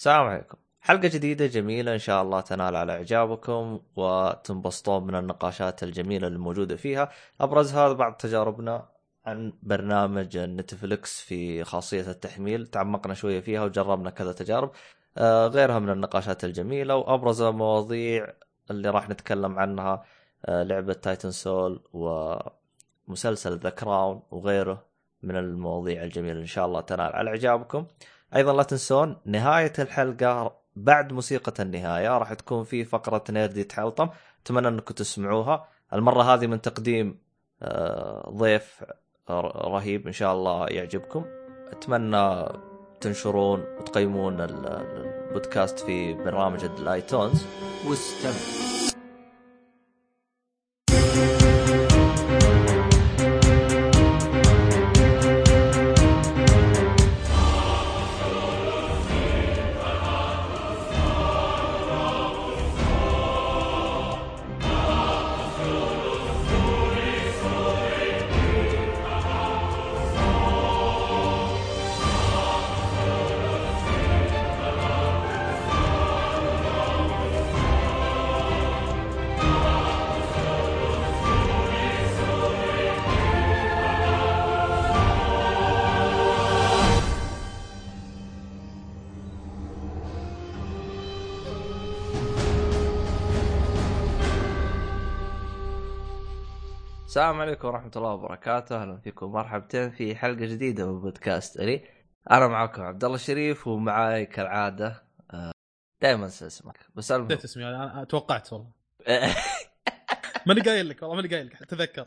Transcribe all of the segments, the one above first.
السلام عليكم. حلقة جديدة جميلة إن شاء الله تنال على إعجابكم وتنبسطون من النقاشات الجميلة الموجودة فيها. أبرزها بعض تجاربنا عن برنامج Netflix في خاصية التحميل. تعمقنا شوية فيها وجربنا كذا تجارب. آه، غيرها من النقاشات الجميلة وأبرز المواضيع اللي راح نتكلم عنها آه، لعبة Titan Souls ومسلسل The Crown وغيره من المواضيع الجميلة إن شاء الله تنال على إعجابكم. أيضا لا تنسون نهاية الحلقة بعد موسيقى النهاية. راح تكون في فقرة نيردي تحلطم أتمنى أنكم تسمعوها. المرة هذه من تقديم آه، ضيف رهيب. إن شاء الله يعجبكم. أتمنى تنشرون وتقيمون ال- ال- البودكاست في برنامج الايتونز واستمعوا السلام عليكم ورحمة الله وبركاته، أهلا فيكم مرحبتين في حلقة جديدة من بودكاست ألي. أنا معكم عبد الله الشريف ومعاي كالعادة دائما انسى اسمك بس ألمهم. نسيت اسمي أنا أنا توقعت والله. ماني قايل لك والله ماني قايل لك تذكر.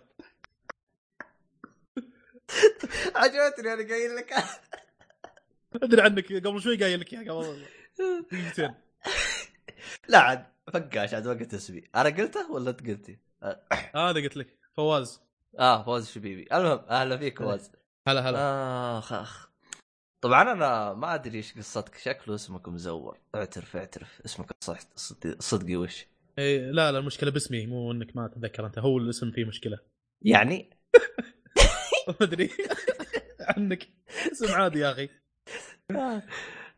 عجبتني أنا قايل لك. أدري عنك قبل شوي قايل لك إياها قبل دقيقتين. لا عاد فقاش عاد وقت اسمي، أنا قلته ولا أنت قلتي؟ هذا قلت لك. فواز. آه فوز شبيبي، المهم أهلا فيك فوز. هلا هلا. آخ آخ. طبعا أنا ما أدري إيش قصتك، شكله اسمك مزور، اعترف اعترف. اسمك صح صدقي, وش؟ إيه لا لا المشكلة باسمي مو إنك ما تتذكر أنت. هو الاسم فيه مشكلة. يعني؟ ما أدري. عنك اسم عادي يا أخي.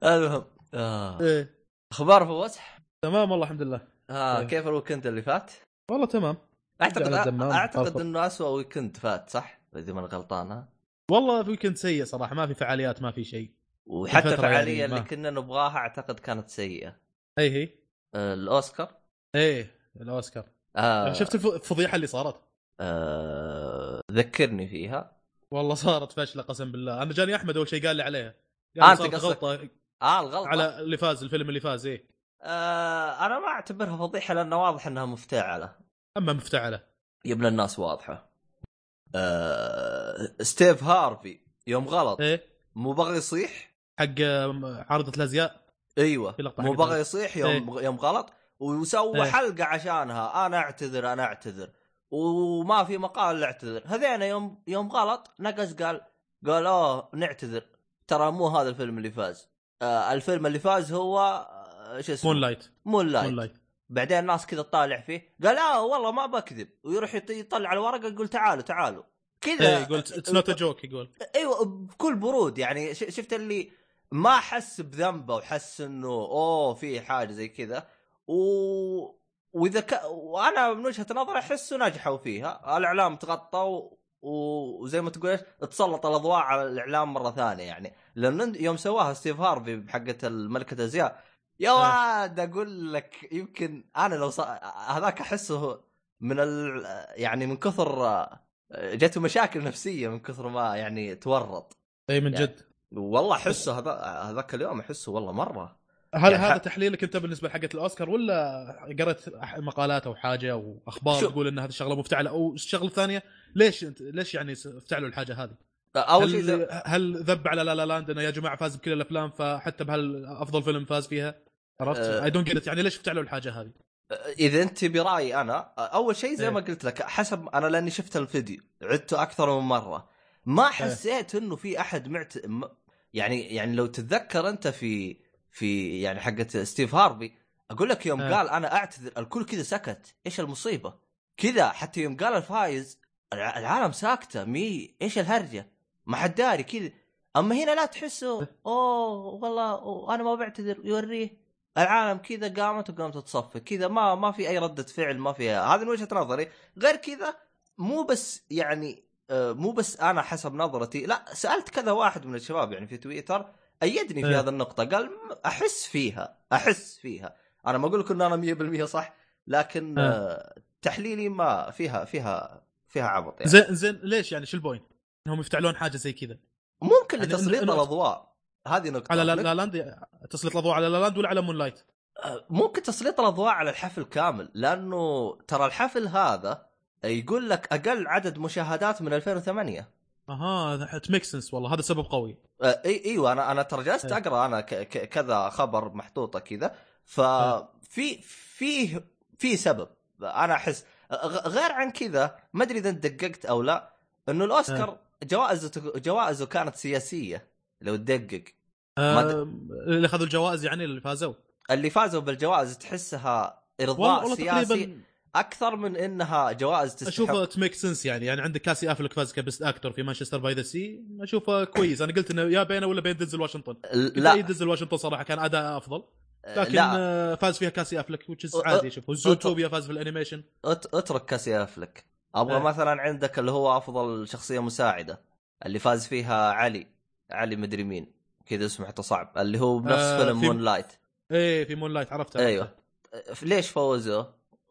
المهم آه. إيه أخبار فوز تمام والله الحمد لله. آه إيه. كيف ال weekend اللي فات؟ والله تمام. أعتقد أعتقد. إنه اسوء weekend فات صح؟ إذا ما غلطان ها؟ والله في weekend سيء صراحة ما في فعاليات ما في شيء وحتى الفعاليه يعني اللي ما- كنا نبغاها أعتقد كانت سيئة. اي هي آه الأوسكار إيه الأوسكار آه شفت الف- الفضيحة اللي صارت آه ذكرني فيها. والله صارت فاشلة قسم بالله أنا جاني أحمد أول شيء قال لي عليها آه، قال صارت قصدك غلطة آه الغلطة على اللي فاز الفيلم اللي فاز إيه آه أنا ما أعتبرها فضيحة لأنه واضح إنها مفتعلة. أما مفتعلة. يا ابن الناس واضحة. آه ستيف هارفي يوم غلط. إيه. مو بغى يصيح؟ حق عارضة الأزياء. أيوه. مو بغى يصيح يوم يوم غلط؟ وسوى إيه. حلقة عشانها. أنا أعتذر أنا أعتذر. وما في مقال اعتذر هذينا يوم يوم غلط نقص قال قال أوه نعتذر. ترى مو هذا الفيلم اللي فاز. آه الفيلم اللي فاز هو آه شو اسمه؟ Moonlight Moonlight بعدين الناس كذا تطالع فيه قال آه والله ما بكذب ويروح يط- يطلع الورقه يقول تعالوا تعالوا. كذا إيه قلت it's not a joke يقول. أيوه بكل برود يعني. شفت اللي ما حس بذنبه وحس إنه أوه في حاجة زي كذا. و... وإذا ك... وأنا من وجهة نظري أحسه نجحوا فيها الإعلام تغطى و... وزي ما تقول تسلط الأضواء على الإعلام مرة ثانية يعني. لأن يوم سواها ستيف هارفي بحقة الملكة ازياء يا آه. واد أقول لك يمكن أنا لو ص... هذاك أحسه من ال... يعني من كثر جته مشاكل نفسية من كثر ما يعني تورط اي من يعني جد والله أحسه هذا هذاك اليوم أحسه والله مرة هل يعني هذا ح- تحليلك أنت بالنسبة لحقه الأوسكار ولا قرأت مقالات أو حاجة أو أخبار شوف. تقول إن هذه الشغله مفتعلة أو الشغلة الثانية ليش أنت ليش يعني افتعلوا الحاجة هذه؟ أول شيء. هل, هل ذب على La La Land إنه يا جماعة فاز بكل الأفلام فحتى بهال أفضل فيلم فاز فيها عرفت؟ I don't get يعني ليش افتعلوا الحاجة هذه؟ إذا أنت برأيي أنا أول شيء زي إيه. ما قلت لك حسب أنا لأني شفت الفيديو عدته أكثر من مرة. ما حسيت إنه في أحد معت يعني يعني لو تتذكر أنت في في يعني حقه ستيف هارفي أقول لك يوم إيه. قال أنا أعتذر الكل كذا سكت. إيش المصيبة؟ كذا حتى يوم قال الفايز الع- العالم ساكتة مي إيش الهرجة؟ ما حد داري كذا. أما هنا لا تحسه أوه والله أوه أنا ما بعتذر يوريه. العالم كذا قامت وقامت تصفق كذا ما ما في أي ردة فعل ما فيها هذه من وجهة نظري. غير كذا مو بس يعني آه، مو بس أنا حسب نظرتي لا سألت كذا واحد من الشباب يعني في تويتر أيدني في إيه. هذه النقطة. قال أحس فيها أحس فيها. أنا ما أقول لك إن أنا 100% صح لكن إيه. آه، تحليلي ما فيها فيها فيها عبط يعني. زين زين ليش يعني؟ شو ال point؟ إنهم يفتعلون حاجة زي كذا. ممكن يعني لتسليط الأضواء. هذه نقطة على La, Land تسليط الأضواء على La Land ولا على Moonlight؟ ممكن تسليط الأضواء على الحفل كامل لأنه ترى الحفل هذا يقول لك أقل عدد مشاهدات من 2008 أها make sense والله هذا سبب قوي آه، اي إيوه أنا أنا ترى جلست إيه. أقرأ أنا ك- ك- كذا خبر محطوطة كذا إيه. ففي في في سبب أنا أحس غير عن كذا ما أدري إذا دققت أو لا إنه الأوسكار جوائزه جوائزه كانت سياسية لو تدقق. آه اللي أخذوا الجوائز يعني اللي فازوا؟ اللي فازوا بالجوائز تحسها إرضاء والله سياسي تقريبا أكثر من إنها جوائز تستحق. أشوفه ت make sense يعني. يعني عندك كاسي افلك فاز ك best actor في Manchester by the Sea. أشوفه كويس. أنا قلت إنه يا بينه ولا بين دنزل واشنطن. لا. اي دنزل واشنطن صراحة كان أداء أفضل. لكن لا. آه، فاز فيها كاسي افلك is عادي. شوف وزوتوبيا فاز في ال animation. اترك كاسي افلك أبغى إيه. مثلا عندك اللي هو أفضل شخصية مساعدة اللي فاز فيها علي. علي مدري مين كذا اسمه حتى صعب اللي هو بنفس آه، فيلم في- Moonlight إيه في Moonlight عرفته أيوه ليش فوزوا؟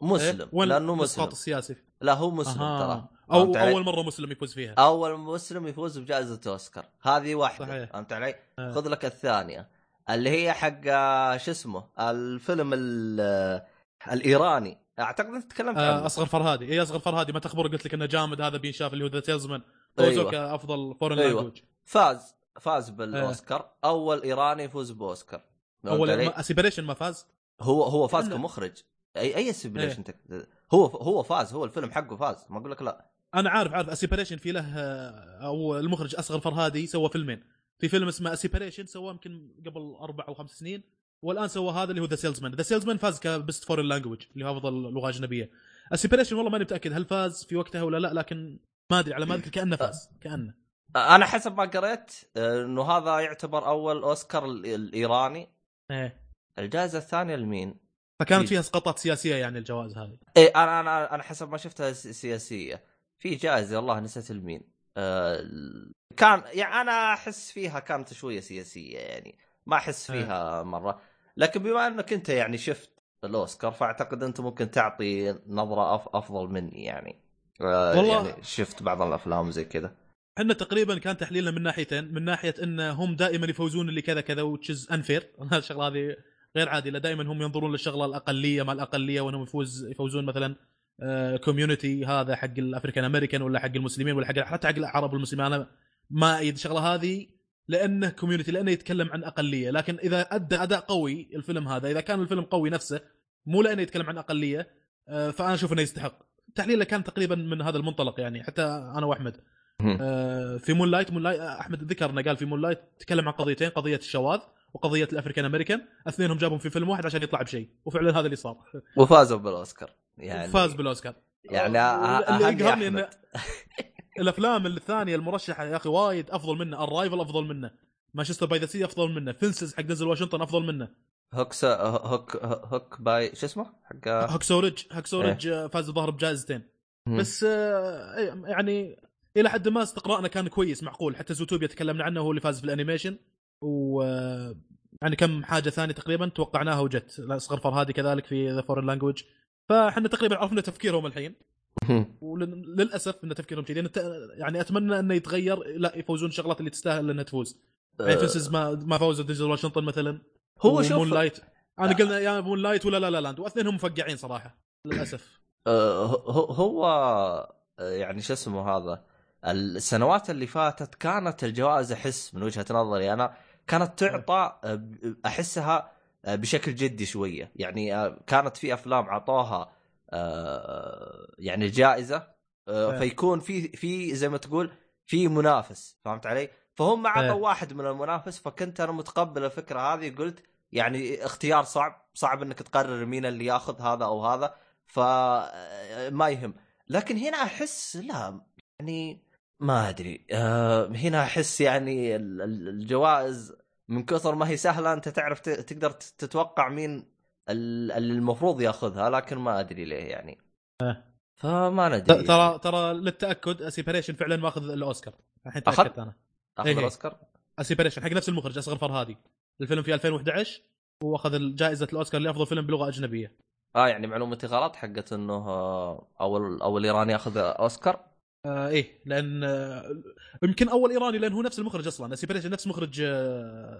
مسلم إيه؟ لأنه مسلم السياسي لا هو مسلم أها. ترى أو؟ أول مرة مسلم يفوز فيها أول مسلم يفوز بجائزة أوسكار هذه واحدة صحيح. فهمت علي؟ آه. خذ لك الثانية اللي هي حق آه، شو اسمه الفيلم ال- آه، الإيراني أعتقد أنت تكلمت آه عنه أصغر فرهادي اي أصغر فرهادي ما تخبر قلت لك إنه جامد هذا بينشاف اللي هو The Salesman أيوة. فوزوه كافضل foreign أيوة. language فاز فاز بالأوسكار. أول إيراني يفوز بأوسكار؟ أول A Separation ما فاز؟ هو هو فاز كمخرج. اي أي إيه. تك... هو هو فاز. هو الفيلم حقه فاز. ما أقول لك لا. أنا عارف عارف A Separation في له أو المخرج أصغر فرهادي سوى فيلمين. في فيلم اسمه A Separation سواه يمكن قبل أربع أو خمس سنين والآن سوى هذا اللي هو The Salesman The Salesman فاز ك best foreign language اللي هو أفضل لغة أجنبية. A Separation والله ماني متأكد هل فاز في وقتها ولا لا لكن ما أدري على ما اذكر كأنه فاز. كأنه. أنا حسب ما قريت إنه هذا يعتبر أول أوسكار ال- الإيراني. إيه. الجائزة الثانية لمين؟ فكانت. فيها اسقاطات سياسية يعني الجوائز هذه. اي أنا أنا أنا حسب ما شفتها سياسية. في جائزة والله نسيت المين. آه، كان يعني أنا أحس فيها كانت شوية سياسية يعني. ما أحس إيه. فيها مرة. لكن بما إنك أنت يعني شفت الأوسكار فأعتقد أنت ممكن تعطي نظرة أف أفضل مني يعني. آه، والله- يعني شفت بعض الأفلام زي كذا. إحنا تقريبا كان تحليلنا من ناحيتين من ناحية إن هم دائما يفوزون اللي كذا كذا which is unfair الشغلة هذه غير عادلة. دائما هم ينظرون للشغلة الأقلية مع الأقلية وإنهم يفوز يفوزون مثلا community هذا حق ال African American ولا حق المسلمين ولا حق حتى حق العرب والمسلمين أنا ما ايد الشغلة هذه لأنه community لأنه يتكلم عن أقلية. لكن إذا أدى أداء قوي الفيلم هذا إذا كان الفيلم قوي نفسه مو لأنه يتكلم عن أقلية آه، فأنا أشوف إنه يستحق. تحليله كان تقريبا من هذا المنطلق يعني حتى أنا وأحمد. آه، في Moonlight Moonlight أحمد ذكر إنه قال في Moonlight تكلم عن قضيتين قضية الشواذ وقضية ال African American اثنينهم جابهم في فيلم واحد عشان يطلع بشيء وفعلا هذا اللي صار. وفازوا بالأوسكار يعني. فاز بالأوسكار. يعني اللي أهني يقهرني. إنه الأفلام الثانية المرشحة يا أخي وايد أفضل منه الرايفل أفضل منه مانشستر باي ذا سي أفضل منه فينسز حق دنزل واشنطن أفضل منه. هوك هوك هوك باي شو اسمه؟ حق هاكسورج هاكسورج آه، فاز الظاهر بجائزتين. بس يعني إلى حد ما استقراءنا كان كويس معقول حتى زوتوبيا تكلمنا عنه هو اللي فاز في الانيميشن. و آه، يعني كم حاجة ثانية تقريبا توقعناها وجت اصغر فرهادي كذلك في ذا فورن لانجوج فاحنا تقريبا عرفنا تفكيرهم الحين. وللاسف إن تفكيرهم كذي. يعني أتمنى إنه يتغير لا يفوزون الشغلات اللي تستاهل إنها تفوز. يعني Fences ما ما فازوا دنزل واشنطن مثلا. هو شوف Moonlight انا قلنا يا Moonlight ولا La La Land واثنينهم مفقعين صراحة للأسف. آه، هو آه، يعني شو اسمه هذا؟ السنوات اللي فاتت كانت الجوائز أحس من وجهة نظري أنا كانت تعطى أحسها بشكل جدي شوية يعني آه، كانت في أفلام عطوها آه، يعني جائزة آه، إيه. فيكون في في زي ما تقول في منافس فهمت علي؟ فهم عطوا إيه. واحد من المنافس فكنت أنا متقبل الفكرة هذه قلت يعني اختيار صعب صعب إنك تقرر مين اللي ياخذ هذا أو هذا فما يهم لكن هنا أحس لا يعني ما أدري. آه هنا أحس يعني ال- ال- الجوائز من كثر ما هي سهلة أنت تعرف تقدر تتوقع مين المفروض ياخذها لكن ما أدري ليه يعني. آه. فما ندري ترى ترى للتأكد Separation فعلا ماخذ الأوسكار. الحين؟ تأكدت أنا. أخذ إيه. الأوسكار؟ Separation حق نفس المخرج أصغر فرهادي. الفيلم في 2011 وأخذ جائزة الأوسكار لأفضل فيلم بلغة أجنبية. آه يعني معلومتي غلط حقت إنه آه، أول أول إيراني ياخذ أوسكار. آه إيه لأن آه يمكن أول إيراني لأن هو نفس المخرج أصلا Separation نفس مخرج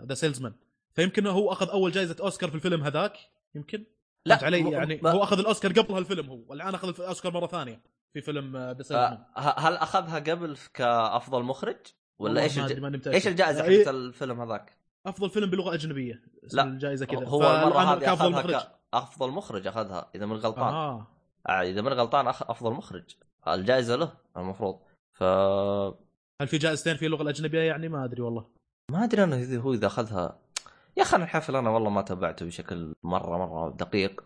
The Salesman فيمكن هو أخذ أول جائزه أوسكار في الفيلم هذاك يمكن؟ لا، علي؟ يعني ما- هو أخذ الأوسكار قبل هالفيلم هو والآن أخذ الأوسكار مرة ثانية في فيلم The Salesman آه، هل أخذها قبل كأفضل مخرج؟ ولا إيش الج... إيش الجائزة آه، إيه، حقت الفيلم هذاك؟ أفضل فيلم بلغة أجنبية لا، الجائزة كذا. هو المرة هذه كأفضل أخذها مخرج. كافضل مخرج أخذها إذا من غلطان. آه. آه إذا من غلطان أخ... أفضل مخرج. الجائزة له المفروض. ف هل في جائزتين في اللغة الأجنبية يعني؟ ما أدري والله. ما أدري أنا إذا هو إذا أخذها. يا أخي أنا الحفل أنا والله ما تابعته بشكل مرة مرة دقيق.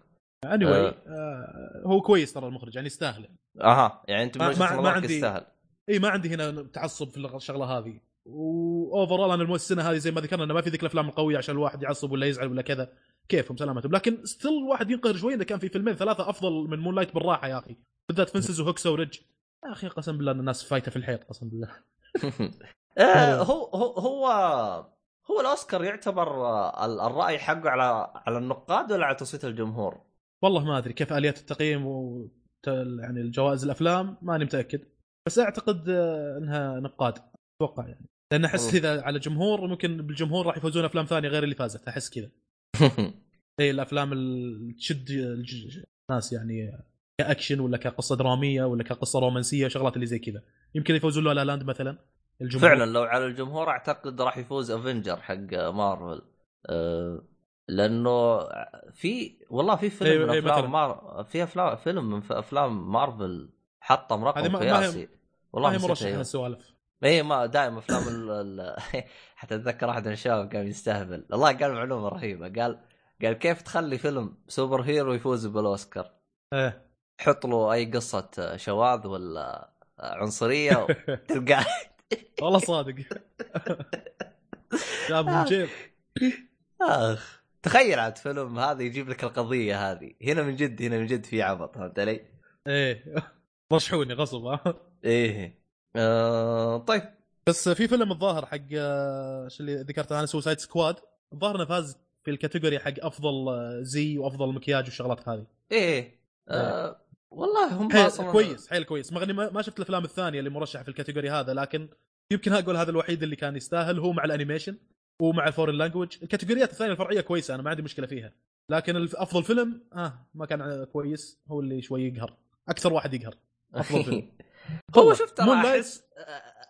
Anyway آه. آه هو كويس ترى المخرج يعني يستاهل. أها يعني أنت ما- ما- ما عندي- يستاهل. إي ما عندي هنا تعصب في الشغلة هذه. و overall أنا السنة هذه زي ما ذكرنا إنه ما في ذيك الأفلام القوية عشان الواحد يعصب ولا يزعل ولا كذا. كيفهم؟ سلامتهم. لكن still الواحد ينقهر شوي إذا كان في فيلمين ثلاثة أفضل من Moonlight بالراحة يا أخي. بالذات فنسز وهوكسا وريدج. يا أخي قسم بالله إن الناس فايتة في الحيط قسم بالله. آه، هو هو هو هو الأوسكار يعتبر آه، ال- الرأي حقه على على النقاد ولا على تصويت الجمهور؟ والله ما أدري كيف آليات التقييم و يعني الجوائز الأفلام ماني متأكد. بس أعتقد آه، إنها نقاد أتوقع يعني. لأن أحس. اذا على جمهور ممكن بالجمهور راح يفوزون أفلام ثانية غير اللي فازت أحس كذا. اي الأفلام اللي تشد الناس يعني كأكشن ولا كقصة درامية ولا كقصة رومانسية شغلات اللي زي كذا. يمكن يفوزون له La Land مثلا الجمهور. فعلا لو على الجمهور أعتقد راح يفوز Avengers حق مارفل أه لأنه في والله في فيلم أيوة، من أيوة، أفلام. مار... في افلام فيلم من أفلام مارفل حطم رقم ما- ما قياسي. والله ما هي مرشح أيوه. السوالف اي ما دائما أفلام ال... حتى اتذكر واحد من الشباب كان يستهبل. والله قال معلومة رهيبة. قال قال كيف تخلي فيلم superhero يفوز بالأوسكار؟ إيه. حط له أي قصة شواذ ولا عنصرية تلقاه والله صادق. جابهم جيب آخ تخيل عاد فيلم هذا يجيب لك القضية هذه. هنا من جد هنا من جد في عبط فهمت علي؟ إيه. رشحوني غصب إيه. آه طيب. بس في فيلم الظاهر حق آه، إيش اللي ذكرته أنا Suicide Squad الظاهر إنه فاز في ال category حق أفضل آه، زي وأفضل مكياج والشغلات هذه. إيه. آه والله هم حيل أصلا كويس حيل كويس. مغني ما ما شفت الأفلام الثانية اللي مرشحه في ال category هذا لكن يمكن أقول هذا الوحيد اللي كان يستاهل هو مع ال animation ومع ال foreign language الكاتيجوريات الثانية الفرعية كويسة أنا ما عندي مشكلة فيها. لكن الف- أفضل فيلم آه ما كان كويس هو اللي شوي يقهر. أكثر واحد يقهر. أفضل فيلم. هو شفت أنا احس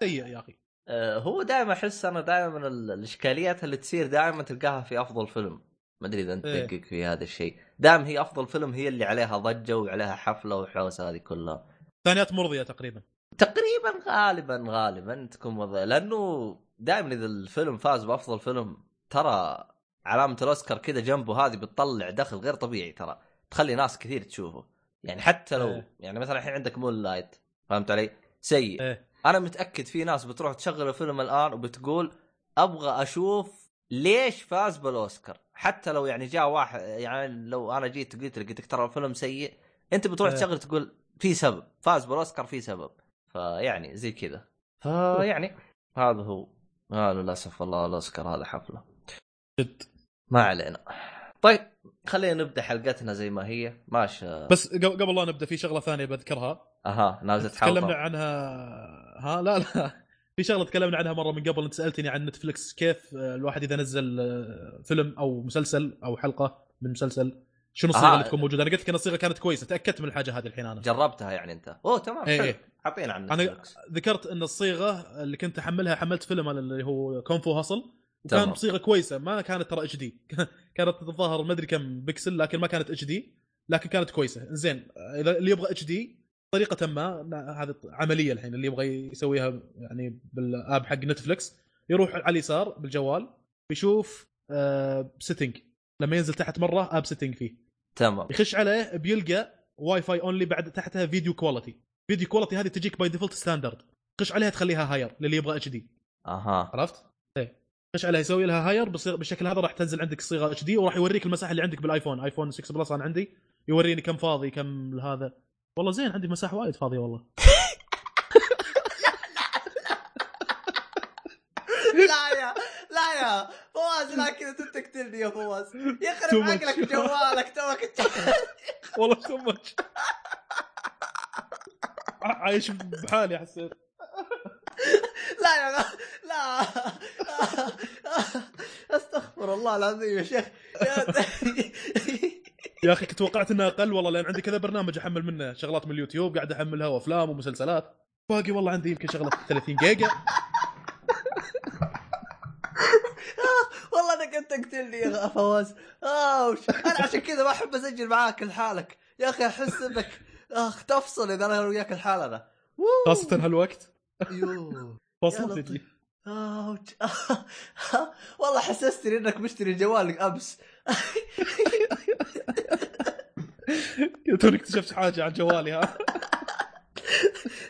سيء يا أخي. آه، هو دائما أحس أنا دائما ال- الإشكاليات اللي تصير دائما تلقاها في أفضل فيلم. ما أدري إذا أنت إيه. تدقق في هذا الشيء. دائما هي أفضل فيلم هي اللي عليها ضجة وعليها حفلة والحوسه هذه كلها. ثانيات مرضية تقريبا. تقريبا غالبا غالبا تكون وضع لأنه دائما إذا الفيلم فاز بأفضل فيلم ترى علامة الأوسكار كذا جنبه هذه بتطلع دخل غير طبيعي ترى. تخلي ناس كثير تشوفه. يعني حتى لو إيه. يعني مثلا الحين عندك Moonlight فهمت علي؟ سيء. إيه. أنا متأكد في ناس بتروح تشغل الفيلم الآن وبتقول أبغى أشوف ليش فاز بالأوسكار؟ حتى لو يعني جاء واحد يعني لو أنا جيت قلت لك ترى الفيلم سيء أنت بتروح إيه. تشغل تقول في سبب فاز بالأوسكار في سبب. فيعني زي كذا. فيعني هذا هو. آه للأسف والله الأوسكار هذا حفلة. جد. ما علينا. طيب خلينا نبدأ حلقتنا زي ما هي. ماشي. بس قبل لا نبدأ في شغلة ثانية بذكرها. أها نازله تكلمنا حلقه عنها. ها لا لا. في شغلة تكلمنا عنها مرة من قبل أنت سألتني عن نتفلكس كيف آه، الواحد إذا نزل آه، فيلم أو مسلسل أو حلقة من مسلسل شنو الصيغة آه. اللي تكون موجودة؟ أنا قلت لك إن الصيغة كانت كويسة تأكدت من الحاجة هذه الحين أنا. جربتها يعني أنت. أوه تمام إيه، حلو. إيه. اعطينا عن أنا- نتفلكس ذكرت إن الصيغة اللي كنت أحملها حملت فيلم اللي هو Kung Fu Hustle وكان تمام. بصيغة كويسة ما كانت ترى HD. كانت الظاهر ما أدري كم بكسل لكن ما كانت HD لكن كانت كويسة. زين إذا اللي يبغى HD طريقة ما هذه عملية الحين اللي يبغى يسويها يعني بال app حق نتفلكس يروح على اليسار بالجوال بيشوف آه setting لما ينزل تحت مرة app setting فيه. تمام. يخش عليه بيلقى Wi-Fi only بعد تحتها video quality video quality هذه تجيك by default standard خش عليها تخليها higher للي يبغى HD أها. عرفت؟ إيه. خش عليها يسوي لها higher بالشكل هذا راح تنزل عندك الصيغه HD وراح يوريك المساحة اللي عندك بالايفون ايفون 6 Plus أنا عندي. يوريني كم فاضي كم هذا. والله زين عندي مساحة وايد فاضية والله. لا يا لا يا. فواز لا كذا انت تقتلني يا فواز. يخرب. عقلك جوالك توك. والله too much عايش بحالي حسيت لا يا لا أستغفر الله العظيم يا شيخ. يا- أخي كنت توقعت إنها أقل والله لأن عندي كذا برنامج أحمل منه شغلات من اليوتيوب قاعد أحملها وأفلام ومسلسلات. باقي والله عندي يمكن شغلة 30 جيجا. والله انك انت تقتلني يا فواز. أوش أنا عشان كذا ما أحب أسجل معاك لحالك. يا أخي أحس إنك اخ تفصل إذا أنا وياك لحالنا خاصة هالوقت. يوه. يا تجي. أوش. والله حسستني إنك مشتري جوالك أمس. توني اكتشفت حاجة عن جوالي ها؟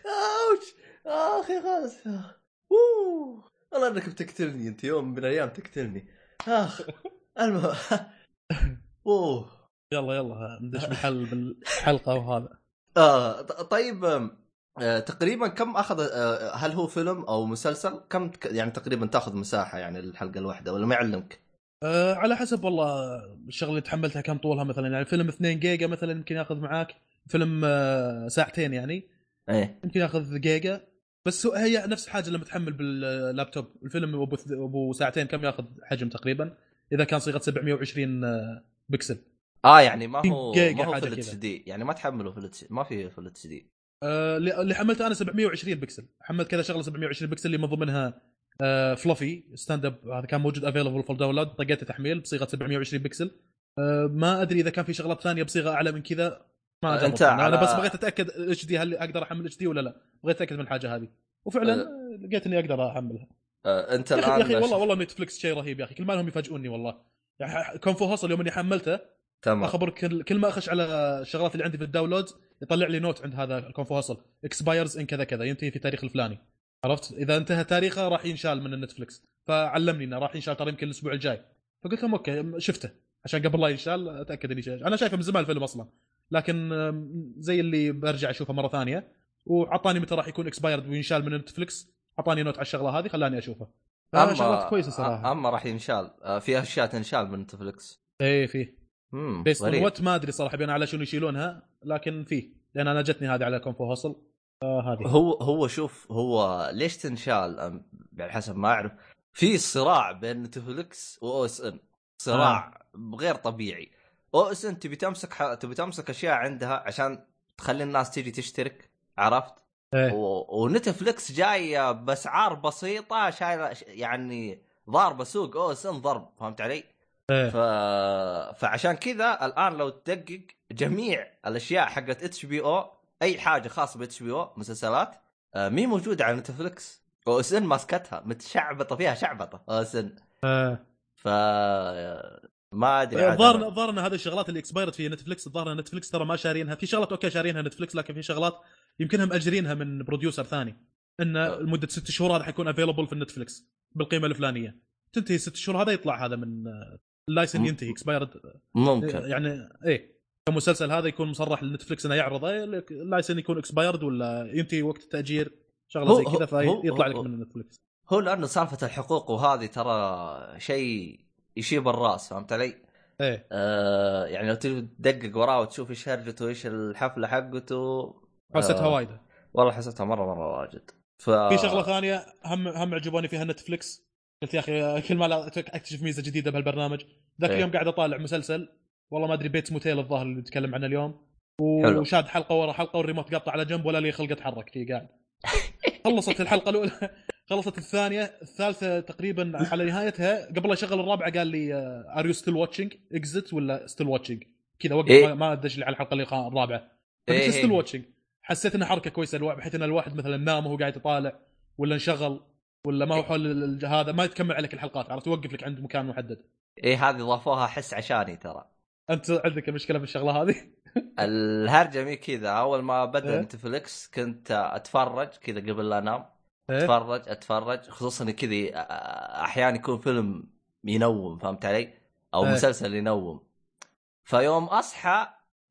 أوش! أخي خلاص. والله إنك بتقتلني أنت يوم من الأيام تقتلني. أخ المهم. اوه يلا يلا ندش بالحل بالحلقة وهذا. آه ط- طيب آه تقريبا كم أخذ آه هل هو فيلم أو مسلسل؟ كم يعني تقريبا تأخذ مساحة يعني الحلقة الواحدة ولا ما يعلمك؟ أه على حسب والله الشغلة اللي تحملتها كم طولها مثلا. يعني فيلم 2 جيجا مثلا يمكن ياخذ معاك فيلم آه، ساعتين يعني. إيه. يمكن ياخذ جيجا. بس هي نفس الحاجة لما تحمل باللابتوب. الفيلم أبو ساعتين كم ياخذ حجم تقريبا؟ إذا كان صيغة 720 آه، بكسل. آه يعني ما هو جيجا ما هو حاجة في الاتش كذا. دي. يعني ما تحمله في ال H ما في في ال HD. آه، اللي حملته أنا 720 بكسل. حملت كذا شغلة 720 بكسل اللي من ضمنها آه، فلوفي stand up هذا كان موجود available for download طقيته تحميل بصيغة 720 بكسل آه، ما أدري إذا كان في شغلات ثانية بصيغة أعلى من كذا. ما جربت أنا على- بس بغيت أتأكد HD هل أقدر أحمل HD ولا لا. بغيت أتأكد من الحاجة هذه. وفعلا أه. لقيت إني أقدر أحملها. آه أنت يا أخي الآن يا أخي والله والله نتفلكس شيء رهيب يا أخي. كل ما لهم يفاجئوني والله. يعني Kung Fu Hustle يوم إني حملته. تمام. اخبرك كل, كل ما أخش على الشغلات اللي عندي في ال downloads يطلع لي note عند هذا ال Kung Fu Hustle expires in كذا كذا. ينتهي في تاريخ الفلاني. عرفت؟ إذا انتهى تاريخه راح ينشال من النتفلكس فعلمني إنه راح ينشال ترى يمكن الأسبوع الجاي. فقلت لهم okay شفته. عشان قبل لا ينشال أتأكد إني شايف. أنا شايفه من زمان الفيلم أصلا. لكن زي اللي برجع أشوفه مرة ثانية. وعطاني متى راح يكون expired وينشال من النتفلكس اعطاني note على الشغلة هذه خلاني أشوفه. اما شغلات كويسة صراحة. أما راح ينشال. آه في أشياء تنشال من نتفلكس إيه فيه غريب. what ما أدري صراحة بين على شنو يشيلونها. لكن فيه لأن أنا جتني هذه على Kung Fu Hustle آه هذه. هو هو شوف هو ليش تنشال؟ يعني حسب ما أعرف. في صراع بين نتفلكس و OSN. صراع غير طبيعي. OSN تبي تمسك ح... تبي تمسك أشياء عندها عشان تخلي الناس تيجي تشترك عرفت؟ إيه. و... ونتفلكس جاية بأسعار بسيطة شايلة يعني ضاربة سوق. OSN ضرب فهمت علي؟ إيه. ف... فعشان كذا الآن لو تدقق جميع الأشياء حقت إتش بي أو أي حاجة خاصة ب HBO أو مسلسلات آه، مي موجودة على نتفلكس OSN ماسكتها متشعبطة فيها شعبطة OSN آه. ف ما أدري الظاهر أنا- الظاهر إن هذه الشغلات اللي expired في نتفلكس الظاهر إن نتفلكس ترى ما شارينها. في شغلات okay شارينها نتفلكس لكن في شغلات يمكنها مأجرينها من producer ثاني. إن أه. لمدة ست شهور هذا حيكون available في النتفلكس بالقيمة الفلانية. تنتهي ست شهور هذا يطلع هذا من آه، ال license ينتهي expired ممكن. يعني إيه. المسلسل هذا يكون مصرح لنتفلكس إنه يعرضه ال license يكون expired ولا ينتهي وقت التأجير شغلة زي كذا فيطلع لك من نتفلكس هو لأنه سالفة الحقوق وهذه ترى شيء يشيب الرأس فهمت علي؟ إيه. آه يعني لو تبي تدقق وراه وتشوف إيش هرجته وايش الحفلة حقته حسيتها آه، وايدة. والله حسيتها مره مرة واجد. ف في شغلة ثانية هم هم عجبوني فيها نتفلكس قلت يا أخي كل ما أكتشف ميزة جديدة بهالبرنامج. ذاك إيه. اليوم قاعد أطالع مسلسل والله ما أدري Bates Motel الظاهر اللي نتكلم عنه اليوم. وشاد حلقة ورا حلقة والريموت قاطع على جنب ولا لي خلق أتحرك فيه قاعد. خلصت الحلقة الأولى خلصت الثانية الثالثة تقريبا على نهايتها. قبل لا يشغل الرابعة قال لي are you still watching exit ولا still watching كذا وقف إيه. ما- ما دش لي على الحلقة اللي الرابعة. إيه. still watching حسيت إنها حركة كويسة بحيث إن الواحد مثلا نام وهو قاعد يطالع ولا انشغل ولا ما هو حول هذا ما يتكمل عليك الحلقات عرفت؟ يوقف لك عند مكان محدد. إيه هذه ضافوها حس عشاني ترى. أنت عندك مشكلة في الشغلة هذه الهرجة مي كذا أول ما بدأ إيه. نتفلكس كنت أتفرج كذا قبل لا أنام إيه؟ أتفرج أتفرج خصوصا كذا أحيانا يكون فيلم ينوم فهمت علي؟ أو إيه. مسلسل ينوم فيوم أصحى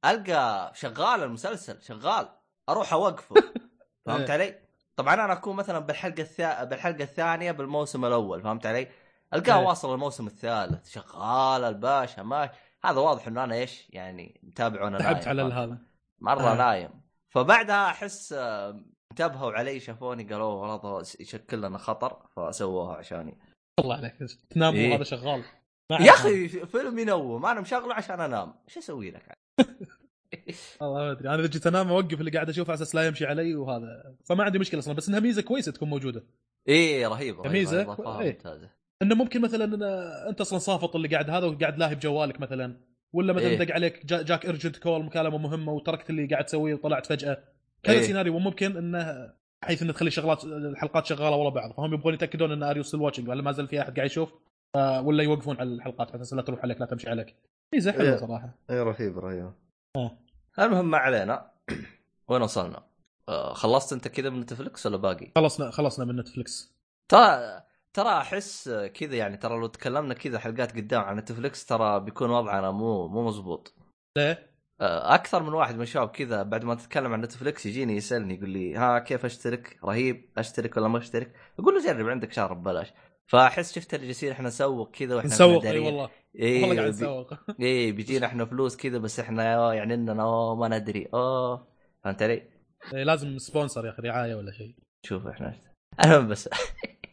ألقى شغال المسلسل شغال أروح أوقفه فهمت. علي؟ طبعا أنا أكون مثلا بالحلقة الثا... بالحلقة الثانية بالموسم الأول فهمت علي؟ ألقاه. واصل الموسم الثالث شغال الباشا ماشي هذا واضح إنه أنا إيش يعني متابع وأنا نايم تعبت على؟ هذا مرة آه. نايم فبعدها أحس آه، انتبهوا علي شافوني قالوا والله يشكل لنا خطر فسووها عشاني الله عليك تنام إيه. وهذا شغال يا. أخي فيلم ينوم أنا مشغله عشان أنام إيش أسوي لك والله ما أدري أنا إذا جيت أنام أوقف اللي قاعد أشوفه على أساس لا يمشي علي وهذا فما عندي مشكلة أصلا بس إنها ميزة كويسة تكون موجودة إيه رهيب رهيب ميزة. إضافة إيه. ممتازة إنه ممكن مثلا إن أنت أصلا صافط اللي قاعد هذا وقاعد لاهي بجوالك مثلا ولا مثلا إيه. دق عليك جا جاك urgent call مكالمة مهمة وتركت اللي قاعد تسويه وطلعت فجأة كذا إيه. سيناريو ممكن إنه بحيث إنه تخلي شغلات الحلقات شغالة ورا بعض فهم يبغون يتأكدون إن are you still watching ولا ما زال في أحد قاعد يشوف آه، ولا يوقفون على الحلقات على أساس لا تروح عليك لا تمشي عليك ميزه حلوة إيه. صراحة إيه رهيب رهيب آه. المهم ما علينا وين وصلنا؟ آه خلصت أنت كذا من نتفلكس ولا باقي؟ خلصنا خلصنا من نتفلكس ترى ترى أحس كذا يعني ترى لو تكلمنا كذا حلقات قدام عن نتفلكس ترى بيكون وضعنا مو مو مزبوط ليه؟ آه، أكثر من واحد من الشباب كذا بعد ما تتكلم عن نتفلكس يجيني يسألني يقول لي ها كيف أشترك؟ رهيب أشترك ولا ما أشترك؟ أقول له جرب عندك شهر ببلاش فأحس شفت اللي جالسين إحنا نسوق كذا وإحنا نسوق أي. والله إيه والله قاعد نسوق إيه بيجينا إحنا فلوس كذا بس إحنا يعني إننا أوه ما ندري أوه فهمت علي؟ إيه، لازم sponsor يا أخي رعاية ولا شيء شوف إحنا المهم بس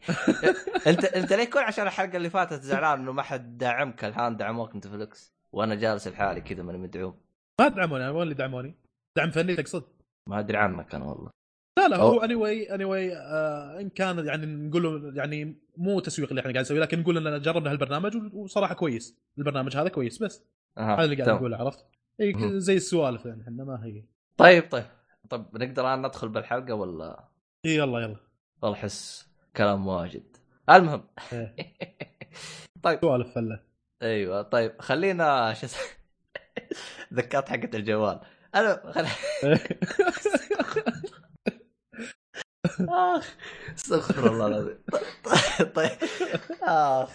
انت انت ليه كل عشان الحلقة اللي فاتت زعلان انه ما حد دعمك الحين دعموك نتفلكس وأنا جالس لحالي كذا ماني مدعوم ما دعموني أنا وين اللي دعموني؟ دعم فني تقصد؟ ما أدري عنك أنا والله لا لا هو anyway anyway إن كان يعني نقول يعني مو تسويق اللي إحنا قاعد نسويه لكن نقول اننا جربنا هالبرنامج وصراحة كويس البرنامج هذا كويس بس. هذا اللي قاعد. نقوله عرفت؟ مهم. زي السوالف يعني إحنا ما هي طيب طيب طيب نقدر الآن ندخل بالحلقة ولا اي يلا يلا والله أحس كلام واجد. المهم. إيه. طيب. سوالف فلة. أيوه. طيب خلينا شو اسمه؟ ذكرت حقت الجوال. أنا خل... آخ استغفر الله العظيم. طيب. آخ.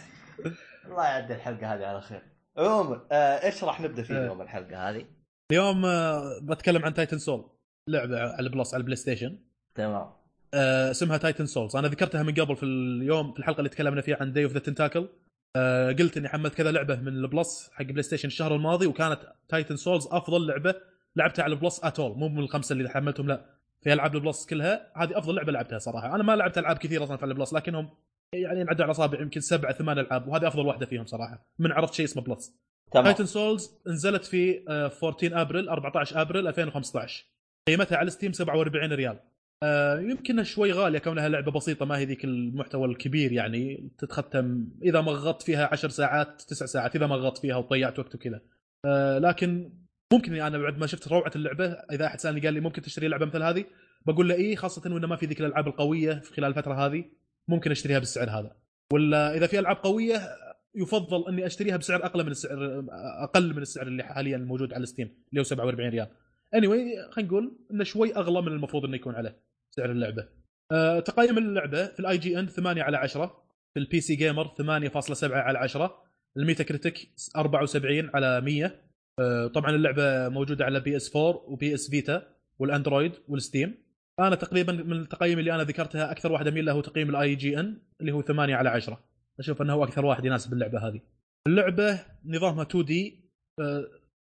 الله يعدي الحلقة هذه على خير. عموما آه، إيش راح نبدأ فيه إيه. اليوم الحلقة هذه؟ اليوم آه، بتكلم عن Titan Souls لعبة على ال Plus على ال PlayStation تمام. اسمها Titan Souls أنا ذكرتها من قبل في اليوم في الحلقة اللي تكلمنا فيها عن Day of the Tentacle قلت إني حملت كذا لعبة من ال Plus حق PlayStation الشهر الماضي وكانت Titan Souls أفضل لعبة لعبتها على ال Plus اتول مو من الخمسة اللي حملتهم لا. في ألعاب ال Plus كلها هذه أفضل لعبة لعبتها صراحة. أنا ما لعبت ألعاب كثيرة أصلا في ال Plus لكنهم يعني ينعدوا على اصابع يمكن سبع ثمان ألعاب وهذه أفضل واحدة فيهم صراحة. من عرفت شيء اسمه Plus. تمام. Titan Souls نزلت في آه، 14 ابريل 14 ابريل 2015 قيمتها على Steam 47 ريال. آه، يمكن شوي غالية كونها لعبة بسيطة ما هي ذيك المحتوى الكبير يعني. تتختم إذا مغطت فيها 10 ساعات 9 ساعات إذا مغطت فيها وضيعت وقت وكذا. آه، لكن ممكن يعني أنا بعد ما شفت روعة اللعبة إذا أحد سألني قال لي ممكن تشتري لعبة مثل هذه بقول له إيه خاصة وإنه ما في ذيك الألعاب القوية في خلال الفترة هذه ممكن أشتريها بالسعر هذا. ولا إذا في ألعاب قوية يفضل إني أشتريها بسعر أقل من السعر أقل من السعر اللي حاليا موجود على Steam اللي هو 47 ريال. anyway, خلينا نقول إنه شوي أغلى من المفروض إنه يكون عليه. سعر اللعبة. أه تقييم اللعبة في ال IGN 8 على 10 في ال PC Gamer 8.7 على 10 ال Metacritic 74 على 100 أه طبعا اللعبة موجودة على PS 4 و PS Vita وال Android وال Steam أنا تقريبا من التقييم اللي أنا ذكرتها أكثر واحد اميل له هو تقييم ال IGN اللي هو 8 على 10 أشوف أنه هو أكثر واحد يناسب اللعبة هذه. اللعبة نظامها 2D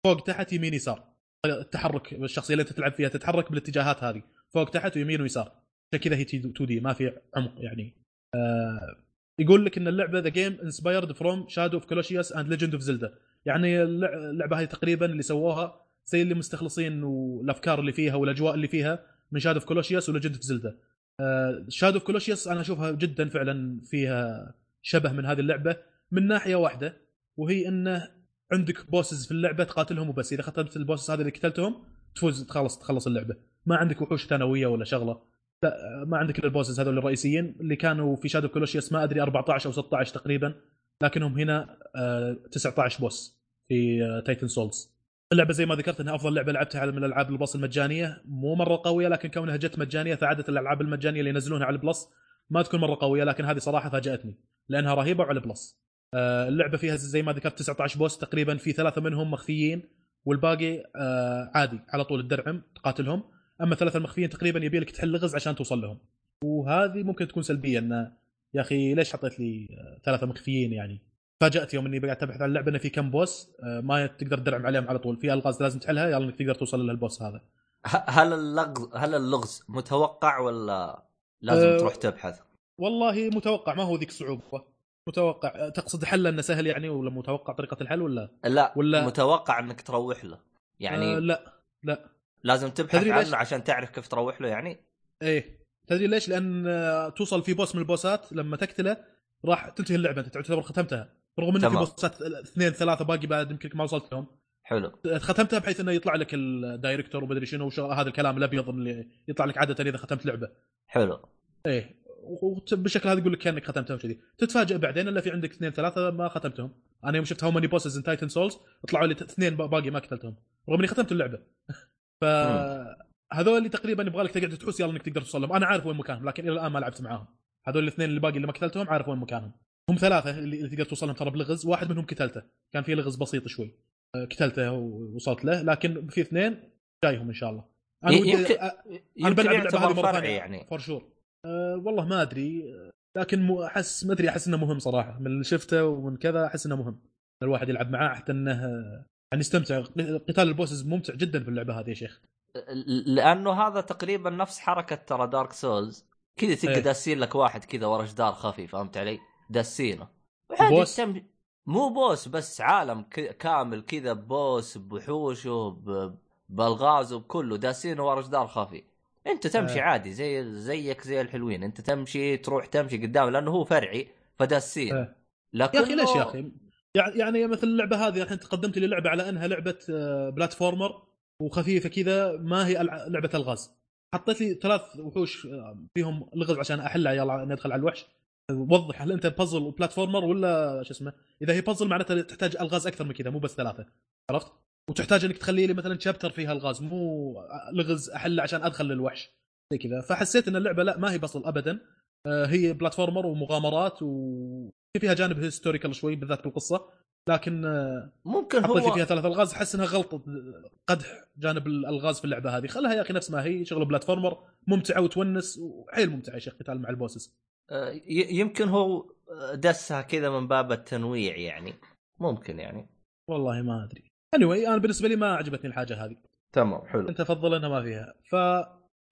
فوق تحت يمين يسار. التحرك الشخصية اللي أنت تلعب فيها تتحرك بالاتجاهات هذه فوق تحت ويمين ويسار. عشان كذا هي 2D ما في عمق يعني. آه، يقول لك إن اللعبة the game inspired from Shadow of Colossus and Legend of Zelda يعني اللع- اللعبة هذه تقريبا اللي سووها زي اللي مستخلصين والأفكار اللي فيها والأجواء اللي فيها من Shadow of Colossus و Legend of Zelda. Shadow of Colossus أنا أشوفها جدا فعلا فيها شبه من هذه اللعبة من ناحية واحدة وهي إنه عندك bosses في اللعبة تقاتلهم وبس إذا ختمت ال bosses هذه اللي قتلتهم تفوز تخلص تخلص اللعبة ما عندك وحوش ثانوية ولا شغلة. ما عندك إلا ال bosses هذول الرئيسيين اللي كانوا في Shadow Colossus ما أدري 14 أو 16 تقريبا لكنهم هنا آه، 19 boss في آه، Titan Souls اللعبة زي ما ذكرت إنها أفضل لعبة لعبتها من الألعاب ال Plus المجانية. مو مرة قوية لكن كونها جت مجانية فعادة الألعاب المجانية اللي ينزلونها على ال Plus ما تكون مرة قوية لكن هذه صراحة فاجأتني لأنها رهيبة وعلى Plus آه، اللعبة فيها زي ما ذكرت 19 boss تقريبا في ثلاثة منهم مخفيين والباقي آه، عادي على طول الدرعم تقاتلهم. أما الثلاثة المخفيين تقريبا يبي لك تحل لغز عشان توصل لهم. وهذه ممكن تكون سلبية انه يا أخي ليش حطيت لي ثلاثة مخفيين يعني؟ فاجأت يوم إني قاعد ابحث عن اللعبة انه في كم بوس آه، ما تقدر تدرعم عليهم على طول. في ألغاز لازم تحلها يلا إنك تقدر توصل للبوس هذا. هل اللغز هل اللغز متوقع ولا لازم أه تروح تبحث؟ والله متوقع ما هو ذيك الصعوبة. متوقع. آه، تقصد حل إنه سهل يعني ولا متوقع طريقة الحل ولا؟ لا ولا- متوقع إنك تروح له. يعني آه لا لا. لازم تبحث تدري ليش؟ عنه عشان تعرف كيف تروح له يعني. إيه. تدري ليش؟ لأن توصل في بوس من البوسات لما تقتله راح تنتهي اللعبة أنت تعتبر ختمتها. رغم إنه في. بوسات اثنين ثلاثة باقي بعد يمكن ما وصلت لهم. حلو. ختمتها بحيث إنه يطلع لك الدايركتور ومدري شنو هذا الكلام الأبيض اللي يطلع لك عادة إذا ختمت لعبة. حلو. إيه. وبالشكل هذا يقول لك كأنك ختمتها وكذي. تتفاجئ بعدين إلا في عندك اثنين ثلاثة ما ختمتهم. أنا يوم شفت how many bosses in Titan Souls طلعوا لي اثنين باقي ما قتلتهم. رغم إني ختمت اللعبة. ف هذول اللي تقريبا يبغى لك تقعد تحوس يلا إنك تقدر توصل لهم أنا عارف وين مكانهم لكن إلى الآن ما لعبت معاهم. هذول الاثنين اللي باقي اللي ما قتلتهم عارف وين مكانهم. هم ثلاثة اللي اللي تقدر توصل لهم ترى بلغز واحد منهم قتلته. كان في لغز بسيط شوي. أه، قتلته ووصلت له. لكن في اثنين جايهم إن شاء الله. أنا يمكن- أ- أنا بلعب اللعبه هذه يعتبر مرة. ثانية يعني. for sure أه والله ما أدري. أه، لكن احس ما أدري أحس إنه مهم صراحة. من اللي شفته ومن كذا أحس إنه مهم. الواحد يلعب معاه حتى إنه أه، يعني قتال ال bosses ممتع جدا في اللعبة هذه يا شيخ لأنه هذا تقريبا نفس حركة ترى Dark Souls كذا تلقى إيه. داسين لك واحد كذا ورا جدار خفي فهمت علي؟ داسينه boss؟ تم... مو boss بس عالم ك... كامل كذا boss بوحوشه ب... بالغاز وبكله داسينه ورا جدار خفي أنت تمشي إيه. عادي زي زيك زي الحلوين أنت تمشي تروح تمشي قدام لأنه هو فرعي فداسين إيه. لكن يا أخي ليش يا أخي يعني يعني مثل اللعبة هذه الحين تقدمت لي لعبة على أنها لعبة آه، بلاتفورمر وخفيفة كذا ما هي لعبة ألغاز. حطيت لي ثلاث وحوش آه، فيهم لغز عشان أحلها يلا ندخل على الوحش. وضح هل أنت بازل وبلاتفورمر ولا شو اسمه. إذا هي بازل معناتها تحتاج ألغاز أكثر من كذا مو بس ثلاثة. عرفت؟ وتحتاج إنك تخلي لي مثلا chapter فيها ألغاز مو لغز احله عشان أدخل للوحش. زي كذا. فحسيت إن اللعبة لا ما هي بازل ابدا. هي platformer ومغامرات وفي فيها جانب historical شوي بالذات بالقصة لكن آه، ممكن هو فيها ثلاث ألغاز أحس إنها غلطه قدح جانب الألغاز في اللعبة هذه. خلها يا أخي نفس ما هي شغل platformer ممتعة وتونس وحيل ممتعة يا شيخ قتال مع ال bosses. آه، يمكن هو دسها كذا من باب التنويع يعني. ممكن يعني. والله ما أدري. Anyway أنا بالنسبة لي ما عجبتني الحاجة هذه. تمام حلو. أنت تفضل انها ما فيها.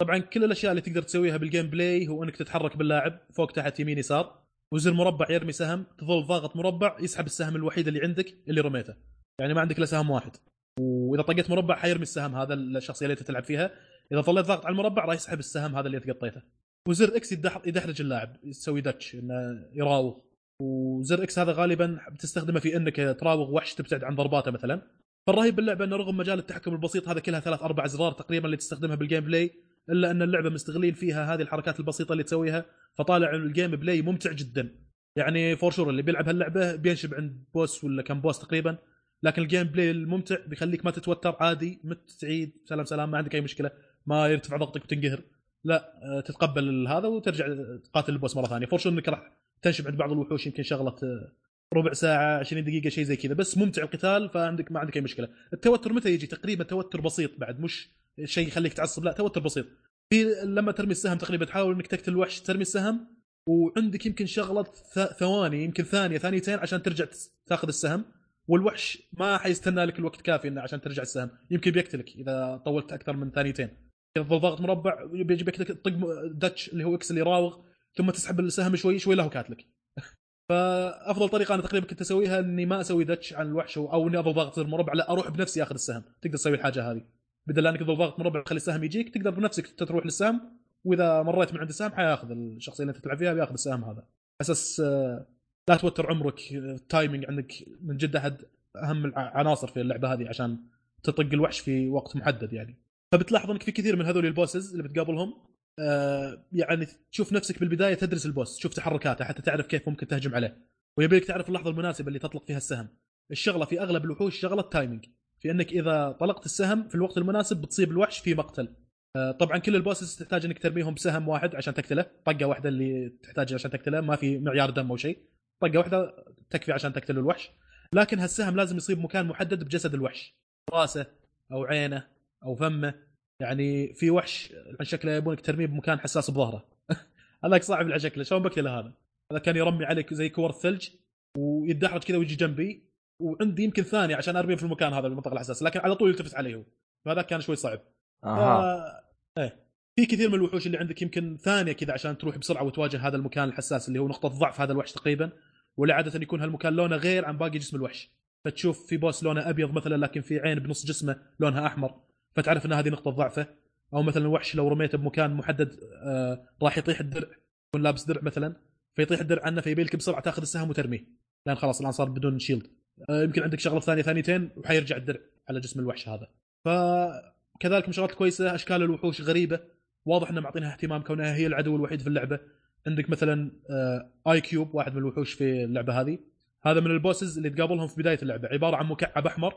فطبعا كل الأشياء اللي تقدر تسويها بال gameplay هو إنك تتحرك باللاعب فوق تحت يمين يسار وزر مربع يرمي سهم تظل ضاغط مربع يسحب السهم الوحيد اللي عندك اللي رميته. يعني ما عندك إلا سهم واحد. وإذا طقيت مربع حيرمي السهم هذا الشخصية اللي أنت تلعب فيها. إذا ظليت ضاغط على المربع راح يسحب السهم هذا اللي أنت قطيته. وزر X يدح- يدحرج اللاعب يسوي dodge إنه يراوغ. وزر X هذا غالبا بتستخدمه في إنك تراوغ وحش تبتعد عن ضرباته مثلا. فالرهيب باللعبة إنه رغم مجال التحكم البسيط هذا كلها ثلاث أربع أزرار تقريبا اللي تستخدمها بال gameplay. إلا أن اللعبة مستغلين فيها هذه الحركات البسيطة اللي تسويها فطالع ال gameplay ممتع جدا. يعني for sure اللي بيلعب هاللعبة بينشب عند boss ولا كم boss تقريبا لكن ال gameplay الممتع بيخليك ما تتوتر عادي مت تعيد سلام سلام ما عندك أي مشكلة ما يرتفع ضغطك وتنقهر. لا آه، تتقبل هذا وترجع تقاتل ال boss مرة ثانية. for sure إنك راح تنشب عند بعض الوحوش يمكن شغله آه، ربع ساعة 20 دقيقة شيء زي كذا. بس ممتع القتال فعندك ما عندك أي مشكلة. التوتر متى يجي؟ تقريبا توتر بسيط بعد مش شيء يخليك تعصب. لا توتر بسيط. في لما ترمي السهم تقريبا تحاول إنك تقتل الوحش ترمي السهم وعندك يمكن شغلة ثواني يمكن ثانية ثانيتين عشان ترجع تاخذ السهم والوحش ما حيستنى لك الوقت كافي إنه عشان ترجع السهم. يمكن بيقتلك إذا طولت أكثر من ثانيتين. إذا ضغط مربع بيجي بيقتلك طق dodge اللي هو X اللي يراوغ ثم تسحب السهم شوي شوي له كاتلك. فأفضل طريقة أنا تقريبا كنت أسويها إني ما أسوي dodge عن الوحش أو إني ضاغط زر مربع لا أروح بنفسي أخذ السهم. تقدر تسوي الحاجة هذه. بدل انك تظل ضاغط مربع تخلي السهم يجيك تقدر بنفسك تروح للسهم واذا مريت من عند السهم حياخذ الشخصية اللي انت تلعب فيها بياخذ السهم هذا. أساس آه، لا توتر عمرك ال timing عندك من جد أحد أهم العناصر في اللعبة هذه عشان تطق الوحش في وقت محدد يعني. فبتلاحظ إنك في كثير من هذول ال bosses اللي بتقابلهم آه يعني تشوف نفسك بالبداية تدرس ال boss تشوف تحركاته حتى تعرف كيف ممكن تهجم عليه. ويبيك تعرف اللحظة المناسبة اللي تطلق فيها السهم. الشغلة في أغلب الوحوش شغلة timing في انك اذا طلقت السهم في الوقت المناسب بتصيب الوحش في مقتل. آه، طبعا كل ال bosses تحتاج انك ترميهم بسهم واحد عشان تقتله. طقة واحدة اللي تحتاج عشان تقتله ما في معيار دم أو شيء. طقة واحدة تكفي عشان تقتل الوحش. لكن هالسهم لازم يصيب مكان محدد بجسد الوحش. راسه أو عينه أو فمه. يعني في وحش عن شكله يبونك ترميه بمكان حساس بظهره. هذاك صعب على شكله. شلون بقتله هذا؟ هذا كان يرمي عليك زي كور الثلج ويتدحرج كذا ويجي جنبي. وعندي يمكن ثانية عشان أرميه في المكان هذا المنطقة الحساسه لكن على طول يلتفت عليه فهذا كان شوي صعب. أها. ف... إيه. في كثير من الوحوش اللي عندك يمكن ثانية كذا عشان تروح بسرعة وتواجه هذا المكان الحساس اللي هو نقطة ضعف هذا الوحش تقريبا واللي عادة يكون هالمكان لونه غير عن باقي جسم الوحش. فتشوف في بوس لونه أبيض مثلا لكن في عين بنص جسمه لونها أحمر فتعرف إن هذه نقطة ضعفه. أو مثلا وحش لو رميته بمكان محدد آه راح يطيح الدرع يكون لابس درع مثلا فيطيح الدرع عنه فيبي لك بسرعة تاخذ السهم وترميه. لأن خلاص الآن صار بدون شيلد يمكن عندك شغلة ثانية ثانيتين وحيرجع الدرع على جسم الوحش هذا. فكذلك من الشغلات الكويسه أشكال الوحوش غريبة. واضح إنه معطينها اهتمام كونها هي العدو الوحيد في اللعبة. عندك مثلا آه Eyecube واحد من الوحوش في اللعبة هذه. هذا من ال bosses اللي تقابلهم في بداية اللعبة. عبارة عن مكعب أحمر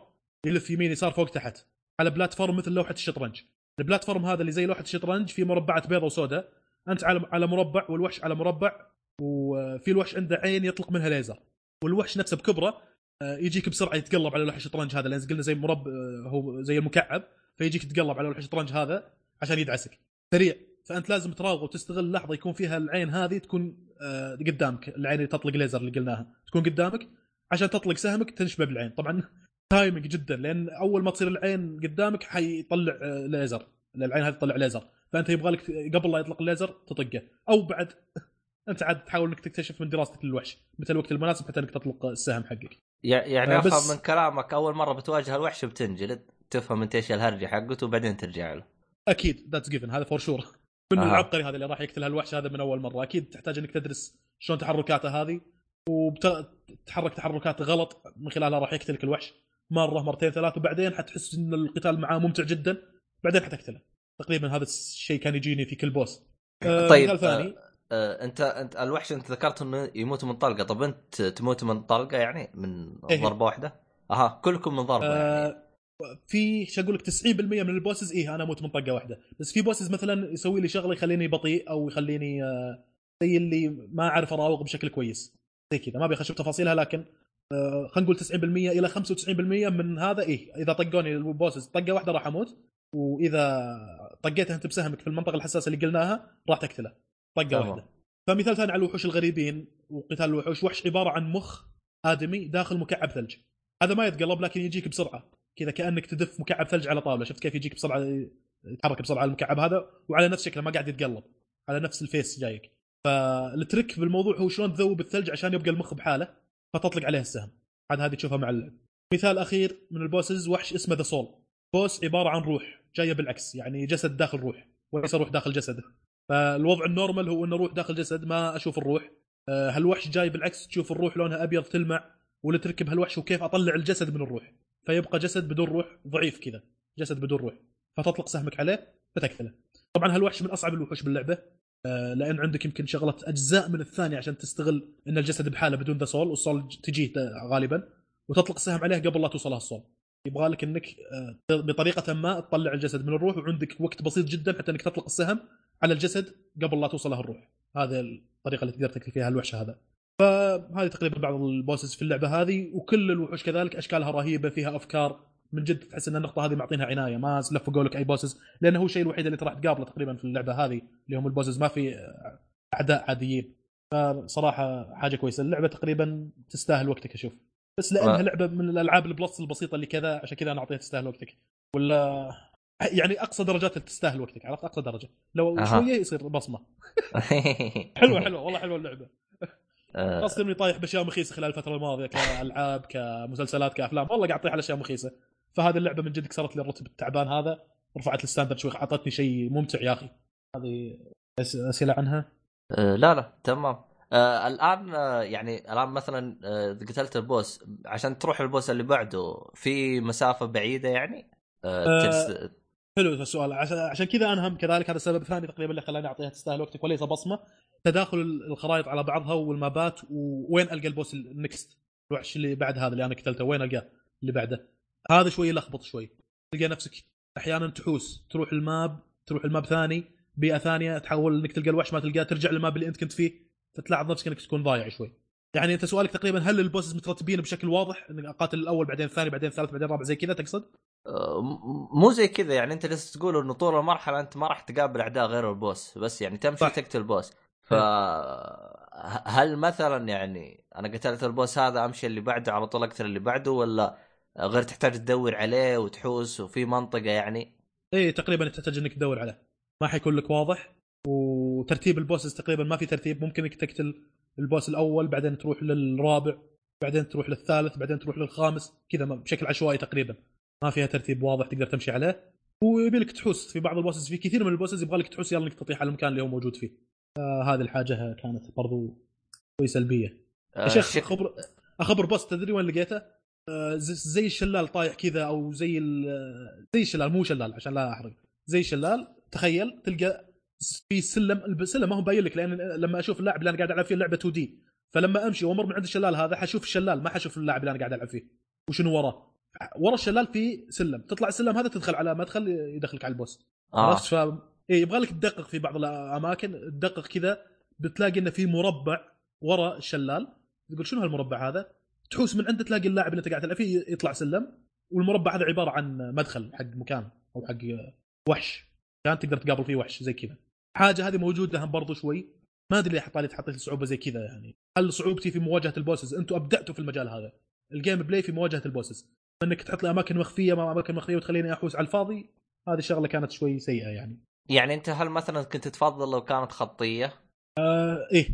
يلف يمين يسار فوق تحت على platform مثل لوحة الشطرنج. ال platform هذا اللي زي لوحة الشطرنج في مربعات بيضاء وسوداء. أنت على على مربع والوحش على مربع وفي الوحش عنده عين يطلق منها ليزر. والوحش نفسه بكبرة آه، يجيك بسرعة يتقلب على لوح الشطرنج هذا لأن قلنا زي مربع آه، هو زي المكعب فيجيك تتقلب على لوح الشطرنج هذا عشان يدعسك. سريع. فأنت لازم تراوغ وتستغل لحظة يكون فيها العين هذه تكون آه، قدامك العين اللي تطلق ليزر اللي قلناها تكون قدامك عشان تطلق سهمك تنشبه بالعين. طبعا timing جدا لأن أول ما تصير العين قدامك حيطلع آه، ليزر العين هذه تطلع ليزر. فأنت يبغى لك قبل لا يطلق الليزر تطقه أو بعد أنت عاد تحاول إنك تكتشف من دراستك للوحش متى الوقت المناسب حتى إنك تطلق السهم حقك. يعني آه، أفهم بس- من كلامك أول مرة بتواجه الوحش بتنجلد تفهم أنت إيش الهرجة حقته وبعدين ترجع له. أكيد that's given هذا for sure من أها. العبقري هذا اللي راح يقتل هالوحش هذا من أول مرة. أكيد تحتاج إنك تدرس شلون تحركاته هذه وتتحرك تحركات غلط من خلالها راح يقتلك الوحش مرة مرتين ثلاث وبعدين حتحس إن القتال معاه ممتع جدا بعدين حتقتله. تقريبا هذا الشيء كان يجيني في كل boss. آه، طيب، ثاني. آه، انت انت الوحش انت ذكرت انه يموت من طلقة طب انت تموت من طلقة يعني من إيه. ضربة واحدة؟ أها كلكم من ضربة يعني. آه في شو أقول لك 90% من ال bosses إيه أنا أموت من طقه واحدة بس في bosses مثلا يسوي لي شغلة يخليني بطيء أو يخليني آه زي اللي ما أعرف أراوغ بشكل كويس زي كذا ما أبي أخش تفاصيلها لكن آه خلينا نقول 90% إلى 95% من هذا إيه إذا طقوني ال bosses طقة واحدة راح أموت وإذا طقيته أنت بسهمك في المنطقة الحساسة اللي قلناها راح تقتله طقة. واحدة. فمثال ثاني على الوحوش الغريبين وقتال الوحوش وحش عبارة عن مخ آدمي داخل مكعب ثلج. هذا ما يتقلب لكن يجيك بسرعة. كذا كأنك تدف مكعب ثلج على طاولة. شفت كيف يجيك بسرعة يتحرك بسرعة المكعب هذا؟ وعلى نفس شكله ما قاعد يتقلب. على نفس ال face جايك. فال trick بالموضوع هو شلون تذوب الثلج عشان يبقى المخ بحاله فتطلق عليه السهم. عاد هذه تشوفها مع اللعب. مثال أخير من ال bosses وحش اسمه the soul boss عبارة عن روح جاية بالعكس يعني جسد داخل روح. وليس روح داخل جسد فالوضع ال normal هو إنه روح داخل جسد ما أشوف الروح. آه، هالوحش جاي بالعكس تشوف الروح لونها أبيض تلمع واللي تركب هالوحش وكيف أطلع الجسد من الروح. فيبقى جسد بدون روح ضعيف كذا جسد بدون روح. فتطلق سهمك عليه فتقتله طبعا هالوحش من أصعب الوحوش باللعبة آه، لأن عندك يمكن شغلة أجزاء من الثانية عشان تستغل إن الجسد بحالة بدون ذا سول والسول تجيه غالبا. وتطلق السهم عليه قبل لا توصلها السول. يبغى لك إنك آه، بطريقة ما تطلع الجسد من الروح وعندك وقت بسيط جدا حتى إنك تطلق السهم على الجسد قبل لا توصله الروح. هذه الطريقة اللي تقدر تقتل فيها الوحش هذا. فهذه تقريبا بعض ال bosses في اللعبة هذه وكل الوحوش كذلك أشكالها رهيبة فيها أفكار من جد تحس إن النقطة هذه معطينها عناية. ما لفقوا لك أي bosses لأنه هو الشيء الوحيد اللي راح تقابله تقريبا في اللعبة هذه اللي هم ال bosses ما في أعداء عاديين. فصراحة حاجة كويسة. اللعبة تقريبا تستاهل وقتك أشوف. بس لأنها لعبة من الألعاب البلس البسيطة اللي كذا عشان كذا أنا أعطيها تستاهل وقتك. ولا يعني أقصى درجات تستاهل وقتك عرفت؟ أقصى درجة. لو أها. شوية يصير بصمة. حلوة حلوة والله حلوة اللعبة. آه، خاصة إني طايح بأشياء مخيسة خلال الفترة الماضية كألعاب كمسلسلات كأفلام. والله قاعد اطيح على اشياء مخيسة. فهذه اللعبة من جد كسرت لي الرتب التعبان هذا رفعت الستاندرد شوي اعطتني شيء ممتع يا أخي. هذه أسئلة عنها؟ آه، لا لا تمام. آه الآن آه يعني الآن مثلا آه قتلت البوس. عشان تروح البوس اللي بعده في مسافة بعيدة يعني؟ آه آه، تجس... حلو السؤال. عشان كذا أنا هم كذلك هذا السبب الثاني تقريبا اللي خلاني أعطيها تستاهل وقتك وليس بصمه تداخل الخرائط على بعضها والمابات ووين ألقى ال boss ال next الوحش اللي بعد هذا اللي أنا قتلته؟ وين ألقاه اللي بعده؟ هذا شوي يلخبط شوي. تلقى نفسك أحيانا تحوس تروح ال map تروح ال map ثاني بيئة ثانية تحاول إنك تلقى الوحش ما تلقاه ترجع لل map اللي أنت كنت فيه فتلاحظ نفسك إنك تكون ضايع شوي. يعني أنت سؤالك تقريبا هل ال bosses مترتبين بشكل واضح؟ إنك اقاتل الأول بعدين الثاني بعدين الثالث بعدين الرابع زي كذا تقصد؟ مو زي كذا يعني أنت جالس تقول إنه طول المرحلة أنت ما راح تقابل أعداء غير البوس بس يعني تمشي. تقتل البوس. ف ه- هل مثلا يعني أنا قتلت البوس هذا أمشي اللي بعده على طول أقتل اللي بعده ولا غير تحتاج تدور عليه وتحوس وفي منطقة يعني؟ اي تقريبا تحتاج إنك تدور عليه. ما حيكون لك واضح. وترتيب البوسز تقريبا ما في ترتيب. ممكن إنك تقتل البوس الأول بعدين تروح للرابع بعدين تروح للثالث بعدين تروح للخامس كذا بشكل عشوائي تقريبا. ما فيها ترتيب واضح تقدر تمشي عليه. ويبي لك تحوس في بعض ال bosses في كثير من ال bosses يبغى لك تحوس يلا انك تطيح على المكان اللي هو موجود فيه. آه هذه الحاجة كانت برضو شوي سلبية. آه، يا شيخ شك- آخر آخر boss تدري وين لقيته؟ آه، زي- زي الشلال طايح كذا أو زي ال- زي الشلال مو شلال عشان لا أحرق. زي الشلال تخيل تلقى في سلم السلم ما هو باين لك لأن لما أشوف اللاعب اللي أنا قاعد ألعب فيه اللعبة 2D. فلما أمشي وأمر من عند الشلال هذا حشوف الشلال ما حشوف اللاعب اللي أنا قاعد ألعب فيه. وشنو وراه؟ ورا الشلال في سلم. تطلع السلم هذا تدخل على مدخل يدخلك على البوس. آه. عرفت؟ ف إيه يبغى لك تدقق في بعض الأماكن. تدقق كذا بتلاقي إنه في مربع ورا الشلال. تقول شنو هالمربع هذا؟ تحوس من عنده تلاقي اللاعب اللي انت قاعد تلعب فيه يطلع سلم. والمربع هذا عبارة عن مدخل حق مكان أو حق وحش. كان تقدر تقابل فيه وحش زي كذا. حاجة هذه موجودة هم برضو شوي. ما أدري ليه حطالي حطيت صعوبه زي كذا يعني. هل صعوبتي في مواجهة البوسز؟ أنتم أبدعتوا في المجال هذا. ال gameplay في مواجهة ال bosses. انك تحط لي اماكن مخفيه مع أماكن مخفيه وتخليني احوس على الفاضي هذه الشغله كانت شوي سيئة يعني. يعني أنت هل مثلا كنت تفضل لو كانت خطية؟ آه إيه.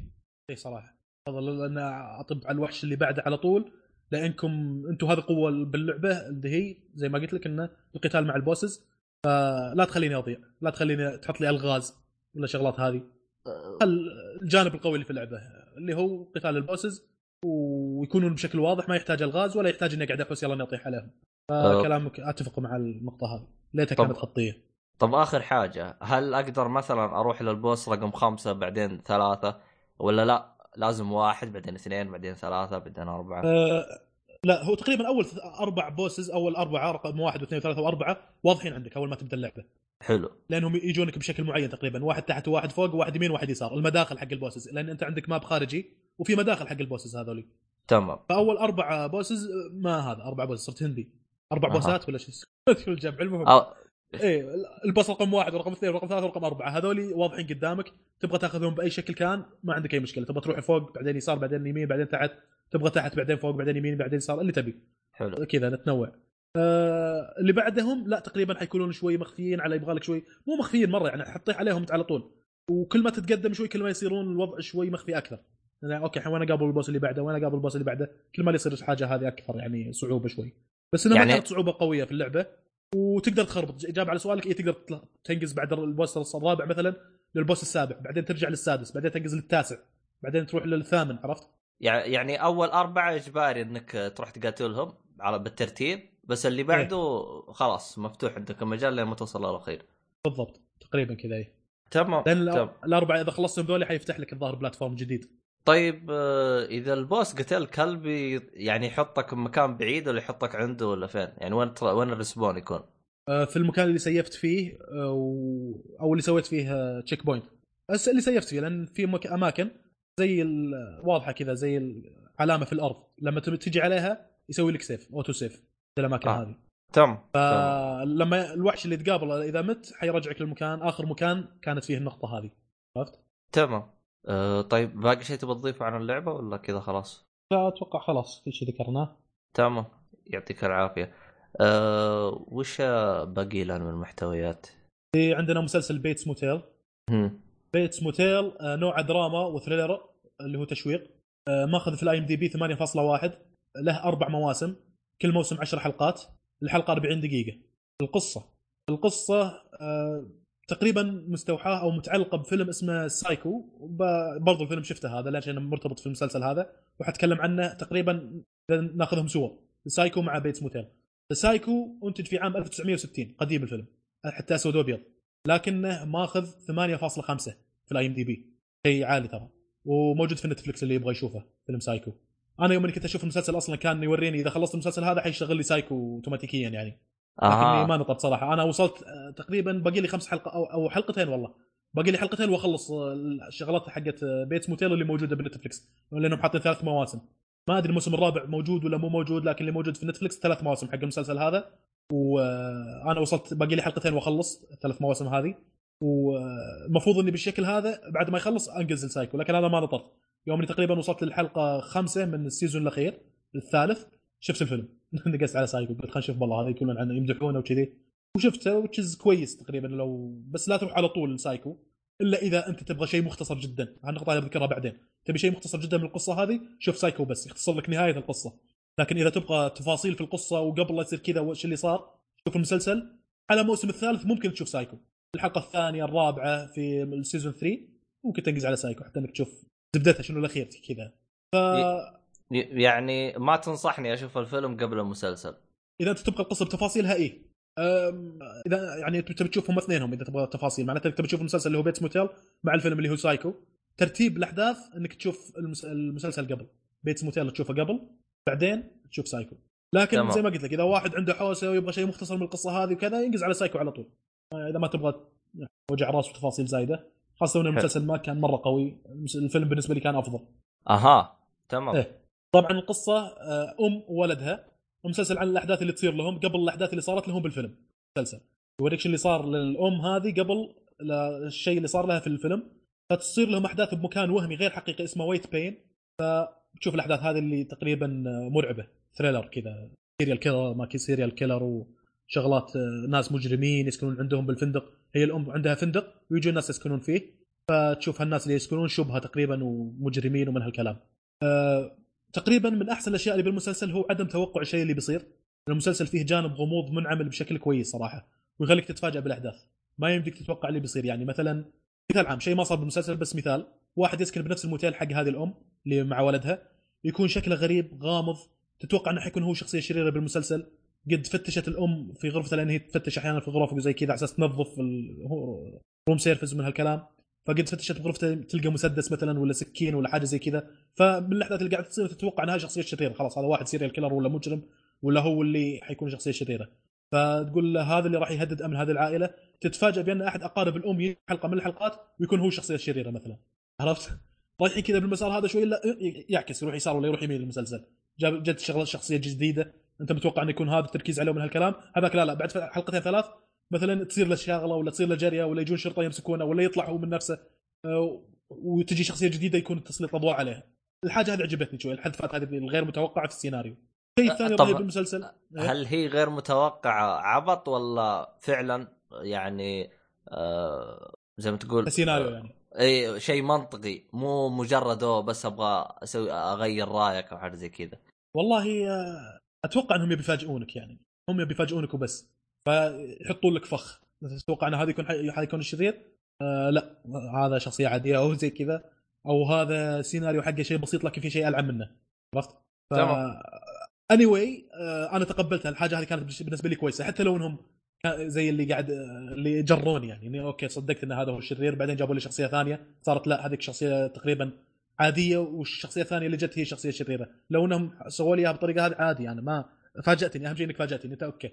إيه صراحة. أفضل أن أطب على الوحش اللي بعده على طول لأنكم أنتم هذه قوه باللعبة اللي هي زي ما قلت لك انه القتال مع ال bosses فلا تخليني أضيع لا تخليني تحط لي الغاز ولا شغلات هذه. خل الجانب القوي اللي في اللعبة اللي هو قتال البوسز ويكونون بشكل واضح ما يحتاج الغاز ولا يحتاج اني قاعد احوس يلا اني اطيح عليهم فكلامك أتفق مع النقطة هذه. ليتها كانت خطية. طب آخر حاجة هل أقدر مثلا أروح للبوس رقم خمسة بعدين ثلاثة ولا لا؟ لازم واحد بعدين اثنين بعدين ثلاثة بعدين أربعة. آه لا هو تقريبا أول أربع بوسز أول أربعة رقم واحد واثنين وثلاثة وأربعة واضحين عندك أول ما تبدأ اللعبة. حلو. لأنهم يجونك بشكل معين تقريبا واحد تحت وواحد فوق وواحد يمين وواحد يسار. المداخل حق ال bosses لأن أنت عندك map خارجي وفي مداخل حق ال bosses هذولي. تمام. فأول أربع bosses ما هذا أربع bosses صرت هندي. أربع أها. boss ات ولا شو اسمه؟ الجمع؟ المهم. أو إيه ال boss رقم واحد ورقم اثنين ورقم ثلاثة ورقم أربعة. هذولي واضحين قدامك. تبغى تاخذهم بأي شكل كان ما عندك أي مشكلة. تبغى تروح فوق بعدين يسار بعدين يمين بعدين تحت. تبغى تحت بعدين فوق بعدين يمين بعدين يسار اللي تبي. حلو. كذا نتنوع. آه اللي بعدهم لا تقريبا حيكونون شوي مخفيين على يبغى لك شوي. مو مخفيين مرة يعني حتطيح عليهم على طول. وكل ما تتقدم شوي كل ما يصيرون الوضع شوي مخفي أكثر. okay الحين وين اقابل ال boss اللي بعده؟ وين اقابل ال boss اللي بعده؟ كل ما يصير الحاجة هذه أكثر يعني صعوبة شوي. بس انها يعني- ما كانت صعوبة قوية في اللعبة وتقدر تخربط. اجابه على سؤالك اي تقدر تنقز بعد ال boss الرابع مثلا لل boss السابع بعدين ترجع للسادس بعدين تنقز للتاسع بعدين تروح للثامن عرفت؟ يع- يعني أول أربعة إجباري إنك تروح تقاتلهم على بالترتيب بس اللي بعده خلاص مفتوح عندك المجال لين ما توصل للأخير بالضبط تقريبا كذا اي تمام لأن تمام. الأربعة إذا خلصتهم ذولي حيفتح لك الظاهر platform جديد. طيب آه، إذا ال boss قتل قلبي يعني يحطك بمكان بعيد ولا يحطك عنده ولا فين؟ يعني وين وين ال respawn يكون؟ آه، في المكان اللي save ت فيه آه، أو اللي سويت فيه checkpoint بس اللي save ت فيه لأن في مك... أماكن زي واضحة كذا زي العلامه في الأرض لما تم- تجي عليها يسوي لك save auto save في الأماكن آه. هذه تمام فلما الوحش اللي تقابله إذا مت حيرجعك للمكان آخر مكان كانت فيه النقطة هذه عرفت؟ تمام أه طيب باقي شيء تبغى تضيفه عن اللعبة ولا كذا خلاص؟ لا أتوقع خلاص في شيء ذكرناه تمام يعطيك العافية أه وش باقي لنا من المحتويات؟ في عندنا مسلسل بيتس موتيل. بيتس موتيل نوعه دراما و thriller اللي هو تشويق آه، ماخذ في ال IMDb 8.1 له أربع مواسم كل موسم 10 حلقات الحلقة 40 دقيقة القصة القصة آه، تقريبا مستوحاه أو متعلقه بفيلم اسمه سايكو. برضو الفيلم شفته هذا ليش مرتبط في المسلسل هذا. وحتكلم عنه تقريبا ناخذهم سوا. سايكو مع بيتس موتيل سايكو أنتج في عام 1960 قديم الفيلم. حتى اسود وابيض لكنه ماخذ 8.5 في ال IMDb شيء عالي ترى. وموجود في نتفلكس اللي يبغى يشوفه فيلم سايكو أنا يوم كنت أشوف المسلسل أصلا كان يوريني إذا خلصت المسلسل هذا حيشغل لي سايكو اوتوماتيكيا يعني. لكني أها. ما نطرت صراحة. أنا وصلت آه، تقريبا باقي لي خمس حلقة أو, حلقتين والله. باقي لي حلقتين وأخلص آه، الشغلات حقت آه، بيتس موتيل اللي موجودة بنتفلكس لأنهم حاطين ثلاث مواسم. ما أدري الموسم الرابع موجود ولا مو موجود لكن اللي موجود في نتفلكس ثلاث مواسم حق المسلسل هذا. وأنا وصلت باقي لي حلقتين وأخلص الثلاث مواسم هذه. والمفروض إني بالشكل هذا بعد ما يخلص انقز سايكو لكن أنا ما نطرت. يوم اني تقريبا وصلت للحلقة خمسة من ال season الأخير الثالث. شفت الفيلم. نقزت على سايكو قلت خلينا نشوف بالله هذا يكونون عنه يمدحونه وكذا. وشفته وتشز كويس تقريبا لو بس لا تروح على طول سايكو إلا إذا أنت تبغى شيء مختصر جدا. هالنقطه هذه بذكرها بعدين. تبي شيء مختصر جدا من القصة هذه؟ شوف سايكو بس يختصر لك نهاية القصة. لكن إذا تبغى تفاصيل في القصة وقبل لا يصير كذا وش اللي صار شوف المسلسل. على الموسم الثالث ممكن تشوف سايكو. الحلقة الثانية الرابعة في ال season 3 ممكن تنقز على سايكو حتى إنك تشوف زبدتها شنو الأخير كذا. ف ي- يعني ما تنصحني أشوف الفيلم قبل المسلسل. إذا أنت تبغى القصة بتفاصيلها إيه. إذا يعني تبي تشوفهم اثنينهم إذا تبغى تفاصيل معناته انك تبي تشوف المسلسل اللي هو بيتس موتيل مع الفيلم اللي هو سايكو ترتيب الأحداث إنك تشوف المس- المسلسل قبل. بيتس موتيل تشوفه قبل بعدين تشوف سايكو لكن تمام. زي ما قلت لك إذا واحد عنده حوسة ويبغى شيء مختصر من القصة هذه وكذا ينقز على سايكو على طول. إذا ما تبغى وجع راس وتفاصيل زايدة خاصة إن المسلسل ما كان مرة قوي الفيلم بالنسبة لي كان أفضل. أها تمام. إيه. طبعا القصة آه، أم وولدها المسلسل عن الأحداث اللي تصير لهم قبل الأحداث اللي صارت لهم بالفيلم المسلسل يوريك اللي صار للأم هذه قبل الشيء اللي صار لها في الفيلم. فتصير لهم أحداث بمكان وهمي غير حقيقي اسمه White Pine فتشوف الأحداث هذه اللي تقريبا مرعبة thriller كذا serial killer ما serial killer وشغلات آه، ناس مجرمين يسكنون عندهم بالفندق. هي الأم عندها فندق ويجوا الناس يسكنون فيه. فتشوف هالناس اللي يسكنون مشبوهين تقريبا ومجرمين ومن هالكلام. آه، تقريبا من أحسن الأشياء اللي بالمسلسل هو عدم توقع الشيء اللي بيصير. المسلسل فيه جانب غموض منعمل بشكل كويس صراحة ويخليك تتفاجئ بالأحداث. ما يمديك تتوقع اللي بيصير. يعني مثلا مثال عام شيء ما صار بالمسلسل بس مثال. واحد يسكن بنفس الموتيل حق هذه الأم اللي مع ولدها يكون شكله غريب غامض. تتوقع إنه حيكون هو شخصية شريرة بالمسلسل. قد فتشت الأم في غرفتها لأن هي تفتش أحيانا في غرف وزي كذا على أساس تنظف الروم سيرفيس من هالكلام. فقد فتشت بغرفتها تلقى مسدس مثلا ولا سكين ولا حاجة زي كذا. فمن الاحداث اللي قاعدة تصير تتوقع إنها شخصية شريرة. خلاص هذا واحد serial killer ولا مجرم ولا هو اللي حيكون شخصية شريرة. فتقول هذا اللي راح يهدد أمن هذه العائلة. تتفاجئ بأن أحد أقارب الأم يجي حلقة من الحلقات ويكون هو الشخصيه الشريره مثلا. عرفت؟ رايحين كذا بالمسار هذا شوي لا يعكس يروح يسار ولا يروح يمين المسلسل جاب جت شغلة شخصية جديدة. أنت متوقع إنه يكون هذا التركيز عليه من هالكلام؟ هذاك لا لا بعد حلقتين ثلاث مثلا تصير له شغله ولا تصير له جريه ولا يجون شرطة يمسكونه ولا يطلع هو من نفسه آه، وتجي شخصية جديدة يكون تسليط أضواء عليها. الحاجة هذه عجبتني شوي الحذفات هذه الغير متوقعة في السيناريو. الشيء الثاني طب- رهيب بالمسلسل إيه؟ هل هي غير متوقعة عبط ولا فعلا يعني آه زي ما تقول السيناريو يعني. إي شيء منطقي مو مجرد أوه بس أبغى أسوي أغير رأيك أو حاجة زي كذا. والله آه، أتوقع إنهم يبي يفاجئونك يعني. هم يبي يفاجئونك وبس. فيحطون لك فخ. تتوقع ان هذا يكون هذا يكون الشرير آه لا. هذا شخصية عادية أو زي كذا أو هذا سيناريو حقه شيء بسيط لكن في شيء العب منه. عرفت؟ ف... تمام. anyway أنا تقبلتها. الحاجة هذه كانت بالنسبة لي كويسة. حتى لو إنهم كان زي اللي قاعد آه، اللي جروني يعني. إني okay صدقت إن هذا هو الشرير بعدين جابوا لي شخصية ثانية. صارت لا هذيك شخصية تقريبا عادية والشخصية الثانية اللي جت هي شخصية شريرة. لو إنهم سووا لي إياها بالطريقة هذه عادي. أنا ما فاجأتني. أهم شيء إنك فاجأتني. أنت أوكي.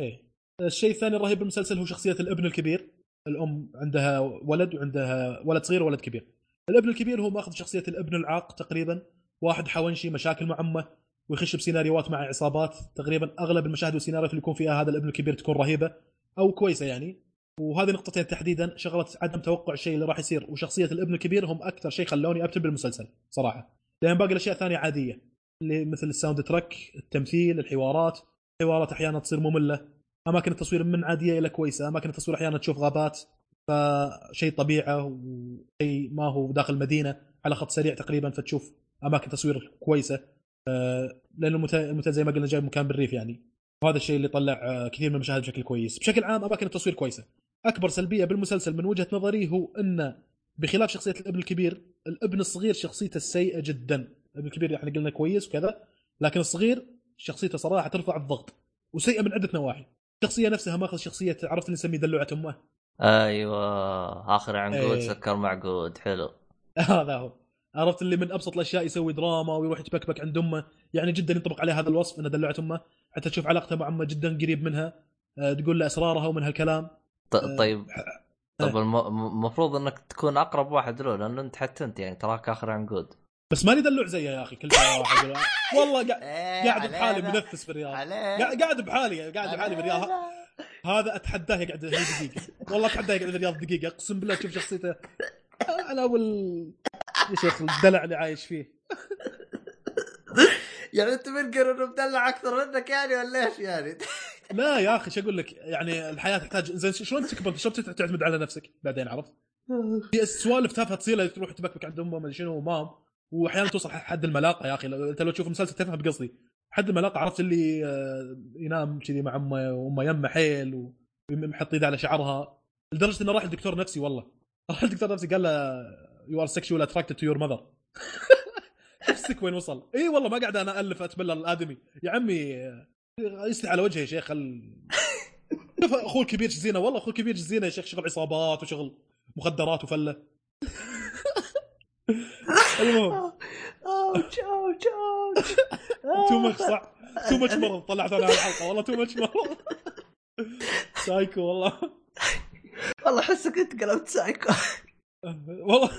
إيه. الشيء الثاني الرهيب بالمسلسل هو شخصية الابن الكبير. الأم عندها ولد وعندها ولد صغير وولد كبير. الابن الكبير هو ماخذ شخصية الابن العاق تقريبا. واحد حونشي مشاكل مع أمه ويخش بسيناريوهات مع عصابات. تقريبا أغلب المشاهد والسيناريوهات اللي يكون فيها هذا الابن الكبير تكون رهيبة أو كويسة يعني. وهذه نقطتين تحديدا شغله عدم توقع الشيء اللي راح يصير. وشخصية الابن الكبير هم أكثر شيء خلوني أبتل بالمسلسل صراحة. لأن باقي الأشياء الثانية عادية. اللي مثل ال soundtrack التمثيل الحوارات. الحوارات أحيانا تصير مملة. أماكن التصوير من عادية إلى كويسة. أماكن التصوير أحيانا تشوف غابات فشيء طبيعة وشيء ما هو داخل مدينه على خط سريع تقريبا فتشوف أماكن تصوير كويسة. آه، لأن المنتج زي ما قلنا جايب مكان بالريف يعني. وهذا الشيء اللي طلع آه، كثير من المشاهد بشكل كويس. بشكل عام أماكن التصوير كويسة. أكبر سلبية بالمسلسل من وجهة نظري هو إن بخلاف شخصية الابن الكبير الابن الصغير شخصيته سيئة جدا. الابن الكبير إحنا قلنا كويس وكذا لكن الصغير شخصيته صراحة ترفع الضغط وسيئة من عدة نواحي. الشخصية نفسها ماخذ شخصية عرفت اللي نسميه دلوعة أمه؟ أيوه آخر عنقود إيه. سكر معقود حلو. هذا هو. عرفت اللي من أبسط الأشياء يسوي دراما ويروح يتبكبك عند أمه. يعني جدا ينطبق عليه هذا الوصف إنه دلعت أمه. حتى تشوف علاقته مع أمه جدا قريب منها آه، تقول له أسرارها ومن هالكلام. آه، طيب. طيب الم- المفروض إنك تكون أقرب واحد له لأنه أنت حتى أنت يعني تراك آخر عنقود بس ماني دلوع زيه يا أخي كل شوية واحد والله قاعد قاعد بحالي منفس في الرياض. قاعد بحالي قاعد بحالي في الرياض. هذا أتحداه يقعد دقيقة. والله أتحداه يقعد في الرياض دقيقة أقسم بالله تشوف شخصيته. على اول يا شيخ الدلع اللي عايش فيه. يعني أنت منكر إنه مدلع أكثر منك يعني ولا إيش يعني؟ لا يا أخي شو أقول لك؟ يعني الحياة تحتاج زين شلون تكبر؟ شلون تعتمد على نفسك؟ بعدين عرفت؟ في سوالف تافهة تصير تروح تبكبك عند أمه ما شنو mom واحيانا توصل حد الملاقة يا أخي أنت لو تشوف المسلسل تفهم بقصدي حد الملاقة عرفت اللي آه، ينام كذي مع أمه وأمه يمه حيل ويحط إيده على شعرها. لدرجة إنه راح لدكتور نفسي والله. راح لدكتور نفسي قال له you are sexual attracted to your mother نفسك وين وصل؟ إي والله ما قاعد أنا ألف أتبلى الآدمي. يا عمي آه، يستحي على وجهه يا شيخ خل أخوه الكبير زينة والله أخوه الكبير زينة يا شيخ شغل عصابات وشغل مخدرات وفلة. المهم. اوش اوش اوش too much صح too much مرض. طلعت أنا الحلقة. والله too much مرض. psycho والله. والله أحسك أنت قلبت سايكو. والله.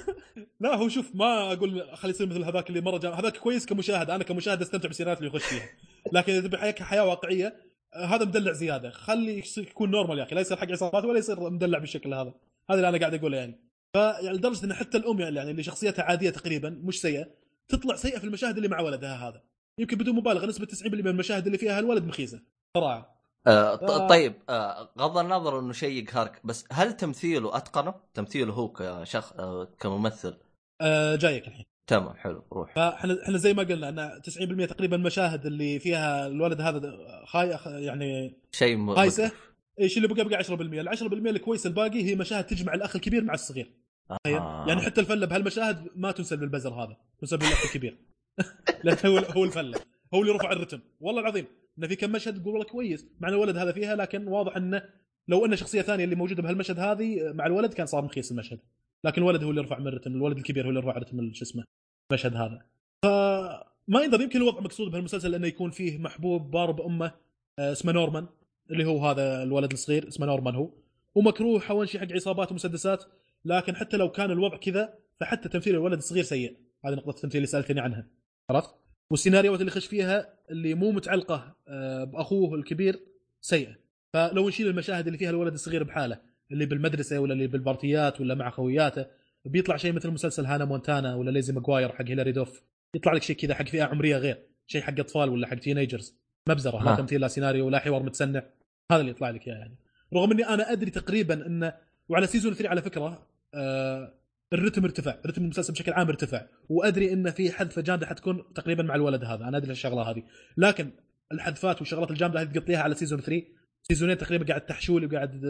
لا هو شوف ما أقول خلي يصير مثل هذاك اللي مرة هذاك كويس كمشاهد. أنا كمشاهد أستمتع بالسيناريوهات اللي يخش فيها. لكن إذا تبي حياه واقعية هذا مدلع زيادة. خلي يكون نورمال يا أخي. لا يصير حق عصابات ولا يصير مدلع بالشكل هذا. هذا اللي أنا قاعد أقوله يعني. فيعني لدرجه إن حتى الأم يعني اللي شخصيتها عادية تقريبا مش سيئة تطلع سيئة في المشاهد اللي مع ولدها هذا. يمكن بدون مبالغة نسبة 90% من المشاهد اللي فيها الولد مخيسة. صراحة آه، آه. طيب آه، غض النظر إنه شيء يقهرك بس هل تمثيله أتقنه؟ تمثيله هو كشخص آه، كممثل؟ آه جايك الحين. تمام حلو روح. فإحنا إحنا زي ما قلنا إن 90% تقريبا المشاهد اللي فيها الولد هذا خاي يعني شيء م... خايسة. إيش اللي بقى بقى 10% ال 10% الكويس الباقي هي مشاهد تجمع الأخ الكبير مع الصغير. تخيل آه. يعني حتى الفلة بهالمشاهد ما تنسب للبزر هذا. تنسب للاخ الكبير. لأن هو هو الفلة. هو اللي رفع الرتم. والله العظيم انه في كم مشهد تقول والله كويس مع الولد هذا فيها لكن واضح إنه لو ان شخصية ثانية اللي موجودة بهالمشهد هذه مع الولد كان صار مخيس المشهد. لكن الولد هو اللي رفع من الرتم الولد الكبير هو اللي رفع رتم شو اسمه المشهد هذا. فما ينظر يمكن الوضع مقصود بهالمسلسل إنه يكون فيه محبوب بار بامه آه، اسمه نورمان. اللي هو هذا الولد الصغير اسمه نورمان هو. ومكروه حول شيء حق عصابات ومسدسات لكن حتى لو كان الوضع كذا فحتى تمثيل الولد الصغير سيء. هذه نقطة التمثيل اللي سألتني عنها. عرفت؟ والسيناريوهات اللي خش فيها اللي مو متعلقة آه، بأخوه الكبير سيئة. فلو نشيل المشاهد اللي فيها الولد الصغير بحاله اللي بالمدرسة ولا اللي بالبارتيات ولا مع خوياته بيطلع شيء مثل مسلسل Hannah Montana ولا Lizzie McGuire حق Hilary Duff. يطلع لك شيء كذا حق فئة عمرية غير شيء حق أطفال ولا حق teenagers مبزرة لا ها. تمثيل لا سيناريو ولا حوار متصنع هذا اللي يطلع لك إياه يعني. رغم إني أنا أدري تقريبا انه وعلى season 3 على فكرة آه الرتم ارتفع رتم المسلسل بشكل عام ارتفع وأدري انه في حذفه جامدة حتكون تقريبا مع الولد هذا أنا أدري الشغلة هذه. لكن الحذفات والشغلات الجامدة هذه تقضيها على season 3 سيزونين تقريبا قاعد تحشولي وقاعد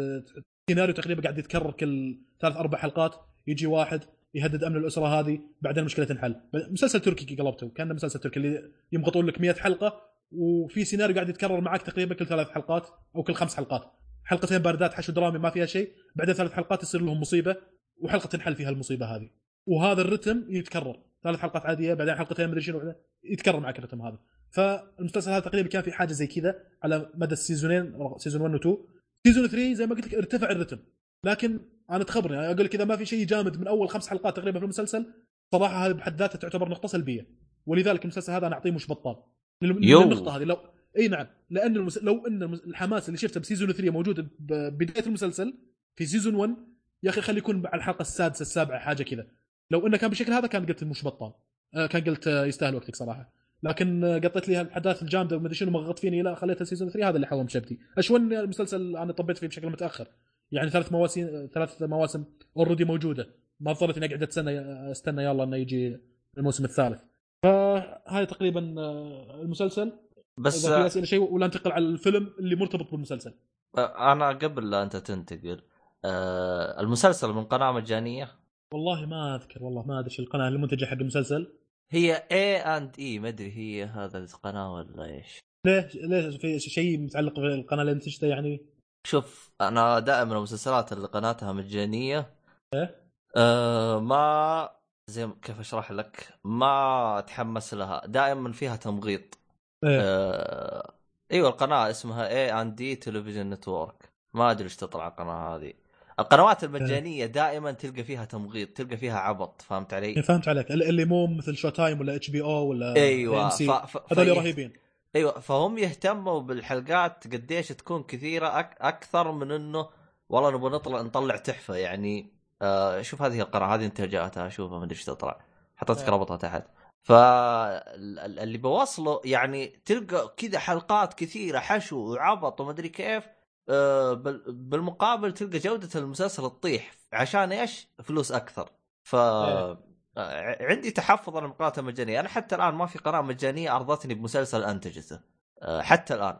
سيناريو تقريبا قاعد يتكرر كل ثلاث أربع حلقات يجي واحد يهدد أمن الأسرة هذه بعدين المشكلة تنحل. مسلسل تركي قلبته كان مسلسل تركي اللي يمغطون لك 100 حلقة وفي سيناريو قاعد يتكرر معك تقريبا كل ثلاث حلقات أو كل خمس حلقات. حلقتين باردات حشو درامي ما فيها شيء. بعدين ثلاث حلقات يصير لهم مصيبة وحلقة تنحل فيها المصيبة هذه. وهذا الرتم يتكرر. ثلاث حلقات عادية بعدين حلقتين مدري شنو يتكرر معك الرتم هذا. فالمسلسل هذا تقريبا كان في حاجة زي كذا على مدى السيزونين season 1 و 2 season 3 زي ما قلت لك ارتفع الرتم. لكن أنا تخبرني أقول لك إذا ما في شيء جامد من أول خمس حلقات تقريبا في المسلسل صراحة هذه بحد ذاتها تعتبر نقطة سلبية. ولذلك المسلسل هذا أنا أعطيه مش بطال. للنقطه هذه لو إي نعم. لأن المس... لو إن المس- الحماس اللي شفته ب season 3 موجود ببدايه المسلسل في season 1 يا أخي خليه يكون على الحلقة السادسة السابعة حاجة كذا. لو إنه كان بالشكل هذا كان قلت مش بطال. آه، كان قلت يستاهل وقتك صراحة. لكن آه، قطيت لي الاحداث الجامدة ومدري شنو مغط فيني لا خليتها season 3 هذا اللي حوم چبدي أشون المسلسل أنا طبيت فيه بشكل متأخر. يعني ثلاث مواسم ثلاث مواسم already موجودة. ما اضطريت إني أقعد استنى أستنى يلا إنه يجي الموسم الثالث. فهاي تقريبا آه، المسلسل. بس إذا في أسئلة شيء ولا انتقل على الفيلم اللي مرتبط بالمسلسل. آه، أنا قبل لا أنت تنتقل آه، المسلسل من قناة مجانية؟ والله ما أذكر والله ما أدري القناة المنتجة حق المسلسل. هي اي اند اي ما أدري هي هذا القناة ولا إيش. ليه ليه في شيء متعلق بالقناة اللي انتجته يعني؟ شوف أنا دائما المسلسلات اللي قناتها مجانية إيه؟ آه ما زي كيف أشرح لك؟ ما اتحمس لها. دائما فيها تمغيط. إيه. آه... إيوه القناة اسمها A and E Television Network ما أدري إيش تطلع القناة هذه. القنوات المجانية دائما تلقى فيها تمغيط تلقى فيها عبط فهمت علي؟ إيه، فهمت عليك. اللي مو مثل Showtime ولا HBO ولا أيوه. ف... ف... هذول رهيبين. أيوه فهم يهتموا بالحلقات قديش تكون كثيرة أك... أكثر من إنه والله نبغى نطلع نطلع تحفة يعني. آه شوف هذه القناه هذه انتاجاتها شوفها ما أدري إيش تطلع حطيت لك آه. رابطها تحت فاللي بوصله يعني تلقى كذا حلقات كثيرة حشو وعبط وما أدري كيف آه بال... بالمقابل تلقى جودة المسلسل تطيح عشان إيش؟ فلوس أكثر ف إيه. آه، عندي تحفظ على القناه المجانيه أنا حتى الآن ما في قناه مجانية أرضتني بمسلسل أنتجته حتى الآن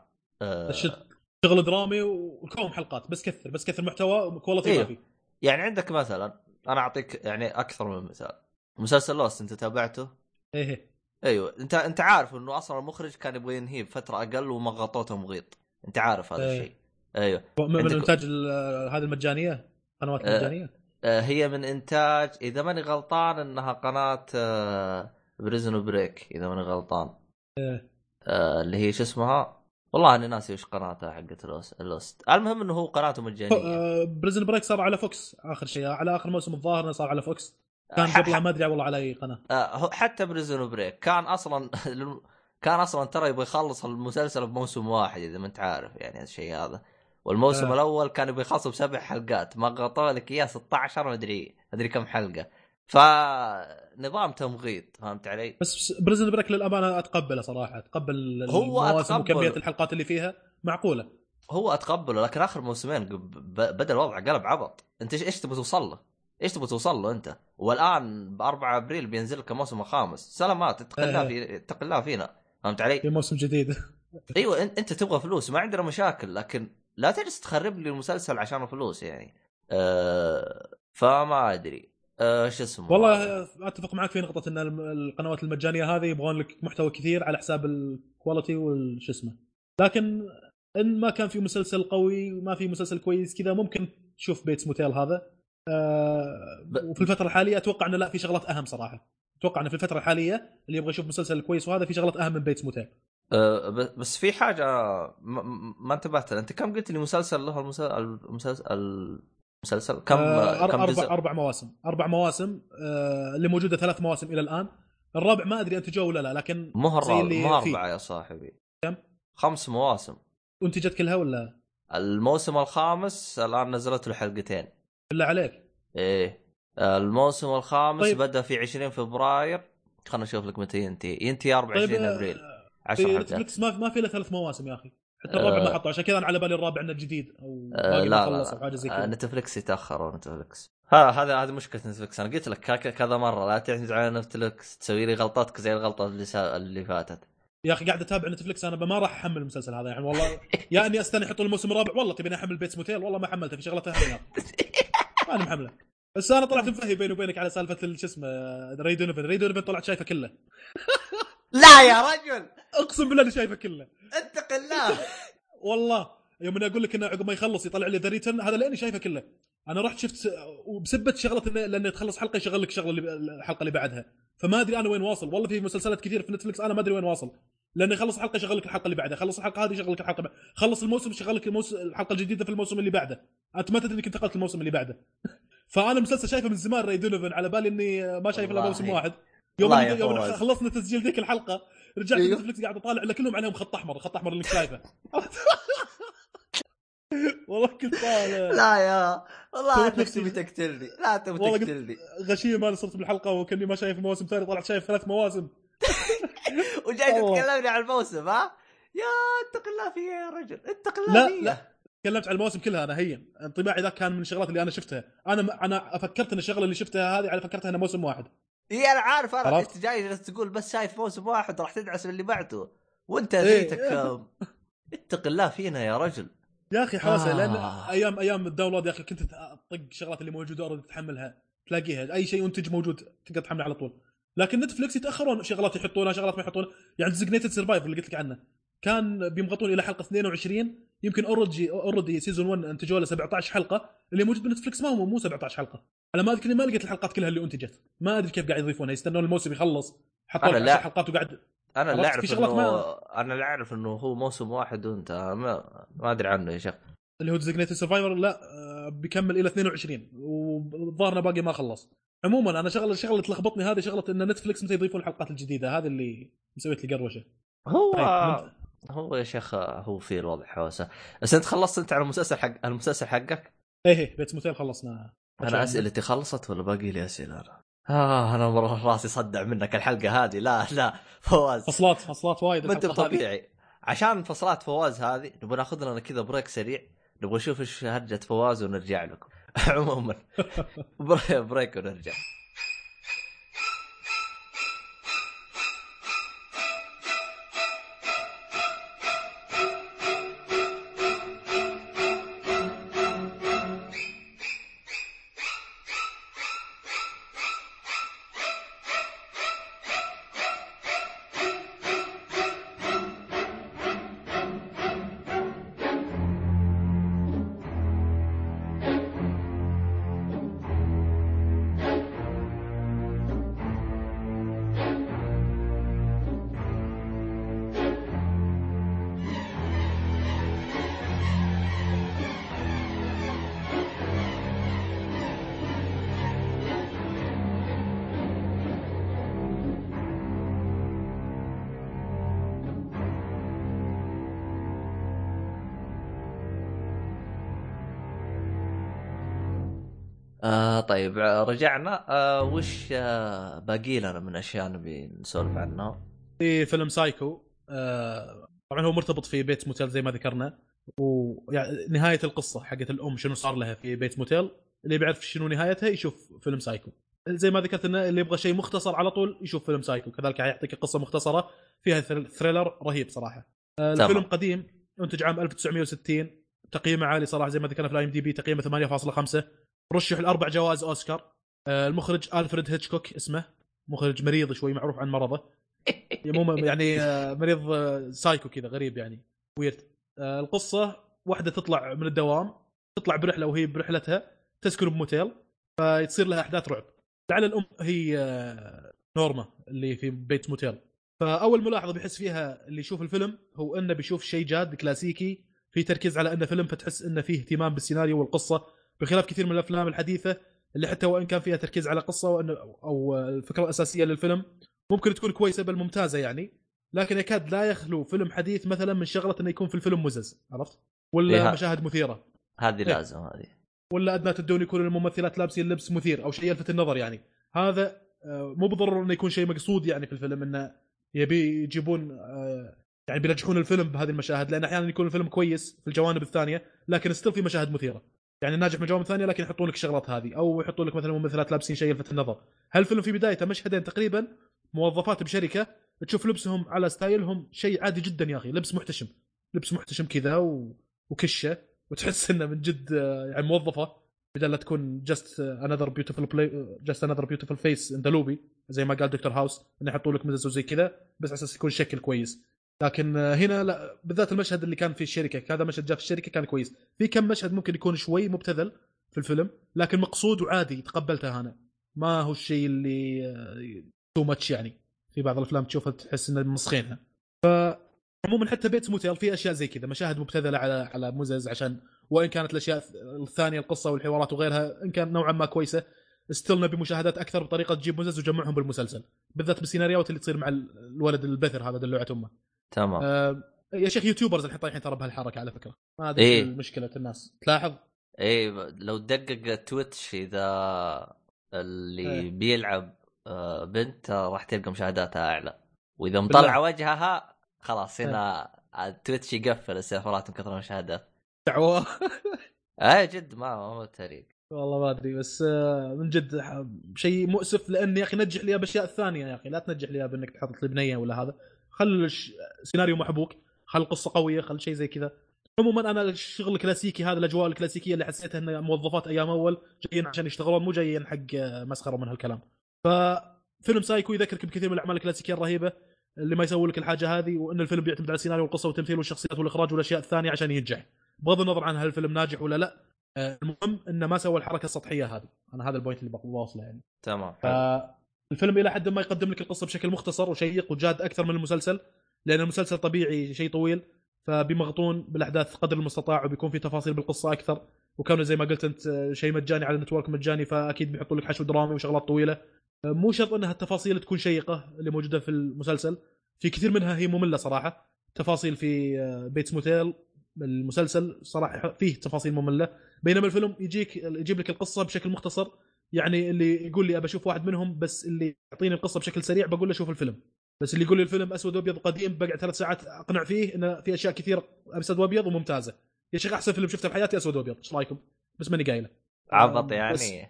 شغل درامي وكوم حلقات بس كثر بس كثر محتوى quality إيه. ما في يعني عندك مثلا أنا أعطيك يعني أكثر من مثال. مسلسل Lost أنت تابعته؟ إيه. أيوه. أنت أنت عارف إنه أصلا المخرج كان يبغى ينهيه بفترة أقل ومغطوه تمغيط أنت عارف هذا إيه. الشيء. أيوه. من عندك- إنتاج هذه المجانية؟ قنوات آه. مجانية؟ آه، هي من إنتاج إذا ماني غلطان إنها قناة Prison Break إذا ماني غلطان. إيه. آه، اللي هي شو اسمها؟ والله اني ناسي وش قناتها حقت Lost. المهم إنه هو قناته مجانية. Prison Break صار على Fox آخر شيء. على آخر موسم الظاهر صار على Fox كان قبلها ما أدري والله على أي قناة. آه، حتى Prison Break كان أصلا كان أصلا ترى يبغى يخلص المسلسل بموسم واحد إذا ما أنت عارف يعني الشيء هذا. والموسم آه. الأول كان يبغى يخلصه بسبع حلقات. ما غطوا لك إياه 16 ما أدري أدري كم حلقة. فنظام تمغيط فهمت علي؟ بس Prison Break للأمانة أتقبله صراحة أتقبل هو أتقبل. وكمية الحلقات اللي فيها معقولة هو أتقبله لكن آخر موسمين بدأ الوضع قلب عبط أنت إيش تبغى توصل له؟ إيش تبغى توصل له أنت؟ والآن ب 4 أبريل بينزل لك الموسم الخامس سلامات اتق الله. في اتق الله فينا فهمت علي؟ في موسم جديد أيوه أنت تبغى فلوس ما عندنا مشاكل لكن لا تجلس تخرب لي المسلسل عشان فلوس يعني أه فما أدري أه شو اسمه؟ والله أتفق معك في نقطة إن القنوات المجانية هذه يبغون لك محتوى كثير على حساب الكواليتي والش اسمه. لكن إن ما كان في مسلسل قوي وما في مسلسل كويس كذا ممكن تشوف Bates Motel هذا. آه ب- وفي الفترة الحالية أتوقع إنه لا في شغلات أهم صراحة. أتوقع إنه في الفترة الحالية اللي يبغى يشوف مسلسل كويس وهذا في شغلات أهم من Bates Motel أه بس في حاجة ما, ما انتبهت. أنت كم قلت لي مسلسل له المسلسل المسلسل, المسلسل كم آه كم جزء؟ أربع مواسم. أربع مواسم آه اللي موجودة ثلاث مواسم إلى الآن. الرابع ما أدري انتجوه ولا لا لكن مو الرابع مو. أربعة يا صاحبي. كم؟ خمس مواسم. انتجت كلها ولا؟ الموسم الخامس الآن نزلت له حلقتين. بالله عليك. إيه. الموسم الخامس طيب. بدأ في 20 فبراير. خلنا نشوف لك متى ينتهي. ينتهي 24 طيب آه، أبريل. في 10 حلقات. نتفلكس ما في إلا ثلاث مواسم يا أخي. حتى الرابع ما آه. حطوا عشان كذا أنا على بالي الرابع إنه جديد أو آه، لا ما لا خلص أو حاجة زي آه، كذا. نتفلكس يتأخروا نتفلكس هذا هذا هذه مشكلة نتفلكس أنا قلت لك كذا مرة لا تعتمد على نتفلكس تسوي لي غلطاتك زي الغلطة اللي سا... اللي فاتت. يا أخي قاعد أتابع نتفلكس أنا ما راح أحمل المسلسل هذا يعني والله. يا أني أستنى يحطون الموسم الرابع والله تبيني أحمل Bates Motel والله ما حملته في شغلات اهم يا أخي. ماني محمله. بس أنا طلعت مفهي بيني وبينك على سالفة ال- شو اسمه Ray Donovan Ray Donovan طلعت شايفه كله. لا يا رجل! أقسم بالله اني شايفه كله. اتق الله والله يوم اني أقول لك إنه عقب ما يخلص يطلع لي ذا ريتن هذا لاني شايفه كله. أنا رحت شفت وبسبة شغلة إنه- لأنه تخلص حلقة يشغل لك شغلة اللي الحلقة اللي بعدها. فما أدري أنا وين واصل. والله في مسلسلات كثير في نتفلكس أنا ما أدري وين واصل. لأنه يخلص حلقة يشغل لك الحلقة اللي بعدها خلص الحلقة هذه يشغل لك الحلقة بعد. خلص الموسم يشغل لك الموسم الحلقة الجديدة في الموسم اللي بعده. أنت ما تدري إنك انتقلت الموسم اللي بعده. فأنا مسلسل شايفه من زمان Ray Donovan على بالي إني ما شايف إلا. موسم واحد. يوم يوم. خلصنا تسجيل ذيك الحلقة رجعت أيوه. نتفلكس قاعد أطالع إلا كلهم عليهم خط أحمر الخط الاحمر اللي شايفه. والله كنت طالع. لا يا والله نفسي- تبي تقتلني لا تبي تقتلني. غشيم أنا صرت بالحلقة وكأني ما شايف مواسم ثانية طلعت شايف ثلاث مواسم. وجاي. تتكلمني عن الموسم ها؟ يا اتق الله فيا يا رجل اتق الله لا، فيا لا. تكلمت عن المواسم كلها أنا هين. انطباعي ذاك كان من الشغلات اللي أنا شفتها. أنا أنا فكرت إن الشغلة اللي شفتها هذه على فكرتها إنها موسم واحد. إي أنا عارف أنا؟ انت جاي جالس تقول بس شايف موسم واحد راح تدعس من اللي بعده. وأنت إيه. ذيتك آم، اتق الله فينا يا رجل. يا أخي حوسة آه. لأن أيام أيام ال download يا أخي كنت تطق الشغلات اللي موجودة already تحملها تلاقيها. أي شيء منتج موجود تقدر تحمله على طول. لكن نتفلكس يتأخرون شغلات يحطونها شغلات ما يحطونها. يعني Designated Survivor اللي قلت لك عنه. كان بيمغطون إلى حلقة 22 يمكن already already season 1 انتجوا له 17 حلقة. اللي موجود بنتفلكس ما هو مو 17 حلقة. على ما اذكر ما لقيت الحلقات كلها اللي انتجت. ما أدري كيف قاعد يضيفونها. يستنون الموسم يخلص. حطوا لك لا. 10 حلقات وقاعد أنا اللي عرفت أعرف انه ما- أنا اللي أعرف إنه هو موسم واحد وأنت ما ما أدري عنه يا شيخ. اللي هو Designated Survivor لا آه، بيكمل إلى 22 والظاهر باقي ما خلص. عموما أنا شغله الشغله اللي تلخبطني هذه شغلة إن نتفلكس متى يضيفون الحلقات الجديدة. هذه اللي مسويت لي قروشة. هو طيب، هو يا شيخ هو في الوضع حوسه بس أنت خلصت أنت على المسلسل حق المسلسل حقك؟ إيه إيه Bates Motel خلصنا؟ أنا اسئلتي خلصت ولا باقي لي أسئلة؟ أنا؟ آه أنا مرة راسي صدع منك الحلقة هذه. لا لا فواز. فصلات فصلات وايد ما أنت الحلقة. طبيعي. عشان فصلات فواز هذه نبغى ناخذ لنا كذا break سريع. نبغى نشوف إيش هرجة فواز ونرجع لكم. عموما. brea- break ونرجع. رجعنا. آه وش آه باقي لنا من أشياء نبي نسولف عنها؟ في فيلم سايكو آه طبعا هو مرتبط في Bates Motel زي ما ذكرنا ونهايه يعني القصة حقت الأم شنو صار لها في Bates Motel اللي بيعرف شنو نهايتها يشوف فيلم سايكو. زي ما ذكرت إنه اللي يبغى شيء مختصر على طول يشوف فيلم سايكو كذلك حيعطيك قصة مختصرة فيها thrill- thriller رهيب صراحة. آه. الفيلم قديم انتج عام 1960 تقييمه عالي صراحة زي ما ذكرنا في ال IMDb تقييمه 8.5 رشح لاربع جوائز أوسكار. المخرج ألفريد هيتشكوك اسمه. مخرج مريض شوي معروف عن مرضه. مو يعني آه، مريض آه، سايكو كذا غريب يعني ويرد آه، القصة واحدة تطلع من الدوام تطلع برحلة وهي برحلتها تسكن بموتيل فيصير لها أحداث رعب. لعل الأم هي آه، نورما اللي في Bates Motel. فأول ملاحظة بيحس فيها اللي يشوف الفيلم هو إنه بيشوف شيء جاد كلاسيكي في تركيز على إنه فيلم فتحس إنه فيه اهتمام بالسيناريو والقصة بخلاف كثير من الأفلام الحديثة اللي حتى وان كان فيها تركيز على قصة وانه أو الفكرة الأساسية للفيلم ممكن تكون كويسة بل ممتازة يعني لكن يكاد لا يخلو فيلم حديث مثلا من شغلة إنه يكون في الفيلم مزز عرفت؟ ولا إيه. مشاهد مثيرة هذه إيه. لازم هذه ولا أدنى تدون يكون الممثلات لابسين لبس مثير أو شيء يلفت النظر يعني هذا آه، مو بالضرورة إنه يكون شيء مقصود يعني في الفيلم إنه يبي يجيبون آه، يعني بينجحون الفيلم بهذه المشاهد لأن أحيانا يكون الفيلم كويس في الجوانب الثانية لكن still في مشاهد مثيرة يعني ناجح من الجوانب الثانية لكن يحطون لك الشغلات هذه أو يحطون لك مثلا ممثلات لابسين شيء يلفت النظر. هالفيلم في بدايته مشهدين تقريبا موظفات بشركة تشوف لبسهم على style هم شيء عادي جدا يا أخي لبس محتشم لبس محتشم كذا و... وكشة وتحس إنه من جد يعني موظفة بدل لا تكون just another beautiful play just another beautiful face in the lobby زي ما قال دكتور هاوس إنه يحطوا لك مزز وزي كذا بس على أساس يكون شكل كويس. لكن آه، هنا لا بالذات المشهد اللي كان في الشركة هذا مشهد جاء في الشركة كان كويس. في كم مشهد ممكن يكون شوي مبتذل في الفيلم لكن مقصود وعادي تقبلته أنا. ما هو الشيء اللي تو ماتش يعني. في بعض الأفلام تشوفها تحس انه مسخينها. ف عموما حتى بيت موتيل في أشياء زي كذا مشاهد مبتذلة على على مزز عشان وإن كانت الأشياء الثانية القصة والحوارات وغيرها إن كان نوعا ما كويسة still نبي مشاهدات أكثر بطريقة تجيب مزز وجمعهم بالمسلسل. بالذات بالسيناريوهات اللي تصير مع الولد البثر هذا دلوعة أمه. تمام. آه يا شيخ YouTubers الحين طايحين ترى بهالحركة على فكرة. ما أدري إيه. إيه؟ مشكلة الناس. تلاحظ؟ اي لو تدقق Twitch إذا اللي إيه. بيلعب آه، بنت راح تلقى مشاهداتها أعلى. وإذا بالله. مطلع وجهها خلاص هنا ال Twitch يقفل السيرفرات من كثر المشاهدات. دعوة. اي جد ما ما هو تهريج والله ما أدري بس آه، من جد شيء مؤسف لأن يا أخي نجح لي بأشياء الثانية يا أخي. لا تنجح لي بأنك تحط لي بنية ولا هذا. خل الش- سيناريو محبوك خل قصة قوية خل شيء زي كذا. عموما أنا الشغل الكلاسيكي هذا الأجواء الكلاسيكية اللي حسيتها إن موظفات أيام أول جايين عشان يشتغلون مو جايين حق آه، مسخرة من هالكلام. ففيلم سايكو يذكرك بكثير من الأعمال الكلاسيكية الرهيبة اللي ما يسوي لك الحاجة هذه وإن الفيلم بيعتمد على السيناريو والقصة والتمثيل والشخصيات والإخراج والأشياء الثانية عشان ينجح. بغض النظر عن هل الفيلم ناجح ولا لا آه، المهم إنه ما سوى الحركة السطحية هذه. أنا هذا ال point اللي بوصله يعني. تمام فالفيلم إلى حد ما يقدم لك القصة بشكل مختصر وشيق وجاد أكثر من المسلسل لأن المسلسل طبيعي شيء طويل فبيمغطون بالأحداث قدر المستطاع وبيكون في تفاصيل بالقصة أكثر. وكونه زي ما قلت أنت شيء مجاني على ال network مجاني فأكيد بيحطوا لك حشو درامي وشغلات طويلة. مو شرط إنها التفاصيل تكون شيقة اللي موجودة في المسلسل. في كثير منها هي مملة صراحة. تفاصيل في بيتس موتيل المسلسل صراحة فيه تفاصيل مملة. بينما الفيلم يجيك يجيب لك القصة بشكل مختصر يعني اللي يقول لي أبى أشوف واحد منهم بس اللي يعطيني القصة بشكل سريع بقول له شوف الفيلم. بس اللي يقول لي الفيلم أسود وأبيض قديم بقعد ثلاث ساعات أقنع فيه انه في أشياء كثير أسود وأبيض وممتازة. يا شيخ أحسن فيلم شفته بحياتي أسود وأبيض إيش رأيكم؟ بس ماني قايله. عبط يعني.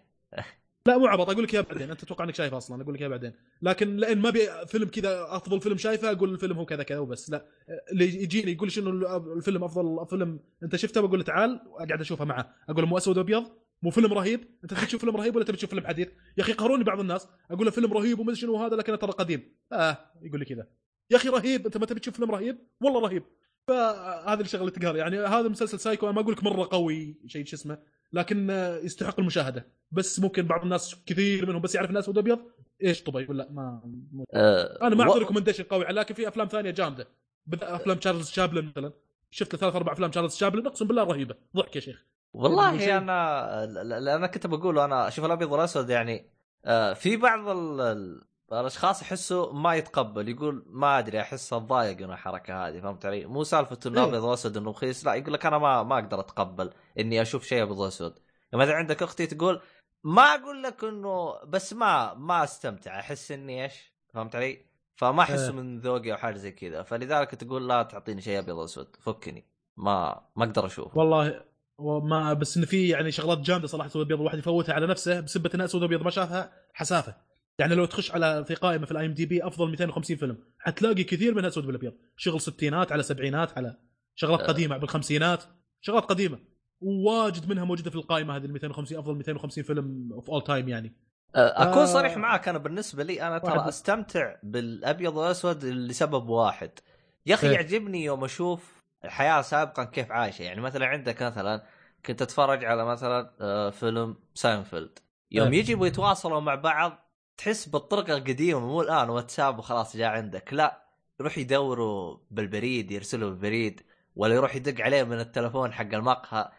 لا مو عبط أقول لك إياه بعدين. أنت تتوقع إنك شايفه أصلا أقول لك إياه بعدين. لكن لأن ما ابي فيلم كذا أفضل فيلم شايفه أقول الفيلم هو كذا كذا وبس. لا اللي يجيني يقول شنو الفيلم أفضل فيلم أنت شفته بقول له تعال واقعد أشوفه معه. أقول مو أسود وأبيض؟ مو فيلم رهيب؟ أنت تبي تشوف فيلم رهيب ولا تبي تشوف فيلم حديث؟ يا أخي قهروني بعض الناس. أقول له فيلم رهيب وما شنو هذا لكنه ترى قديم. آه يقول لي كذا. يا أخي رهيب أنت ما تبي تشوف فيلم رهيب؟ والله رهيب. فهذه الشغلة اللي تقهر. يعني هذا مسلسل سايكو أنا ما أقول لك مرة قوي شيء شو اسمه لكن يستحق المشاهدة. بس ممكن بعض الناس كثير منهم بس يعرف الناس أبيض إيش طبي؟ ولا ما أه أنا ما أعطي. recommendation قوي لكن في أفلام ثانية جامدة. أفلام تشارلز شابلن مثلا. شفت ثلاث أربع أفلام تشارلز شابلن أقسم بالله رهيبة. ضحك يا شيخ. والله يعني أنا أنا كنت بقول أنا أشوف الأبيض والأسود يعني آه، في بعض ال... الأشخاص يحسوا ما يتقبل يقول ما أدري أحس اتضايق من الحركة هذه فهمت علي؟ مو سالفة إنه إيه. أبيض وأسود إنه رخيص لا يقول لك أنا ما ما أقدر أتقبل إني أشوف شيء أبيض وأسود يعني مثلا عندك أختي تقول ما أقول لك إنه بس ما ما أستمتع أحس إني إيش فهمت علي؟ فما احسه إيه. من ذوقي أو حاجة زي كذا فلذلك تقول لا تعطيني شيء أبيض وأسود فكني ما ما أقدر أشوف والله وما بس انه في يعني شغلات جامدة صراحة اسود ابيض الواحد يفوتها على نفسه بسبة انه اسود ابيض ما شافها حسافة. يعني لو تخش على في قائمة في ال IMDb أفضل 250 فيلم. حتلاقي كثير منها اسود بالابيض شغل ستينات على سبعينات على شغلات أه. قديمة بالخمسينات. شغلات قديمة. وواجد منها موجودة في القائمة هذه ال 250 أفضل 250 فيلم of all time يعني. أكون صريح معاك أنا بالنسبة لي أنا ترى أستمتع بالأبيض والأسود لسبب واحد. يا أخي إيه. يعجبني يوم أشوف الحياة سابقا كيف عايشة. يعني مثلا عندك مثلا كنت اتفرج على مثلا آه، فيلم ساينفيلد يوم إيه. يجوا يتواصلوا مع بعض تحس بالطرق القديمة مو الآن واتساب وخلاص جاء عندك. لا يروح يدوروا بالبريد يرسلوا بالبريد ولا يروح يدق عليه من التلفون حق المقهى.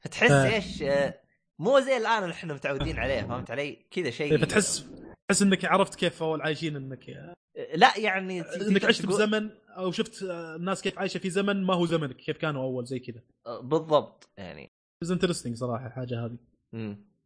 فتحس إيش آه، مو زي الآن اللي إحنا متعودين عليه فهمت علي؟ كذا شيء. فتحس تحس إنك عرفت كيف أول عايشين إنك لا يعني إنك عشت بزمن أو شفت الناس كيف عايشة في زمن ما هو زمنك كيف كانوا أول زي كذا. بالضبط يعني. is interesting صراحة الحاجة هذه.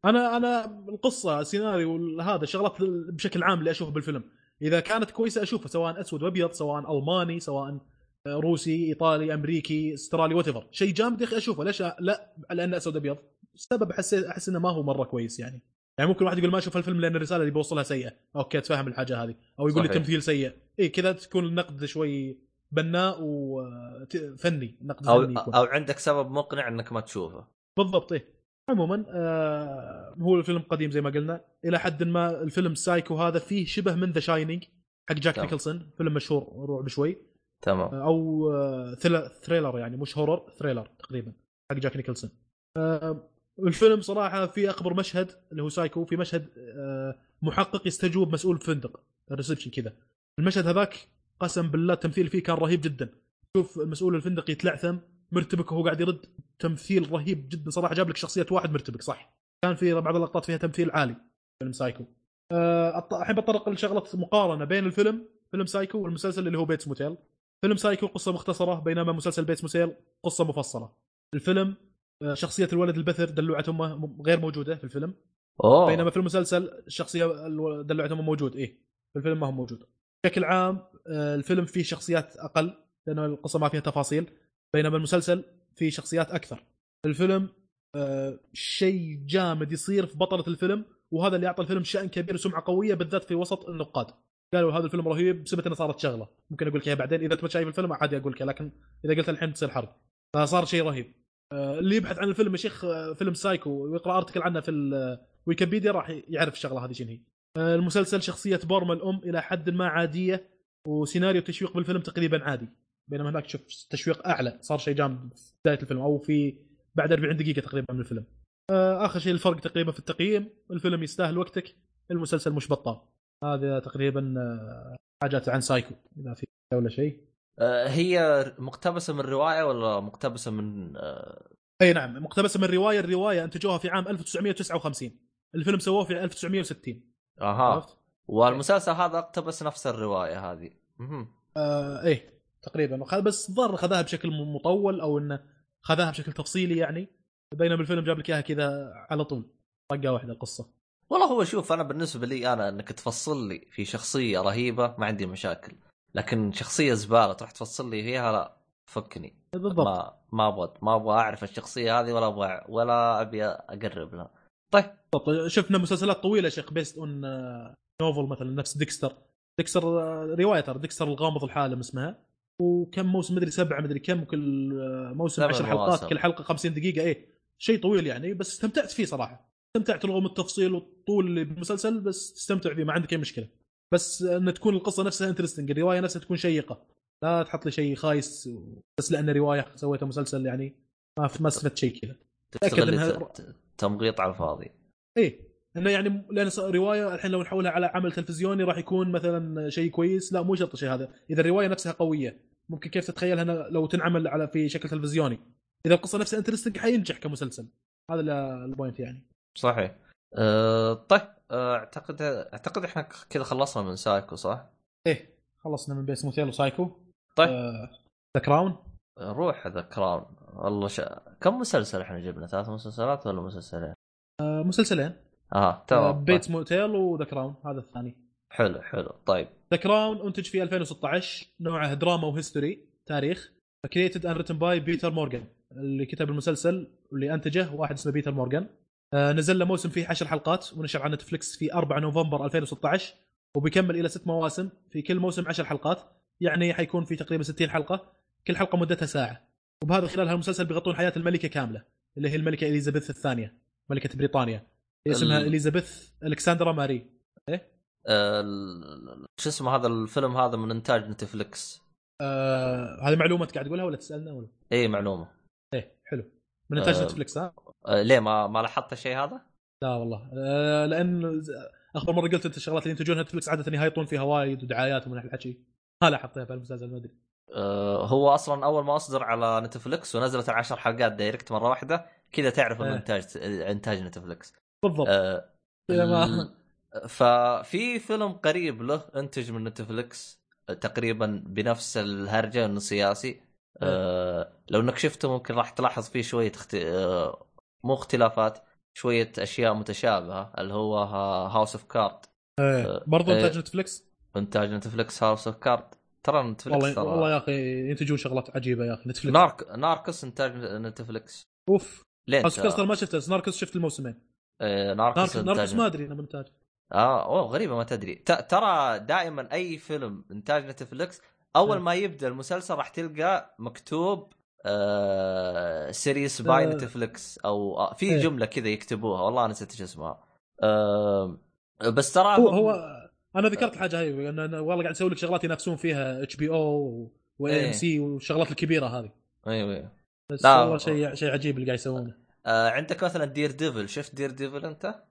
أنا أنا القصة سيناريو هذا شغلات بشكل عام اللي أشوفه بالفيلم. إذا كانت كويسة أشوفها سواء أسود وأبيض سواء ألماني سواء روسي إيطالي أمريكي أسترالي what شيء جامد يا أخي أشوفه. ليش لا لأنه أسود ابيض السبب أحس أحس إنه ما هو مرة كويس يعني. يعني ممكن واحد يقول ما أشوف الفيلم لأن الرسالة اللي بوصلها سيئة. أوكي اتفهم الحاجة هذه. أو يقول لي تمثيل سيء. اي كذا تكون النقد شوي بناء وفني نقد أو فني يكون. أو عندك سبب مقنع إنك ما تشوفه. بالضبط إيه. عموما آه هو الفيلم قديم زي ما قلنا. إلى حد ما الفيلم سايكو هذا فيه شبه من The Shining حق جاك نيكلسون. فيلم مشهور رعب شوي. تمام. آه، أو آه thriller يعني مش horror thriller تقريبا حق جاك نيكلسون. آه الفيلم صراحة في أكبر مشهد اللي هو سايكو في مشهد آه محقق يستجوب مسؤول فندق. ال reception كذا. المشهد هذاك قسم بالله التمثيل فيه كان رهيب جدا. شوف مسؤول الفندق يتلعثم مرتبك وهو قاعد يرد تمثيل رهيب جدا صراحة. جاب لك شخصية واحد مرتبك صح. كان في بعض اللقطات فيها تمثيل عالي. فيلم سايكو. الحين بتطرق لشغلة مقارنة بين الفيلم فيلم سايكو والمسلسل اللي هو بيتس موتيل. فيلم سايكو قصة مختصرة بينما مسلسل بيتس موتيل قصة مفصلة. الفيلم آه، شخصية الولد البثر دلوعة امه غير موجودة في الفيلم. أوه. بينما في المسلسل الشخصية دلوعة امه موجود. إيه. في الفيلم ما هو موجود. بشكل عام آه، الفيلم فيه شخصيات أقل لأن القصة ما فيها تفاصيل. بينما المسلسل فيه شخصيات أكثر. الفيلم آه شيء جامد يصير في بطلة الفيلم وهذا اللي أعطى الفيلم شأن كبير وسمعة قوية بالذات في وسط النقاد. قالوا هذا الفيلم رهيب بسبب إنه صارت شغلة. ممكن أقول لك إياها بعدين. إذا انت شايف الفيلم عادي أقول لك لكن إذا قلت الحين تصير حرب فصار شيء رهيب. آه اللي يبحث عن الفيلم يا شيخ آه، فيلم سايكو ويقرأ article عنه في الويكيبيديا راح يعرف الشغلة هذه شنو هي. آه المسلسل شخصية بورما الأم إلى حد ما عادية وسيناريو التشويق بالفيلم تقريبا عادي بينما هناك شوف تشويق أعلى صار شيء جامد في بداية الفيلم أو في بعد 40 دقيقة تقريبا من الفيلم. آه، آخر شيء الفرق تقريبا في التقييم الفيلم يستاهل وقتك المسلسل مش بطال. هذا تقريبا آه، حاجات عن سايكو إذا في ولا شيء. آه، هي مقتبسة من رواية ولا مقتبسة من آه، أي نعم مقتبسة من رواية الرواية أنتجوها في عام 1959 الفيلم سووه في 1960 أها. عرفت؟ والمسلسل هذا اقتبس نفس الرواية هذه. آه إيه تقريبا. بس ظهر خذاها بشكل مطول أو إنه خذاها بشكل تفصيلي يعني. بينما الفيلم جاب لك إياها كذا على طول. طقة واحدة القصة والله هو شوف أنا بالنسبة لي أنا إنك تفصل لي في شخصية رهيبة ما عندي مشاكل. لكن شخصية زبالة تروح تفصل لي فيها لا فكني. بالضبط. ما ما أبغى ما أبغى أعرف الشخصية هذه ولا أبغى ولا أبي أقرب لها. طيب. بالضبط. شفنا مسلسلات طويلة شيخ based on novel مثلا نفس ديكستر. ديكستر آه، رواية ديكستر الغامض الحالم اسمها. وكم موسم مدري سبعة مدري كم وكل آه، موسم 10 حلقات. كل حلقة 50 دقيقة إيه. شيء طويل يعني بس استمتعت فيه صراحة. استمتعت رغم التفصيل والطول اللي بالمسلسل بس تستمتع فيه ما عندك أي مشكلة. بس أن تكون القصة نفسها interesting الرواية نفسها تكون شيقة. لا تحط لي شيء خايس بس لأن روايه سويتها مسلسل يعني ما ما استفدت شيء كذا. تستغل إنها- تمغيط على الفاضي. إيه إنه يعني لأن رواية الحين لو نحولها على عمل تلفزيوني راح يكون مثلا شيء كويس. لا مو شرط الشيء هذا. إذا الرواية نفسها قوية ممكن كيف تتخيلها لو تنعمل على في شكل تلفزيوني؟ إذا القصة نفسها interesting حينجح كمسلسل. هذا ال- ال point يعني. صحيح. أه طيب. اعتقد أعتقد إحنا كذا خلصنا من سايكو صح؟ إيه خلصنا من بيتس موتيل وسايكو طيب. ذا كراون. روح ذا كراون. والله شا... كم مسلسل إحنا جبنا؟ ثلاث مسلسلات ولا مسلسلين؟ آه مسلسلين. آه آه تمام. بيتس موتيل وذا كراون هذا الثاني. حلو حلو. طيب. ذا كراون انتج في 2016 نوعه دراما و history تاريخ. created and written by بيتر مورغان اللي كتب المسلسل واللي أنتجه واحد اسمه بيتر مورغان. آه نزل له موسم فيه 10 حلقات ونشر على نتفلكس في 4 نوفمبر 2016 وبيكمل إلى ست مواسم. في كل موسم 10 حلقات يعني حيكون في تقريبا 60 حلقة. كل حلقة مدتها ساعة. وبهذا خلال هالمسلسل بيغطون حياة الملكة كاملة اللي هي الملكة إليزابيث الثانية ملكة بريطانيا. اسمها ال- إليزابيث ألكسندرا ماري. أه... ال- شو اسمه هذا الفيلم هذا من إنتاج نتفلكس آه هذه معلومة قاعد تقولها ولا تسألنا ولا؟ اي معلومة. إيه حلو. من إنتاج آه. نتفلكس ها؟ أه... ليه ما ما لاحظت الشيء هذا؟ لا والله آه لأن آخر مرة قلت أنت الشغلات اللي ينتجونها نتفلكس عادة يهايطون فيها وايد ودعايات ومن هالحكي ما لاحظتها في المسلسل ما أدري. هو أصلا أول ما أصدر على نتفلكس ونزلت العشر حلقات direct مرة واحدة كذا تعرف إنه إيه. إنتاج إنتاج نتفلكس بالضبط أه... ال- ففي فيلم قريب له انتج من نتفلكس تقريبا بنفس الهرجة إنه سياسي أه لو انك شفته ممكن راح تلاحظ فيه شوية اخت... أه مو اختلافات شوية أشياء متشابهة اللي هو هاوس اوف كارد إيه. برضو إيه. إنتاج نتفلكس إنتاج نتفلكس هاوس اوف كارد ترى نتفلكس والله ترى والله يا أخي ينتجون شغلات عجيبة يا أخي نتفلكس نارك ناركس إنتاج نتفلكس أوف. ليه هاوس أوف كاردز ما شفته بس ناركس شفت الموسمين. آه، ناركس ناركس, ناركس انتاج ما أدري من انتاج آه أوه غريبة ما تدري. ترى دائما أي فيلم إنتاج نتفلكس أول آه. ما يبدأ المسلسل راح تلقى مكتوب آه series by آه. نتفلكس أو آه في إيه. جملة كذا يكتبوها والله نسيت إيش اسمها آه بس ترى هو هو أنا ذكرت الحاجة هاي أنا والله قاعد أسوي لك شغلات ينافسون فيها إتش بي أو وإي ام سي والشغلات الكبيرة هذه أيوه بس لا، والله شيء شيء عجيب اللي قاعد يسوونه آه عندك مثلا دير ديفل شفت دير ديفل انت؟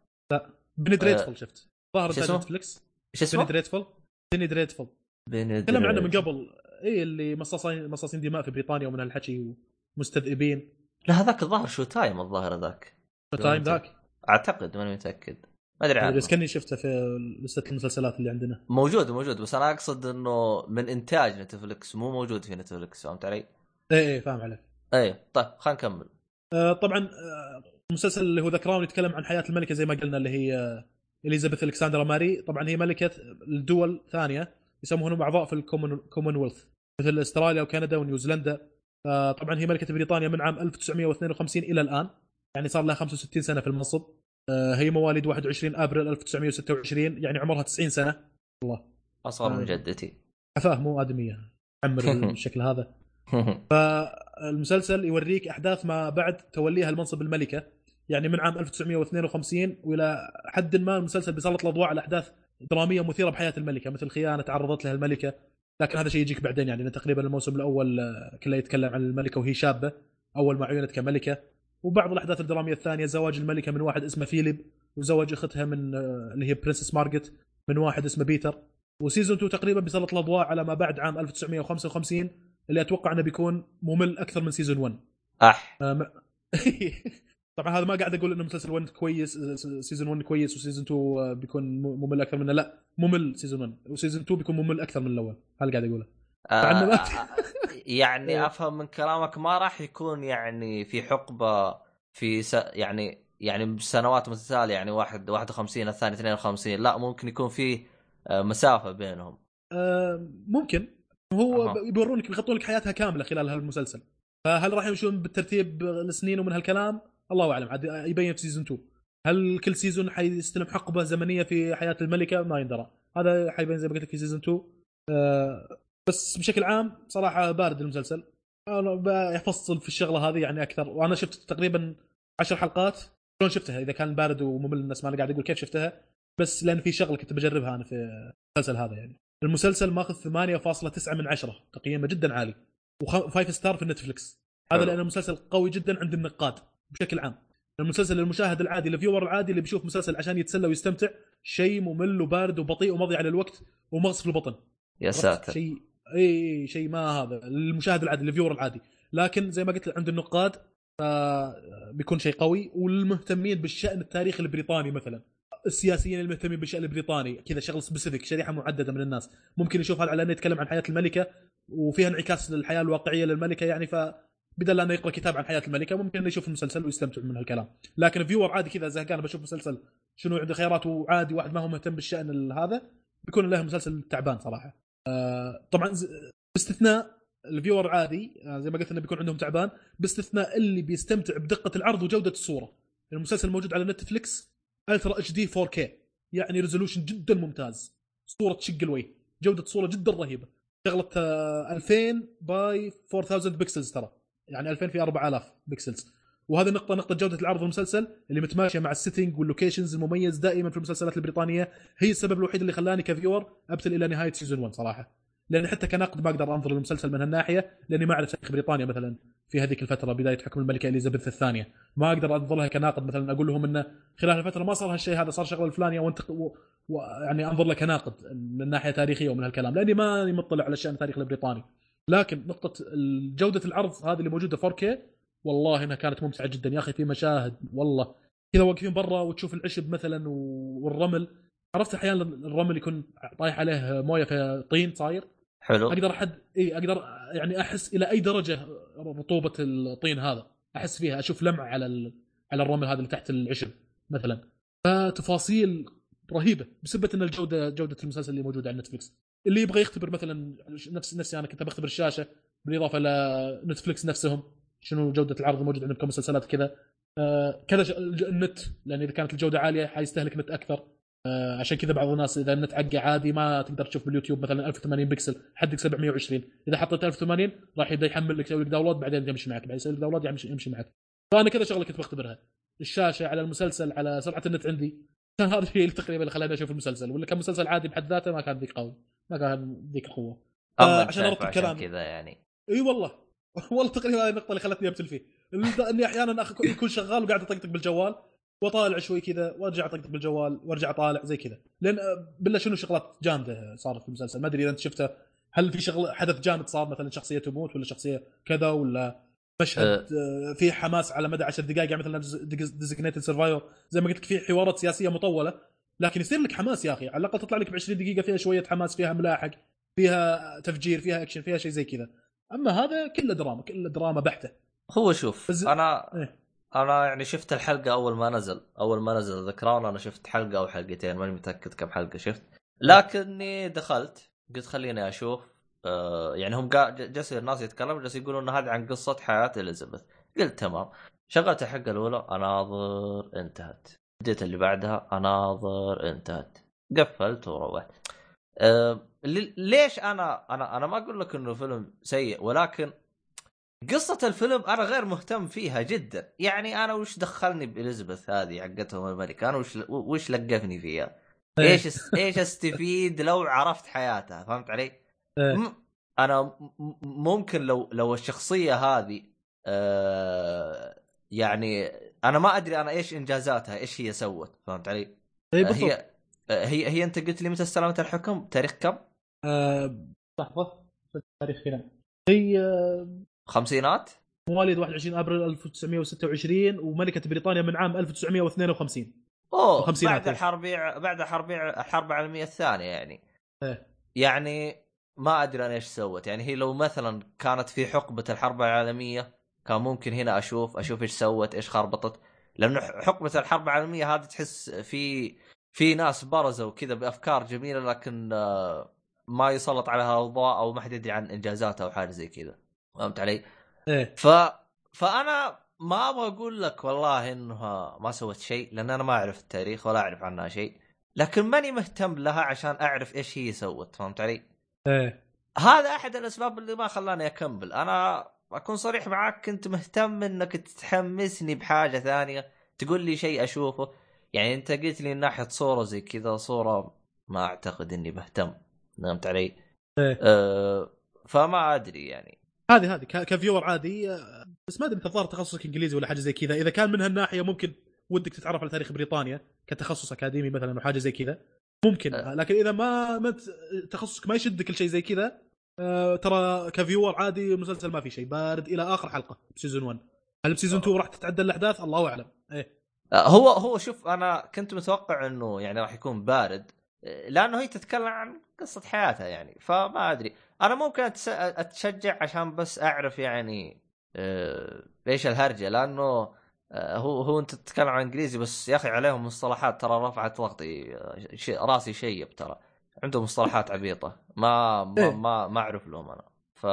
بيني دريدفول شفت ظاهر شو انتاج اسمه؟ نتفلكس إيش بيني اسمه؟ دريدفول بيني دريدفول بيني تكلمنا عنه من. قبل. إي اللي مصاصين مصاصين دماء في بريطانيا ومن هالحكي ومستذئبين. لا هذاك الظاهر شو تايم الظاهر شو تايم ذاك؟ أعتقد ماني متأكد. ما أدري عنه بس كأني شفته في لستة المسلسلات اللي عندنا. موجود موجود بس أنا أقصد إنه من إنتاج نتفلكس مو موجود في نتفلكس فهمت علي؟ إي إي فاهم عليك. إي طيب خلينا نكمل. آه طبعا آه المسلسل اللي هو ذا كراون يتكلم عن حياة الملكة زي ما قلنا اللي هي إليزابيث الكسندرا ماري. طبعا هي ملكة الدول ثانية. يسمونهم أعضاء في الكومنولث مثل أستراليا وكندا ونيوزيلندا. آه طبعا هي ملكة بريطانيا من عام 1952 إلى الآن يعني صار لها 65 سنة في المنصب. آه هي مواليد 21 أبريل 1926 يعني عمرها 90 سنة. الله أصغر من آه. جدتي. عفاة مو آدمية. عمر بالشكل هذا. فالمسلسل يوريك أحداث ما بعد توليها المنصب الملكة يعني من عام 1952 وإلى حد ما المسلسل بيسلط الأضواء على أحداث درامية مثيرة بحياة الملكة مثل خيانة تعرضت لها الملكة. لكن هذا شيء يجيك بعدين يعني تقريبا الموسم الأول آه، كله يتكلم عن الملكة وهي شابة أول ما عينت كملكة. وبعض الأحداث الدرامية الثانية زواج الملكة من واحد اسمه فيليب وزواج أختها من آه، اللي هي princess مارجريت من واحد اسمه بيتر. و season 2 تقريبا بيسلط الأضواء على ما بعد عام 1955 اللي أتوقع إنه بيكون ممل أكثر من season 1 أح. آه، طبعا هذا ما قاعد أقول إنه مسلسل 1 كويس season 1 كويس و season 2 بيكون م- ممل أكثر منه. لا ممل season 1 و season 2 بيكون ممل أكثر من الأول. هذا قاعد أقوله. فعنا ما- آه يعني إيه. أفهم من كلامك ما راح يكون يعني في حقبة في س... يعني يعني بسنوات متتالية يعني واحد 51 الثاني 52 لا ممكن يكون في آه، مسافة بينهم. آه، ممكن. هو أها. ب- بيورونك بيغطون لك حياتها كاملة خلال هالمسلسل. فهل راح يمشون بالترتيب السنين ومن هالكلام؟ الله أعلم عاد يبين في season 2 هل كل season حيستلم حقبة زمنية في حياة الملكة؟ ما يندرى. هذا حيبين زي ما قلت لك في season 2 آه، بس بشكل عام صراحة بارد المسلسل. أنا بفصل في الشغلة هذه يعني أكثر. وأنا شفت تقريبا عشر حلقات. شلون شفتها؟ إذا كان بارد وممل الناس ما أنا قاعد أقول كيف شفتها. بس لأن في شغلة كنت بجربها أنا في المسلسل هذا يعني. المسلسل ماخذ 8.9 من 10 تقييمه جدا عالي. و5 star في نتفلكس هذا. لأن المسلسل قوي جدا عند النقاد. بشكل عام. المسلسل للمشاهد العادي ال viewer العادي اللي بيشوف مسلسل عشان يتسلى ويستمتع شيء ممل وبارد وبطيء ومضيع للوقت ومغص للبطن يا عرفت؟ ساتر. شيء اي شيء ما هذا. المشاهد العادي ال viewer العادي. لكن زي ما قلت عند النقاد آه، بيكون شيء قوي. والمهتمين بالشأن التاريخي البريطاني مثلا. السياسيين المهتمين بالشأن البريطاني. كذا شغله specific شريحة محدده من الناس. ممكن يشوف هذا على انه يتكلم عن حياة الملكة وفيها انعكاس للحياة الواقعية للملكة يعني ف بدل إنه يقرأ كتاب عن حياة الملكة ممكن إنه يشوف المسلسل ويستمتع من هالكلام لكن viewer عادي كذا زهقان بشوف مسلسل شنو عنده خيارات وعادي واحد ما هو مهتم بالشأن هذا بيكون له مسلسل تعبان صراحة. آه، طبعا باستثناء ال viewer عادي آه، زي ما قلت إنه بيكون عندهم تعبان باستثناء اللي بيستمتع بدقة العرض وجودة الصورة. المسلسل موجود على Netflix Ultra HD 4K يعني resolution جدا ممتاز. صورة تشق الوجه جودة صورة جدا رهيبة. شغلة آه، 2000 by 4000 pixels ترى. يعني 2000 في 4000 pixels وهذه نقطة نقطة جودة العرض المسلسل اللي متماشية مع ال setting وال locations المميز دائما في المسلسلات البريطانية. هي السبب الوحيد اللي خلاني ك viewer أبتل إلى نهاية season 1 صراحة. لاني حتى كناقد ما أقدر أنظر للمسلسل من هالناحية لأني ما أعرف تاريخ بريطانيا مثلا في هذيك الفترة بداية حكم الملكة إليزابيث الثانية. ما أقدر انظر لها كناقد مثلا أقول لهم إنه خلال الفترة ما صار هالشيء هذا صار شغله الفلانيه وانت و... و... يعني أنظر له كناقد من ناحية تاريخية ومن هالكلام. لأني ماني مطلع على الشأن التاريخي البريطاني. لكن نقطة جودة العرض هذه اللي موجودة 4K والله إنها كانت ممتعة جدا. يا أخي في مشاهد والله. كذا واقفين برا وتشوف العشب مثلا والرمل. عرفت أحيانا الرمل يكون طايح عليه موية في طين صاير؟ حلو. أقدر احد إي أقدر يعني أحس إلى أي درجة رطوبة الطين هذا. أحس فيها أشوف لمع على ال... على الرمل هذا اللي تحت العشب مثلا. فتفاصيل رهيبة بسبه إن الجودة جودة المسلسل اللي موجود على نتفلكس اللي يبغى يختبر مثلا نفس نفسي أنا كنت بختبر الشاشة بالإضافة لنتفلكس نفسهم شنو جودة العرض الموجود عندهم كمسلسلات كذا. آه كذا النت لأن إذا كانت الجودة عالية حيستهلك نت أكثر. آه عشان كذا بعض الناس إذا النت عقه عادي ما تقدر تشوف باليوتيوب مثلا 1080 بكسل حدك 720 إذا حطيت 1080 راح يبدأ يحمل لك يسوي لك download بعدين يمشي معك بعدين يسوي لك download يمشي معك. فأنا كذا شغلة كنت بختبرها. الشاشة على المسلسل على سرعة النت عندي. هذا الشيء تقريبا اللي خلاني أشوف المسلسل ولا كان مسلسل عادي بحد ذاته ما كان ذيك قوي ما كان ذيك القوة. أما عشان أرتب كلامي. كذا يعني. إي والله. والله تقريبا هذه النقطة اللي خلتني أبتل فيه. إني أحيانا أخ... يكون شغال وقاعد أطقطق بالجوال وأطالع شوي كذا وأرجع أطقطق بالجوال وأرجع أطالع زي كذا. لأن آه، بالله شنو شغلات جامده صارت في المسلسل؟ ما أدري إذا أنت شفته هل في شغله حدث جامد صار مثلا شخصية تموت ولا شخصية كذا ولا مشهد آه، فيه حماس على مدى 10 دقائق يعني مثلا Designated Survivor زي ما قلت لك في حوارات سياسية مطولة لكن يصير لك حماس يا أخي. على الأقل تطلع لك ب 20 دقيقة فيها شوية حماس فيها ملاحق فيها تفجير فيها اكشن فيها شيء زي كذا. أما هذا كله دراما كله دراما بحتة. هو شوف بس- أنا إيه. أنا يعني شفت الحلقة أول ما نزل أول ما نزل The Crown أنا شفت حلقة أو حلقتين ماني متأكد كم حلقة شفت. لكني دخلت قلت خليني أشوف آه يعني هم جالسين الناس يتكلموا جالسين يقولون ان هذه عن قصة حياة إليزابيث قلت تمام شغلت الحلقة الأولى أناظر انتهت بديت اللي بعدها أناظر انتهت قفلت وروحت آه لي- ليش أنا أنا أنا ما أقول لك إنه فيلم سيء ولكن قصة الفيلم أنا غير مهتم فيها جدا، يعني أنا وش دخلني بإليزابيث هذه حقتهم الملكة؟ أنا وش وش لقفني فيها؟ إيه. إيش إيش أستفيد لو عرفت حياتها؟ فهمت علي؟ إيه. أنا ممكن لو لو الشخصية هذه آه، يعني أنا ما أدري أنا إيش إنجازاتها إيش هي سوت فهمت علي؟ اي آه، بالضبط هي آه، هي هي أنت قلت لي متى استلمت الحكم؟ تاريخ كم؟ آه، لحظة التاريخ هنا هي آه، خمسينات؟ مواليد 21 أبريل 1926 وملكة بريطانيا من عام 1952 أوه بعد إيه. الحرب بعد الحرب الحرب العالمية الثانية يعني إيه يعني ما أدري أنا إيش سوت. يعني هي لو مثلا كانت في حقبة الحرب العالمية كان ممكن هنا أشوف أشوف إيش سوت إيش خربطت. لأنه حقبة الحرب العالمية هذه تحس في في ناس برزوا كذا بأفكار جميلة لكن آه، ما يسلط عليها الضوء أو ما حد يدري عن إنجازاتها أو حاجة زي كذا. فهمت علي؟ إيه. ف فأنا ما أبغى أقول لك والله إنها ما سوت شيء لأن أنا ما أعرف التاريخ ولا أعرف عنها شيء. لكن ماني مهتم لها عشان أعرف إيش هي سوت. فهمت علي؟ إيه. هذا أحد الأسباب اللي ما خلاني أكمل. أنا أكون صريح معاك كنت مهتم إنك تحمسني بحاجة ثانية تقول لي شيء أشوفه. يعني أنت قلت لي من ناحية صورة زي كذا صورة ما أعتقد إني مهتم. فهمت علي؟ إيه. أه فما أدري يعني. هذه هذه. ك- كفيور عادي. بس ما أدري انت الظاهر تخصصك إنجليزي ولا حاجة زي كذا. إذا كان من هالناحية ممكن ودك تتعرف على تاريخ بريطانيا كتخصص أكاديمي مثلا وحاجه زي كذا. ممكن أه. لكن إذا ما ما تخصصك ما يشدك لشيء زي كذا آه، ترى ك viewer عادي المسلسل ما في شيء. بارد إلى آخر حلقة ب season 1 هل ب season 2 راح تتعدل الأحداث؟ الله أعلم. إيه. أه، هو هو شوف أنا كنت متوقع إنه يعني راح يكون بارد لأنه هي تتكلم عن قصة حياتها يعني فما أدري. أنا ممكن أتشجع عشان بس أعرف يعني إيش الهرجة لأنه هو هو انت تتكلم عن انجليزي بس يا أخي عليهم مصطلحات ترى رفعت ضغطي أه، شي راسي شيب ترى. عندهم مصطلحات عبيطة ما ما إيه. ما, ما أعرف لهم أنا. ف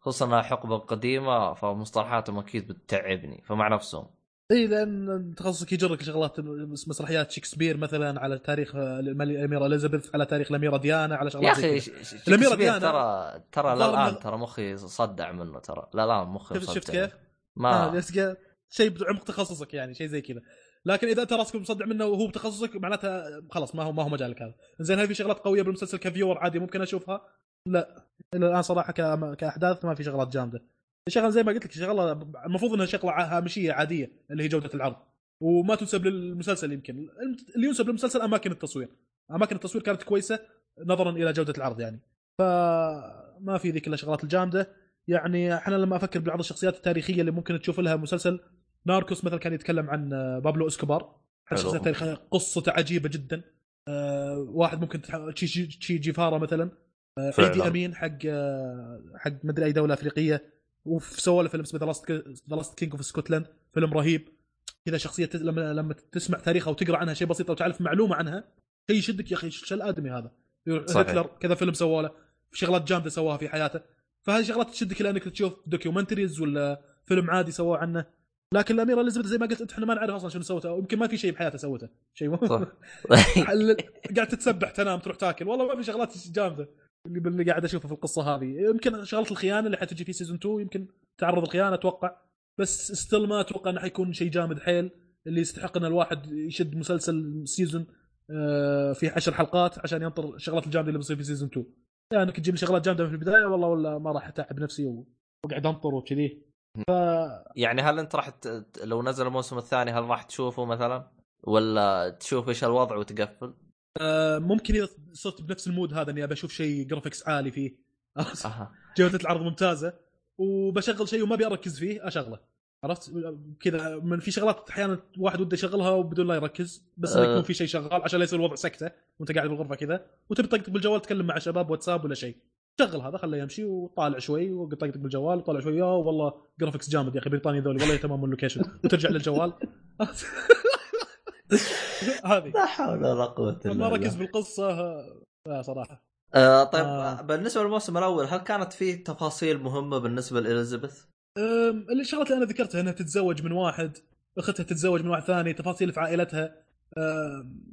خصوصا إنها حقبة قديمة فمصطلحاتهم أكيد بتتعبني فمع نفسهم. إي لأن تخصصك يجرك شغلات مسرحيات شكسبير مثلا على تاريخ الملكه الأميرة إليزابيث على تاريخ الأميرة ديانا على يا شغلات زي أخي شكسبير ديانا- ترى ترى الظاهر لا الآن إنه- ترى مخي صدع منه ترى. لا لا مخي شفت مصدع شفت كيف؟ ما آه شيء بعمق تخصصك يعني شيء زي كذا. لكن إذا أنت راسك مصدع منه وهو بتخصصك معناتها خلاص ما هو ما هو مجالك هذا. زين هل في شغلات قوية بالمسلسل كفيور عادي ممكن أشوفها؟ لا. إلى الآن صراحة كأحداث ما في شغلات جامدة. شغله زي ما قلت لك شغلة المفروض إنها شغلة هامشية عادية اللي هي جودة العرض. وما تنسب للمسلسل يمكن. اللي ينسب للمسلسل أماكن التصوير. أماكن التصوير كانت كويسة نظرا إلى جودة العرض يعني. فما في ذيك الشغلات الجامدة. يعني أحنا لما أفكر ببعض الشخصيات التاريخية اللي ممكن تشوف لها مسلسل Narcos مثلا كان يتكلم عن آه، بابلو إسكوبار. الشخصيات التاريخيه قصته عجيبة جدا. آه، واحد ممكن تشي تشي جيفارا مثلا. آه،. ايدي امين حق آه، حق مدري أي دولة أفريقية. وسوى له فيلم اسمه The Last King of Scotland فيلم رهيب. كذا شخصية لما لما تسمع تاريخها وتقرأ عنها شيء بسيط أو تعرف معلومة عنها شيء يشدك يا أخي شو الآدمي هذا؟ صحيح. هتلر كذا فيلم سوى له. في شغلات جامدة سواها في حياته. فهذه شغلات تشدك لأنك تشوف documentaries ولا فيلم عادي سواه عنه. لكن الأميرة إليزابيث زي ما قلت أنت إحنا ما نعرف أصلا شنو سوته أو يمكن ما في شيء بحياته سوته. شيء مو. قاعد تتسبح تنام تروح تاكل. والله ما في شغلات جامدة. اللي اللي قاعد أشوفه في القصة هذه. يمكن شغلة الخيانة اللي حتجي في season 2 يمكن تعرض الخيانة أتوقع. بس still ما أتوقع إنه حيكون شيء جامد حيل. اللي يستحق إن الواحد يشد مسلسل season آه، في عشر حلقات عشان ينطر الشغلات الجامدة اللي بتصير في season 2 يعني انك تجيب لي شغلات جامدة في البداية والله ولا ما راح أتعب نفسي و- وقاعد أنطر وكذي. ف يعني هل انت راح ت... لو نزل الموسم الثاني هل راح تشوفه مثلا؟ ولا تشوف إيش الوضع وتقفل؟ آه، ممكن إذا صرت بنفس ال mood هذا إني ابى أشوف شيء graphics عالي فيه. جوده العرض ممتازة. وبشغل شيء وما أبي أركز فيه أشغله. عرفت؟ كذا من في شغلات أحيانا واحد وده يشغلها وبدون لا يركز بس إنه. يكون في شيء شغال عشان لا يصير الوضع سكتة وانت قاعد بالغرفة كذا. وتبي تطقطق بالجوال تتكلم مع شباب واتساب ولا شيء. شغل هذا خله يمشي وطالع شوي وطقطق بالجوال وطالع شوي. يا والله graphics جامد يا أخي بريطانيا ذولي والله تمام ال location وترجع للجوال. هذه. لا حول ولا قوة إلا ما ركز بالقصة لا صراحة. آه طيب آه. بالنسبة للموسم الأول هل كانت فيه تفاصيل مهمة بالنسبة لإليزابيث؟ الشغلات اللي أنا ذكرتها إنها تتزوج من واحد أختها تتزوج من واحد ثاني تفاصيل في عائلتها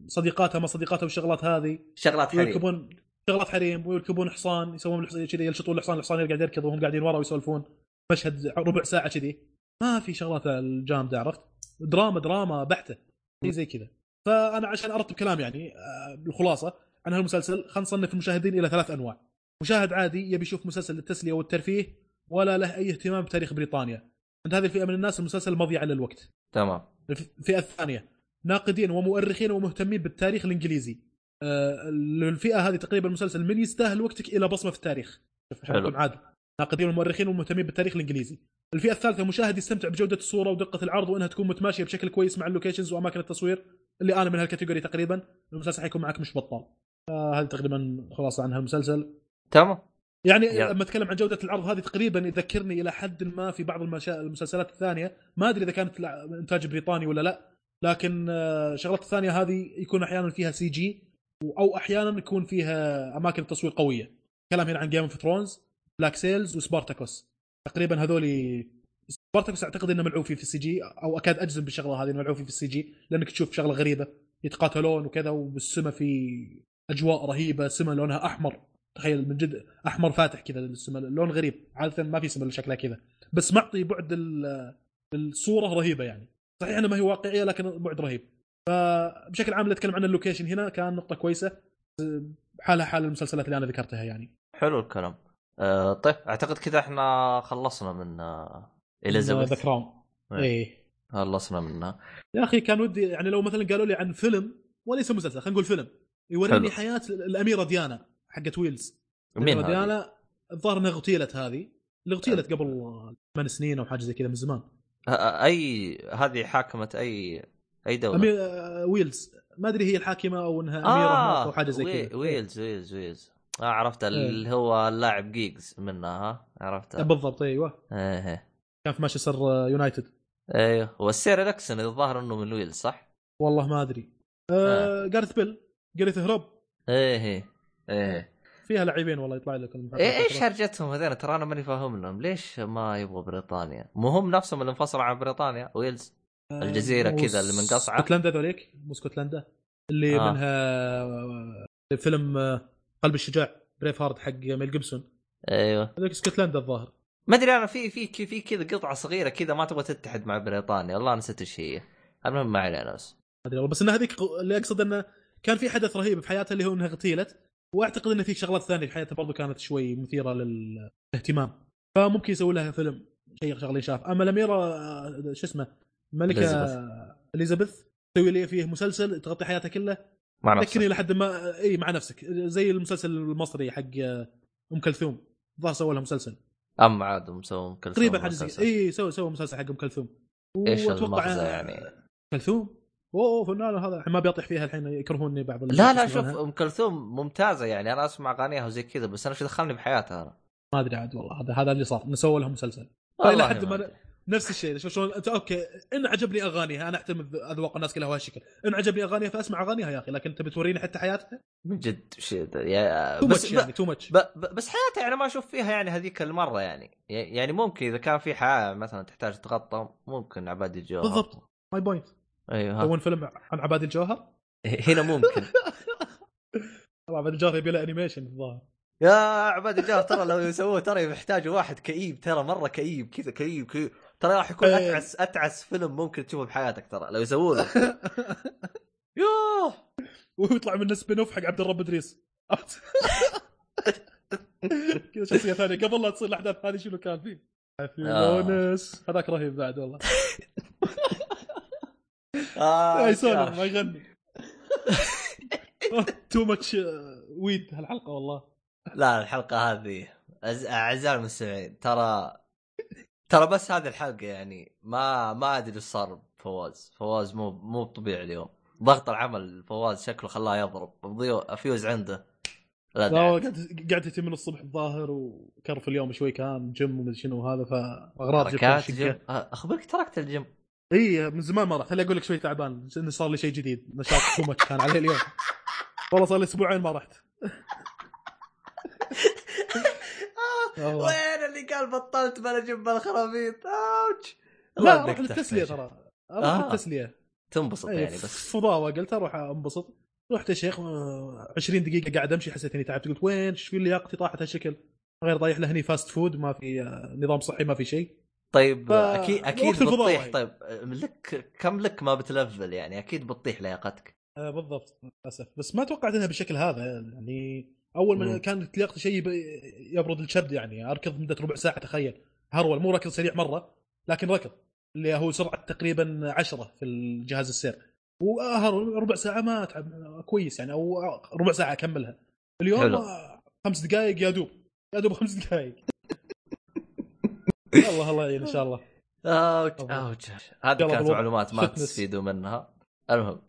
صديقاتها ما صديقاتها والشغلات هذه. شغلات حريم ويركبون شغلات حريم ويركبون حصان يسوون كذي يلشطون الحصان الحصان قاعد يركض وهم قاعدين ورا ويسولفون. مشهد ربع ساعة كذي. ما في شغلات الجامده عرفت؟ دراما دراما بحتة. شيء زي كذا. فأنا عشان أرتب كلام يعني آه، بالخلاصة عن هالمسلسل خلينا نصنف المشاهدين إلى ثلاث أنواع. مشاهد عادي يبي يشوف مسلسل للتسلية والترفيه ولا له أي اهتمام بتاريخ بريطانيا. عند هذه الفئة من الناس المسلسل مضيعه للوقت تمام. الفئة الثانية. ناقدين ومؤرخين ومهتمين بالتاريخ الإنجليزي. آه، الفئة هذه تقريبا المسلسل من يستاهل وقتك إلى بصمة في التاريخ. شوف حلو. عادل. ناقدين ومؤرخين ومهتمين بالتاريخ الإنجليزي. الفئة الثالثة مشاهد يستمتع بجودة الصورة ودقة العرض وإنها تكون متماشية بشكل كويس مع اللوكيشنز وأماكن التصوير اللي أنا من هالكاتيجوري تقريبا. المسلسل حيكون معك مش بطال. آه هذه تقريبا خلاصة عن هالمسلسل. تمام. يعني يلا. لما أتكلم عن جودة العرض هذه تقريبا يذكرني إلى حد ما في بعض المشا... المسلسلات الثانية. ما أدري إذا كانت إنتاج بريطاني ولا لا. لكن آه، الشغلات الثانية هذه يكون أحيانا فيها CG. أو أحيانا يكون فيها أماكن تصوير قوية. كلام هنا عن Game of Thrones Black Sails و Spartacus. تقريبا هذول Spartacus أعتقد إنه ملعوب فيه في ال CG أو أكاد أجزم بالشغلة هذه ملعوب فيه في ال CG لأنك تشوف شغلة غريبة يتقاتلون وكذا وبالسما في أجواء رهيبة سما لونها أحمر. تخيل من جد أحمر فاتح كذا السما لون غريب. عادة ما في سما شكلها كذا. بس معطي بعد ال- الصورة رهيبة يعني. صحيح انها ما هي واقعية لكن بعد رهيب. فبشكل عام نتكلم عن ال location هنا كان نقطة كويسة حالها حال المسلسلات اللي أنا ذكرتها يعني. حلو الكلام. آه طيب أعتقد كذا إحنا خلصنا من آه the Elizabeth Crown إيه. إيه. خلصنا منها. يا أخي كان ودي يعني لو مثلا قالوا لي عن فيلم وليس مسلسل خلينا نقول فيلم يوريني. حياة الأميرة ديانا حقت ويلز. مين؟ ديانا الظاهر إنها اغتيلت هذه. اللي اغتيلت قبل ثمان سنين أو حاجة زي كذا من زمان. أي هذه حاكمة أي أي دولة؟ أمي... آه، ويلز. ما أدري هي الحاكمة أو إنها أميرة هناك أو حاجة زي وي- كذا. ويلز ويلز ويلز. آه عرفت إيه. اللي هو اللاعب جيجز منها ها؟ إيه. عرفته بالضبط إيوه. إيه إيه. كان في مانشستر يونايتد. إيوه. والسير اليكس الظاهر إنه من ويلز صح؟ والله ما أدري. آه جاريث بيل قريت هروب. إيه إيه إيه. فيها لاعبين والله يطلع لك. إيه إيش هرجتهم هذين ترى أنا ماني فاهم لهم ليش ما يبغوا بريطانيا؟ مو هم نفسهم اللي انفصلوا عن بريطانيا؟ ويلز. الجزيرة مو كذا اللي منقصعة. اسكتلندا ذوليك؟ مو اسكتلندا. اللي آه. منها آه، فيلم آه، قلب الشجاع Braveheart حق ميل جيبسون. أيوه. هذيك اسكتلندا الظاهر. ما أدري أنا في في في كذا قطعة صغيرة كذا ما تبغى تتحد مع بريطانيا. والله نسيت إيش هي. المهم ما علينا بس. ما أدري والله بس إن هذيك اللي أقصد إنه كان في حدث رهيب في حياتها اللي هو إنها اغتيلت. وأعتقد إن في شغلات ثانية في حياتها برضو كانت شوي مثيرة للاهتمام. فممكن يسوي لها فيلم شيء شغلة شاف. أما الأميرة آه، شو اسمه؟ الملكه. إليزابيث. تسوي لي فيه مسلسل تغطي حياتها كلها. مع نفسك. لحد ما إي مع نفسك. زي المسلسل المصري حق أم كلثوم. الظاهر سووا لها مسلسل. أم عاد مسوي أم كلثوم تقريبا حاجة. زي إي سووا سووا مسلسل حق أم كلثوم. إيش المغزى يعني؟ كلثوم؟ أوه فنان هذا. ما بيطيح فيها الحين يكرهوني بعض لا لا شوف. أم كلثوم ممتازة يعني. أنا أسمع أغانيها وزي كذا بس أنا شو دخلني بحياتها أنا؟ ما أدري عاد والله هذا هذا اللي صار. نسوي لهم مسلسل. إلى حد ما. نفس الشيء شوف شلون أنت أوكي إن عجبني أغانيها أنا أحترم اذواق الناس كلها بهالشكل إن عجبني أغانيها فأسمع أغانيها يا أخي لكن أنت بتوريني حتى حياتها؟ من جد شيء. يا too بس يعني too much. بس حياتها يعني ما أشوف فيها يعني هذيك المرة يعني. يعني ممكن إذا كان في حياة مثلا تحتاج تغطى ممكن عبادي الجوهر. بالضبط. my point أيوه. يسوون فيلم عن عباد الجوهر؟ هنا ممكن. عباد الجوهر يبي له animation الظاهر. يا عباد الجوهر ترى لو يسووه ترى يحتاجوا واحد كئيب ترى مرة كئيب كذا كئيب كئيب. ترى راح يكون إيه. اتعس أتعس فيلم ممكن تشوفه بحياتك ترى لو يسووا له يوه ويطلع منه spin off حق عبد الرب إدريس. كذا شخصية ثانية. قبل لا تصير الأحداث هذه شنو كان فيه؟ في آه. هذاك رهيب بعد والله. آه يا سولف ما يغني. too much weird هالحلقة والله. لا الحلقة هذه أعزائي المستمعين ترى ترى بس هذه الحلقة يعني ما ما أدري إيش صار فواز فواز مو مو طبيعي اليوم. ضغط العمل فواز شكله خلاه يضرب. فيوز عنده. لا لا هو. قاعد قاعد يتم من الصبح الظاهر وكرف اليوم شوي كان جيم ومدري شنو هذا فأغراض جبت آه، أخبرك تركت الجيم. إي من زمان ما رحت. خليني أقول لك شوي تعبان انه صار لي شيء جديد. نشاط تو كان عليه اليوم. والله صار لي أسبوعين ما رحت. اللي قال بطلت بلا جيم بلا خرابيط ouch لا أروح للتسليه. ترى. أروح آه. للتسليه تنبسط يعني بس. فضاوه قلت أروح أنبسط. رحت يا شيخ آه، 20 دقيقة قاعد أمشي حسيت إني تعبت. قلت وين؟ إيش في لياقتي طاحت هالشكل. غير رايح لهني fast food ما في آه، نظام صحي ما في شيء. طيب ف- أكيد أكيد بتطيح. طيب لك كم لك ما بتلفل يعني؟ أكيد بتطيح لياقتك. آه بالضبط للأسف. بس ما توقعت إنها بالشكل هذا يعني أول ما. كانت لياقتي شيء يب- يبرد الشد يعني أركض مدة ربع ساعة تخيل هرول مو ركض سريع مرة لكن ركض اللي هو سرعة تقريبا 10 في الجهاز السير وربع ساعة ما أتعب كويس يعني أو ربع ساعة أكملها اليوم حلو. خمس دقائق يا دوب يا دوب خمس دقائق الله الله يعين إن شاء الله اوج الله. اوج هذه كانت. معلومات ما. تستفيدوا منها المهم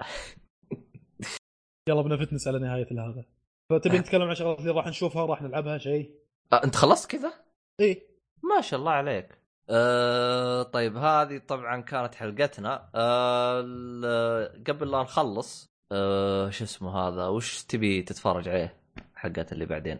يلا بنا فتنس على نهاية هذا فتبي أه. نتكلم عن شغلات اللي راح نشوفها وراح نلعبها شيء آه، انت خلصت كذا؟ إيه ما شاء الله عليك أه طيب هذه طبعا كانت حلقتنا أه قبل لا نخلص أه شو اسمه هذا وش تبي تتفرج عليه حقات اللي بعدين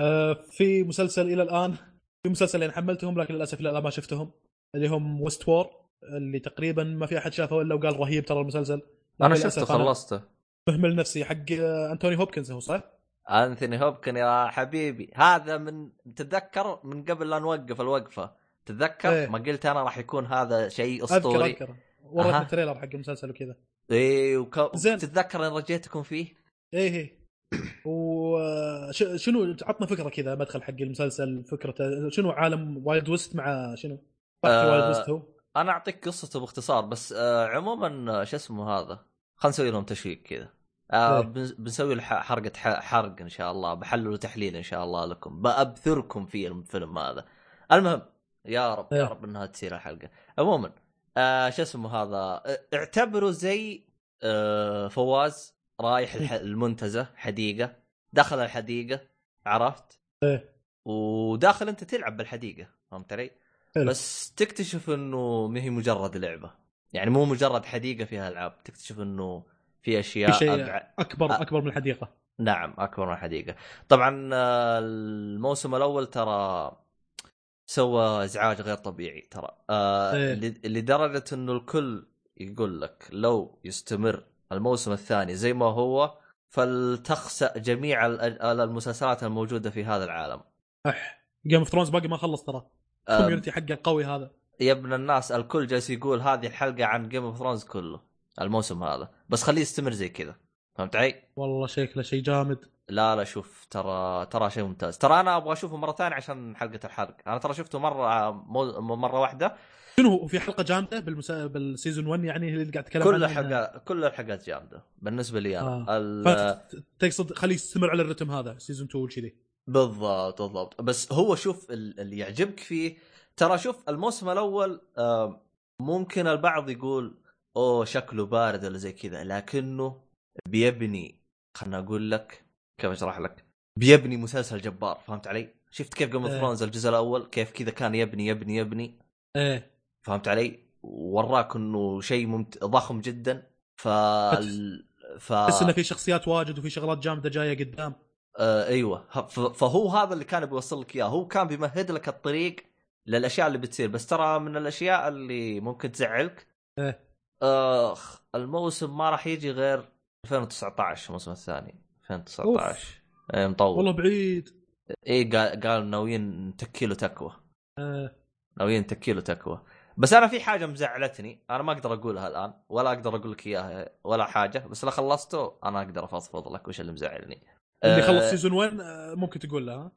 آه، في مسلسل إلى الآن في مسلسلين حملتهم لكن للأسف إلى الآن ما شفتهم اللي هم Westworld اللي تقريبا ما في أحد شافه إلا وقال رهيب ترى المسلسل أنا شفته خلصته مهمل نفسي حق آه، انتوني هوبكنز هو صح؟ أنثوني هوبكن يا حبيبي. هذا من تتذكر؟ من قبل لا نوقف الوقفة. تتذكر؟ إيه. ما قلت أنا راح يكون هذا شيء أذكر أسطوري. أذكر. وريتني أها. ال trailer حق المسلسل وكذا. إيه وك... زين. تتذكر إن رجيتكم فيه؟ إيه إيه. وشنو عطنا فكرة كذا مدخل حق المسلسل فكرته شنو عالم Wild West مع شنو؟ آه، Wild West هو؟ أنا أعطيك قصته باختصار بس آه عموما آه، شو اسمه هذا؟ خلينا نسوي لهم تشويق كذا. آه. بن- بنسوي حرقة حرق إن شاء الله بحلل تحليل إن شاء الله لكم بأبثركم في الفيلم هذا المهم يا رب يا إيه. رب إنها تصير الحلقة عموما آه شو اسمه هذا آه، اعتبروا زي آه فواز رايح المنتزه حديقة دخل الحديقة عرفت إيه وداخل أنت تلعب بالحديقة فهمت علي؟ حلو. بس تكتشف إنه ما هي مجرد لعبة يعني مو مجرد حديقة فيها ألعاب تكتشف إنه في أشياء في شيء أبعد. اكبر أ- أكبر من الحديقة. نعم أكبر من الحديقة. طبعا آه، الموسم الأول ترى سوى إزعاج غير طبيعي ترى. آه إيه. لدرجة إنه الكل يقول لك لو يستمر الموسم الثاني زي ما هو فلتخسأ جميع المسلسلات الموجودة في هذا العالم. أح Game of Thrones باقي ما خلص ترى. ال community حقه القوي هذا. يا ابن الناس الكل جالس يقول هذه الحلقة عن Game of Thrones كله. الموسم هذا. بس خليه يستمر زي كذا. فهمت علي؟ والله شكله شيء جامد. لا لا شوف ترى ترى شيء ممتاز. ترى أنا أبغى أشوفه مرة ثانية عشان حلقة الحرق. أنا ترى شفته مرة مو... مرة واحدة. شنو في حلقة جامدة بالمسا... بال season 1 يعني اللي قاعد تتكلم كل؟ الحلقات كل الحلقات جامدة بالنسبة لي أنا. آه. ال... تقصد خليه يستمر على الرتم هذا season 2 وكذي بالضبط بالضبط. بس هو شوف ال- اللي يعجبك فيه ترى شوف الموسم الأول آه، ممكن البعض يقول أوه شكله بارد ولا زي كذا. لكنه بيبني خلنا أقول لك كيف أشرح لك؟ بيبني مسلسل جبار فهمت علي؟ شفت كيف Game of إيه. Thrones الجزء الأول؟ كيف كذا كان يبني يبني يبني. إيه. فهمت علي؟ وراك إنه شيء ممت... ضخم جدا. ف ف تحس إنه في شخصيات واجد وفي شغلات جامدة جاية قدام. آه أيوه. فهو هذا اللي كان بيوصل لك إياه. هو كان بيمهد لك الطريق للأشياء اللي بتصير. بس ترى من الأشياء اللي ممكن تزعلك إيه. آخ الموسم ما راح يجي غير 2019 الموسم الثاني. 2019 إيه مطول. والله بعيد. إيه قال, قال ناويين نتكي له تكوى. آه. ناويين نتكي له تكوى. بس أنا في حاجة مزعلتني أنا ما أقدر أقولها الآن ولا أقدر أقول لك إياها ولا حاجة بس لو خلصته أنا أقدر أفضفض لك وش اللي مزعلني. اللي آه، خلص سيزون 1 آه، ممكن تقول له ها؟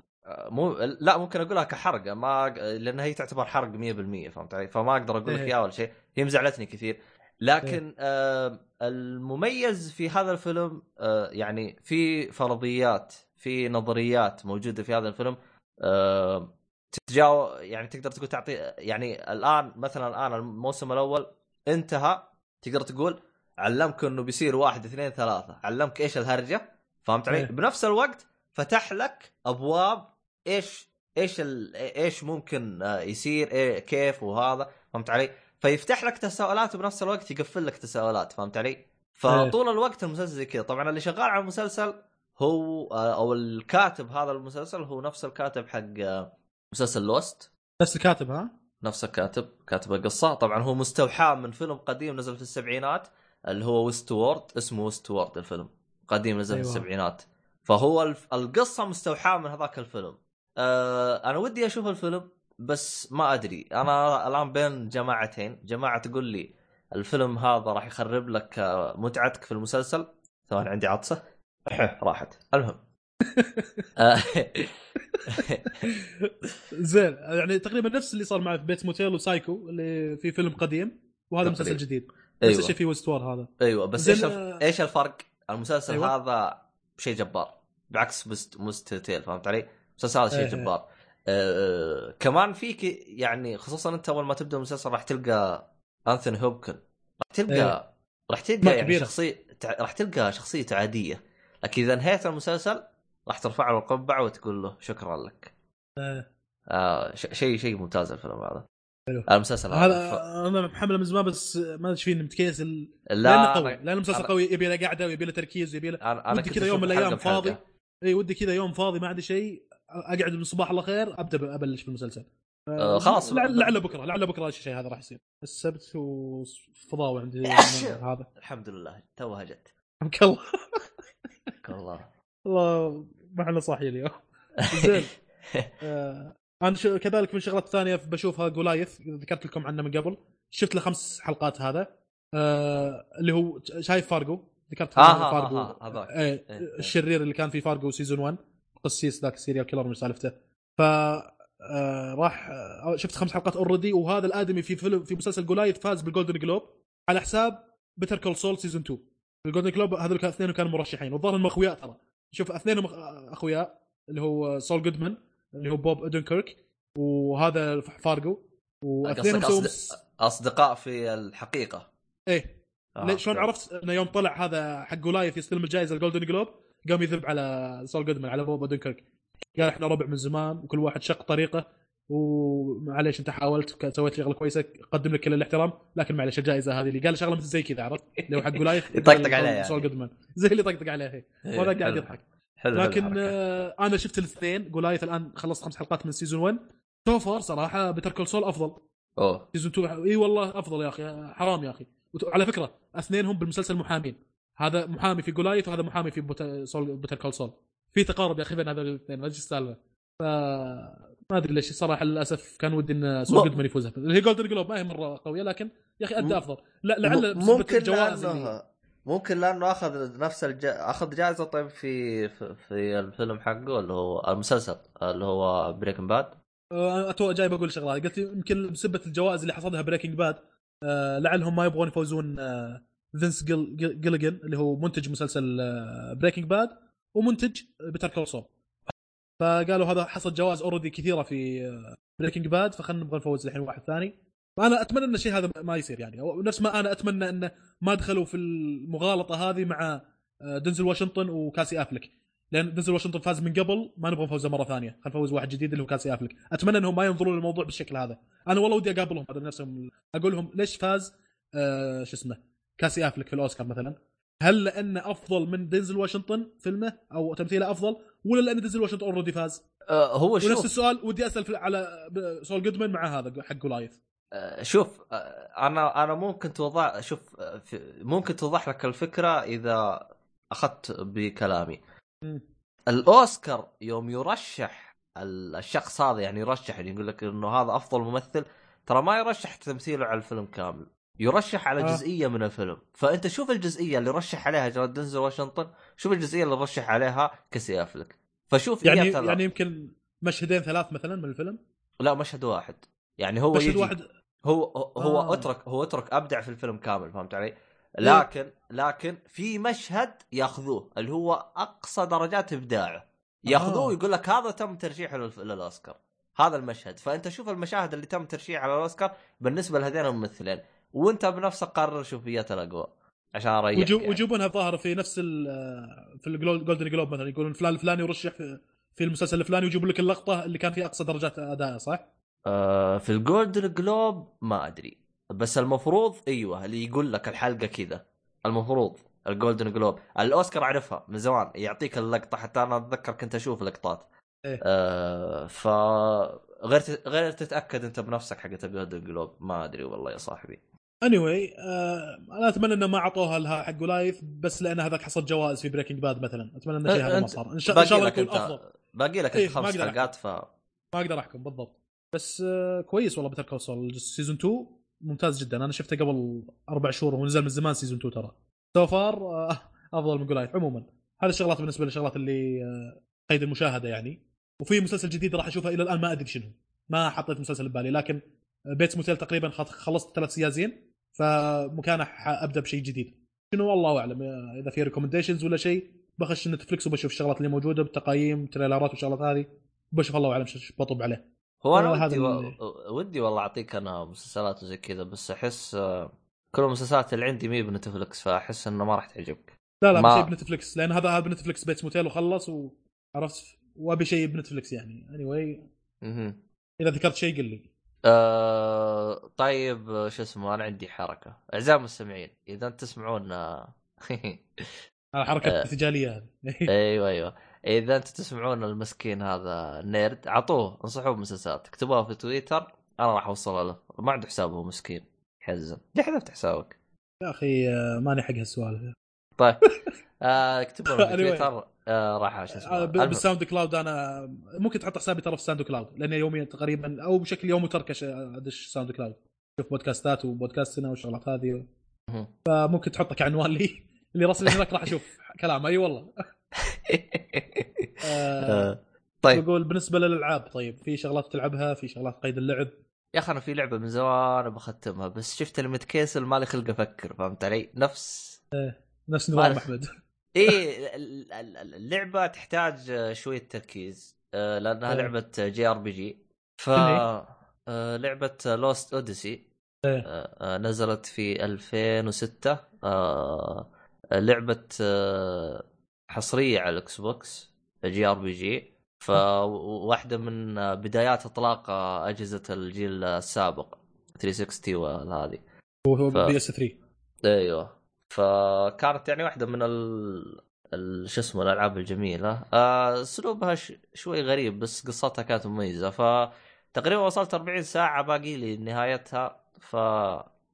مو لا ممكن أقولها كحرقه ما لأن هي تعتبر حرق 100% فهمت علي؟ فما أقدر أقول لك إيه. إياها ولا شيء، هي مزعلتني كثير. لكن آه المميز في هذا الفيلم آه يعني في فرضيات في نظريات موجودة في هذا الفيلم آه تتجاو يعني تقدر تقول تعطي يعني الآن مثلا الآن الموسم الأول انتهى تقدر تقول علمك إنه بيصير واحد اثنين ثلاثة، علمك إيش الهرجة فهمت علي؟ إيه. بنفس الوقت فتح لك أبواب إيش إيش. إيش ممكن آه، يصير إيه كيف وهذا فهمت علي؟ فيفتح لك تساؤلات وبنفس الوقت يقفل لك تساؤلات فهمت علي؟ فطول الوقت المسلسل زي كذا. طبعا اللي شغال على المسلسل هو أو الكاتب هذا المسلسل هو نفس الكاتب حق آه، مسلسل Lost نفس الكاتب ها؟ نفس الكاتب كاتب القصة. طبعا هو مستوحى من فيلم قديم نزل في السبعينات اللي هو Westworld اسمه Westworld الفيلم قديم نزل أيوة. في السبعينات. فهو. القصة مستوحاة من هذاك الفيلم. آه أنا ودي أشوف الفيلم. بس ما أدري. أنا الآن بين جماعتين. جماعة تقول لي الفيلم هذا راح يخرب لك آه، متعتك في المسلسل. ثواني عندي عطسة. راحت. المهم. آه، زين. يعني تقريبا نفس اللي صار في Bates Motel و Psycho اللي في فيلم قديم. وهذا مسلسل. جديد. نفس أيوه. الشيء في Westworld هذا؟ أيوه. بس إيش. آه، إيش الفرق؟ المسلسل أيوة. هذا شيء جبار. بعكس مست... Bates Motel فهمت علي؟ المسلسل هذا شيء إيه. جبار. آه... كمان فيك يعني خصوصا أنت أول ما تبدأ المسلسل راح تلقى أنثوني هوبكن راح تلقى إيه. راح تلقى يعني. شخصية. راح تلقى شخصيته عادية لكن إذا انهيت المسلسل راح ترفع له القبعه وتقول له شكرا لك آه. آه. شيء شيء ممتاز الفيلم هذا حلو. المسلسل هذا هذا أنا محمله من زمان بس ما أدري إيش فيني متكيس ال- ف... لأنه لا قوي أنا... لأنه مسلسل أنا- قوي يبي له قعدة ويبي له تركيز ويبي له أنا أنا ودي كذا يوم من الأيام. فاضي اي ودي كذا يوم فاضي ما عندي شيء اقعد من الصباح الله خير ابدا ابلش في المسلسل آه، خلاص. لعل, لعل بكرة لعل بكرة الشيء هذا راح يصير. السبت وفضاوي عندي هذا. الحمد لله توها جت. حمك الله. الله. والله ما إحنا صاحي اليوم. زين. آه، أنا شو كذلك من الشغلات الثانية بشوفها Goliath ذكرت لكم عنه من قبل. شفت له خمس حلقات هذا. آه اللي هو شايف فارجو؟ ذكرت آه، آه، فارجو؟ آه، آه، هذاك. إيه. الشرير اللي كان في Fargo season 1 قسيس ذاك ال serial killer من سالفته ف آه راح آه شفت خمس حلقات already وهذا الآدمي في فيلم في مسلسل Goliath فاز بال Golden Globe على حساب Better Call Saul season 2 ال Golden Globe هذول كانوا اثنين كانوا مرشحين والظاهر إنهم اخويا ترى. شوف اثنينهم أخ- اخويا اللي هو سول جودمان اللي هو بوب اودنكيرك وهذا فارجو واثنينهم أصد... أصدقاء في الحقيقة. إيه. آه، شلون. عرفت انه يوم طلع هذا حق Goliath يستلم الجائزة ال Golden Globe قام يذب على سول جودمان على بوب اودنكيرك قال إحنا ربع من زمان وكل واحد شق طريقه ومعليش أنت حاولت سويت شغلة كويسة قدم لك كل الاحترام لكن معليش الجائزة هذه اللي قال شغلة مثل زي كذا عرفت؟ اللي هو حق Goliath يطقطق عليه يعني. سول جودمان. زي اللي يطقطق عليه هي. إيه، وهذا قاعد. يضحك. حلو لكن. آه أنا شفت الاثنين Goliath الآن خلصت خمس حلقات من season 1 so far صراحة Better Call Saul أفضل. أوه. season 2 إي والله أفضل يا أخي حرام يا أخي. وت- على فكرة اثنينهم بالمسلسل محامين. هذا محامي في Goliath وهذا محامي في Better Call Saul. في تقارب يا أخي بين هذول الاثنين إيش السالفة. ف ما أدري ليش صراحة للأسف كان ودي إن سول جودمان يفوز. اللي هي Golden Globe ما هي مرة قوية لكن يا أخي ادى أفضل. لا لعل ممكن الجوائز لأنه ممكن لأنه أخذ نفس الج... أخذ جائزة طيب في في, في الفيلم حقه اللي هو المسلسل اللي هو Breaking Bad أتوقع جاي بقول شغلة. هذه. قلت يمكن بسبه الجوائز اللي حصدها Breaking Bad لعلهم ما يبغون يفوزون آه فينس جيليجن اللي هو منتج مسلسل آه Breaking Bad ومنتج Better Call Saul فقالوا هذا حصد جوائز already كثيرة في آه Breaking Bad فخلنا نبغى نفوز الحين واحد ثاني. فانا أتمنى إن الشيء هذا ما يصير يعني. نفس ما أنا أتمنى انه ما دخلوا في المغالطة هذه مع آه، دنزل واشنطن وكاسي افلك لأن دنزل واشنطن فاز من قبل ما نبغى نفوزه مرة ثانية. خلينا نفوز واحد جديد اللي هو كاسي افلك أتمنى إنهم ما ينظرون للموضوع بالشكل هذا. أنا والله ودي أقابلهم. هذول نفسهم أقول لهم ليش فاز آه شو اسمه كاسي افلك في الأوسكار مثلا. هل لأنه أفضل من دنزل واشنطن فيلمه أو تمثيله أفضل ولا لأن دنزل واشنطن already فاز؟ آه هو ونفس شوف. السؤال ودي أسأل في- على سول جودمان مع هذا حق Goliath. آه شوف آه أنا أنا ممكن توضح شوف آه، ممكن توضح لك الفكرة إذا أخذت بكلامي. الأوسكار يوم يرشح ال- الشخص هذا يعني يرشح يعني يقول لك إنه هذا أفضل ممثل ترى ما يرشح تمثيله على الفيلم كامل. يرشح على آه. جزئية من الفيلم. فأنت شوف الجزئية اللي رشح عليها جراد دنزل واشنطن شوف الجزئية اللي رشح عليها كسي افلك فشوف يعني ترى- يعني يمكن مشهدين ثلاث مثلا من الفيلم؟ لا مشهد واحد. يعني هو مشهد يجي واحد. هو هو آه. أترك هو أترك أبدع في الفيلم كامل فهمت علي؟ لكن لكن في مشهد ياخذوه اللي هو أقصى درجات إبداعه. ياخذوه آه. ويقول لك هذا تم ترشيحه للأوسكار. هذا المشهد. فأنت شوف المشاهد اللي تم ترشيحها على الأوسكار بالنسبة لهذين الممثلين. وانت بنفسك قرر شوف ايات الاقوى عشان أريحك ويجو- يعني. ويجيبونها الظاهر في نفس ال- في ال Golden Globe مثلا يقولون فلان الفلاني يرشح في المسلسل الفلاني ويجيبوا لك اللقطة اللي كان فيها أقصى درجات أداء صح؟ آه في ال Golden Globe ما أدري بس المفروض أيوه اللي يقول لك الحلقة كذا المفروض ال Golden Globe الأوسكار أعرفها من زمان يعطيك اللقطة حتى أنا أتذكر كنت أشوف لقطات إيه. آه ف غير غير تتأكد أنت بنفسك حقت ال Golden Globe ما أدري والله يا صاحبي anyway, آه أنا أتمنى إنه ما أعطوها لها حق لايف بس لأن هذاك حصل جوائز في Breaking Bad مثلا. أتمنى إن الشيء هذا ما صار. إن شاء, إن شاء باقي الله يكون أفضل. باقي لك إيه، خمس حلقات ف ما أقدر أحكم بالضبط. بس آه كويس والله Better Call season 2 ممتاز جدا. أنا شفته قبل أربع شهور ونزل من زمان season 2 ترى. so far آه أفضل من Goliath عموما. هذه الشغلات بالنسبة للشغلات اللي آه قيد المشاهدة يعني. وفي مسلسل جديد راح أشوفه إلى الآن ما أدري شنو. ما حطيت مسلسل ببالي لكن Bates Motel تقريبا خلصت ثلاث سيازين. فمكانه ابدا بشيء جديد. شنو؟ والله أعلم. إذا في recommendations ولا شيء بخش Netflix وبشوف الشغلات اللي موجودة بالتقايم trailerات والشغلات هذه بشوف الله أعلم إيش بطب عليه. هو أنا ودي و... ودي والله أعطيك أنا مسلسلات وزي كذا بس أحس آه، كل المسلسلات اللي عندي مي ب Netflix فأحس إنه ما راح تعجبك. لا لا ما- ب Netflix لأن هذا هذا ب Netflix Bates Motel وخلص وعرفت وأبي شيء ب Netflix يعني. anyway. إذا ذكرت شيء قل لي. آه... طيب شو اسمه أنا عندي حركة. أعزائي المستمعين إذا تسمعون آه، هذه حركة آه. هذه أيوه أيوه. إذا أنتم تسمعون المسكين هذا nerd اعطوه انصحوه بمسلسلات اكتبوها في تويتر أنا راح أوصلها له. ما عنده حساب هو مسكين. يحزن. ليه حذفت حسابك؟ يا أخي ماني حق هالسوالف. طيب اكتبوا في. تويتر. آه راح شو اسمه آه،. بال SoundCloud أنا ممكن تحط حسابي ترى في SoundCloud لأن يوميا تقريبا أو بشكل يومي تركش أدش SoundCloud. شوف بودكاستات وبودكاستنا والشغلات هذه. فممكن تحطه كعنوان لي اللي راسل هناك راح أشوف كلام أي والله. آه طيب. بقول بالنسبة للألعاب طيب في شغلات تلعبها؟ في شغلات قيد اللعب؟ يا أخي أنا في لعبة من زمان بختمها بس شفت المتكيسل مالي خلق أفكر فهمت علي؟ نفس نفس نظام أحمد. إيه ال- ال- ال- اللعبة تحتاج آه، شوية تركيز آه، لأنها إيه. لعبة JRPG ف هي؟ آه، لعبة Lost Odyssey إيه. نزلت في 2006 آه، لعبة آه، حصرية على ال Xbox JRPG فواحده من آه، بدايات إطلاق آه، أجهزة الجيل السابق 360 وهذه. هو ف- PS 3 إيوه. فكانت يعني واحدة من ال... شو اسمه الألعاب الجميلة. آه، أسلوبها ش... شوي غريب بس قصتها كانت مميزة. فتقريبا وصلت 40 ساعة باقي لي نهايتها. ف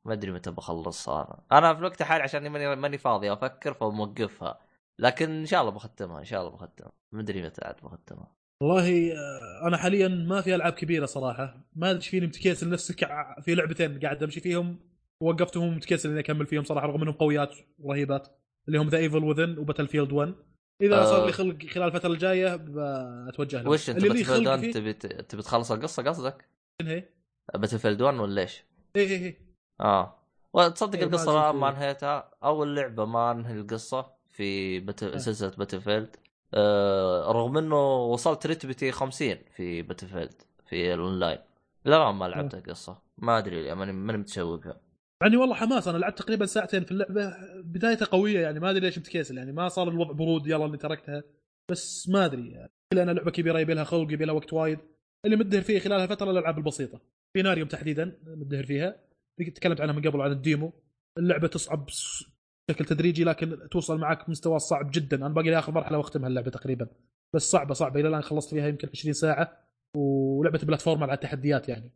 ما أدري متى بخلصها أنا. أنا في الوقت الحالي عشان ماني ماني فاضي أفكر فموقفها. لكن إن شاء الله بختمها إن شاء الله بختمها. ما أدري متى عاد بختمها. والله آه، أنا حاليا ما في ألعاب كبيرة صراحة. ما أدري فيني متكيسل نفسك ع- في لعبتين قاعد أمشي فيهم. وقفتهم متكيسل اني اكمل فيهم صراحة رغم إنهم قويات ورهيبات اللي هم The Evil Within و Battlefield 1 إذا آه. صار لي خلق خلال الفترة الجاية بتوجه له وش أنت اللي لي Battle خلق 1 فيه تبي تبي تخلص القصة قصدك؟ شنو هي؟ Battle 1 ولا إيش؟ إيه إيه إيه آه وتصدق إيه، القصة ما, انهيتها أول لعبة ما انهي القصة في بت... آه. سلسلة Battlefield آه رغم إنه وصلت رتبتي 50 في Battlefield في الأونلاين لا ما لعبت آه. القصة ما أدري ماني ماني متشوقها يعني والله حماس أنا لعبت تقريبا ساعتين في اللعبة بدايتها قوية يعني ما أدري ليش متكيسل يعني ما صار الوضع برود يلا اللي تركتها بس ما أدري يعني. لأن لعبة كبيرة يبي لها خلق يبي لها وقت وايد. اللي مدهر فيه خلال الفترة الألعاب البسيطة. في ناريوم تحديدا مدهر فيها. تكلمت عنها من قبل عن الديمو. اللعبة تصعب بشكل تدريجي لكن توصل معك مستوى صعب جدا. أنا باقي لي آخر مرحلة وأختمها اللعبة تقريبا. بس صعبة صعبة. إلى الآن خلصت فيها يمكن 20 ساعة ولعبة بلاتفورم على التحديات يعني.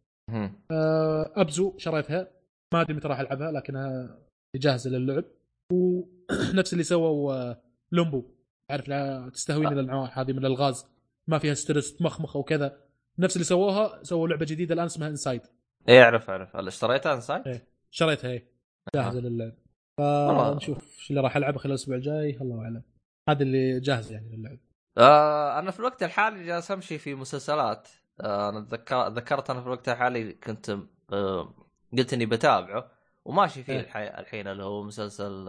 آه، أبزو شريتها. ما أدري متى راح العبها لكنها جاهزة للعب. ونفس اللي سووا آه، لومبو. عارف لا تستهويني الانواع هذه من الالغاز ما فيها stress تمخمخ وكذا. نفس اللي سووها سووا لعبة جديدة الآن اسمها Inside إيه أعرف أعرف. اشتريتها Inside؟ إيه. شريتها هي جاهزة للعب. والله. فنشوف إيش اللي راح العبه خلال الأسبوع الجاي. الله أعلم. هذا اللي جاهز يعني للعب. آه أنا في الوقت الحالي جالس أمشي في مسلسلات. آه أنا ذكر... ذكرت أنا في الوقت الحالي كنت آه قلت إني بتابعه وماشي فيه إيه. الحي... الحين اللي هو مسلسل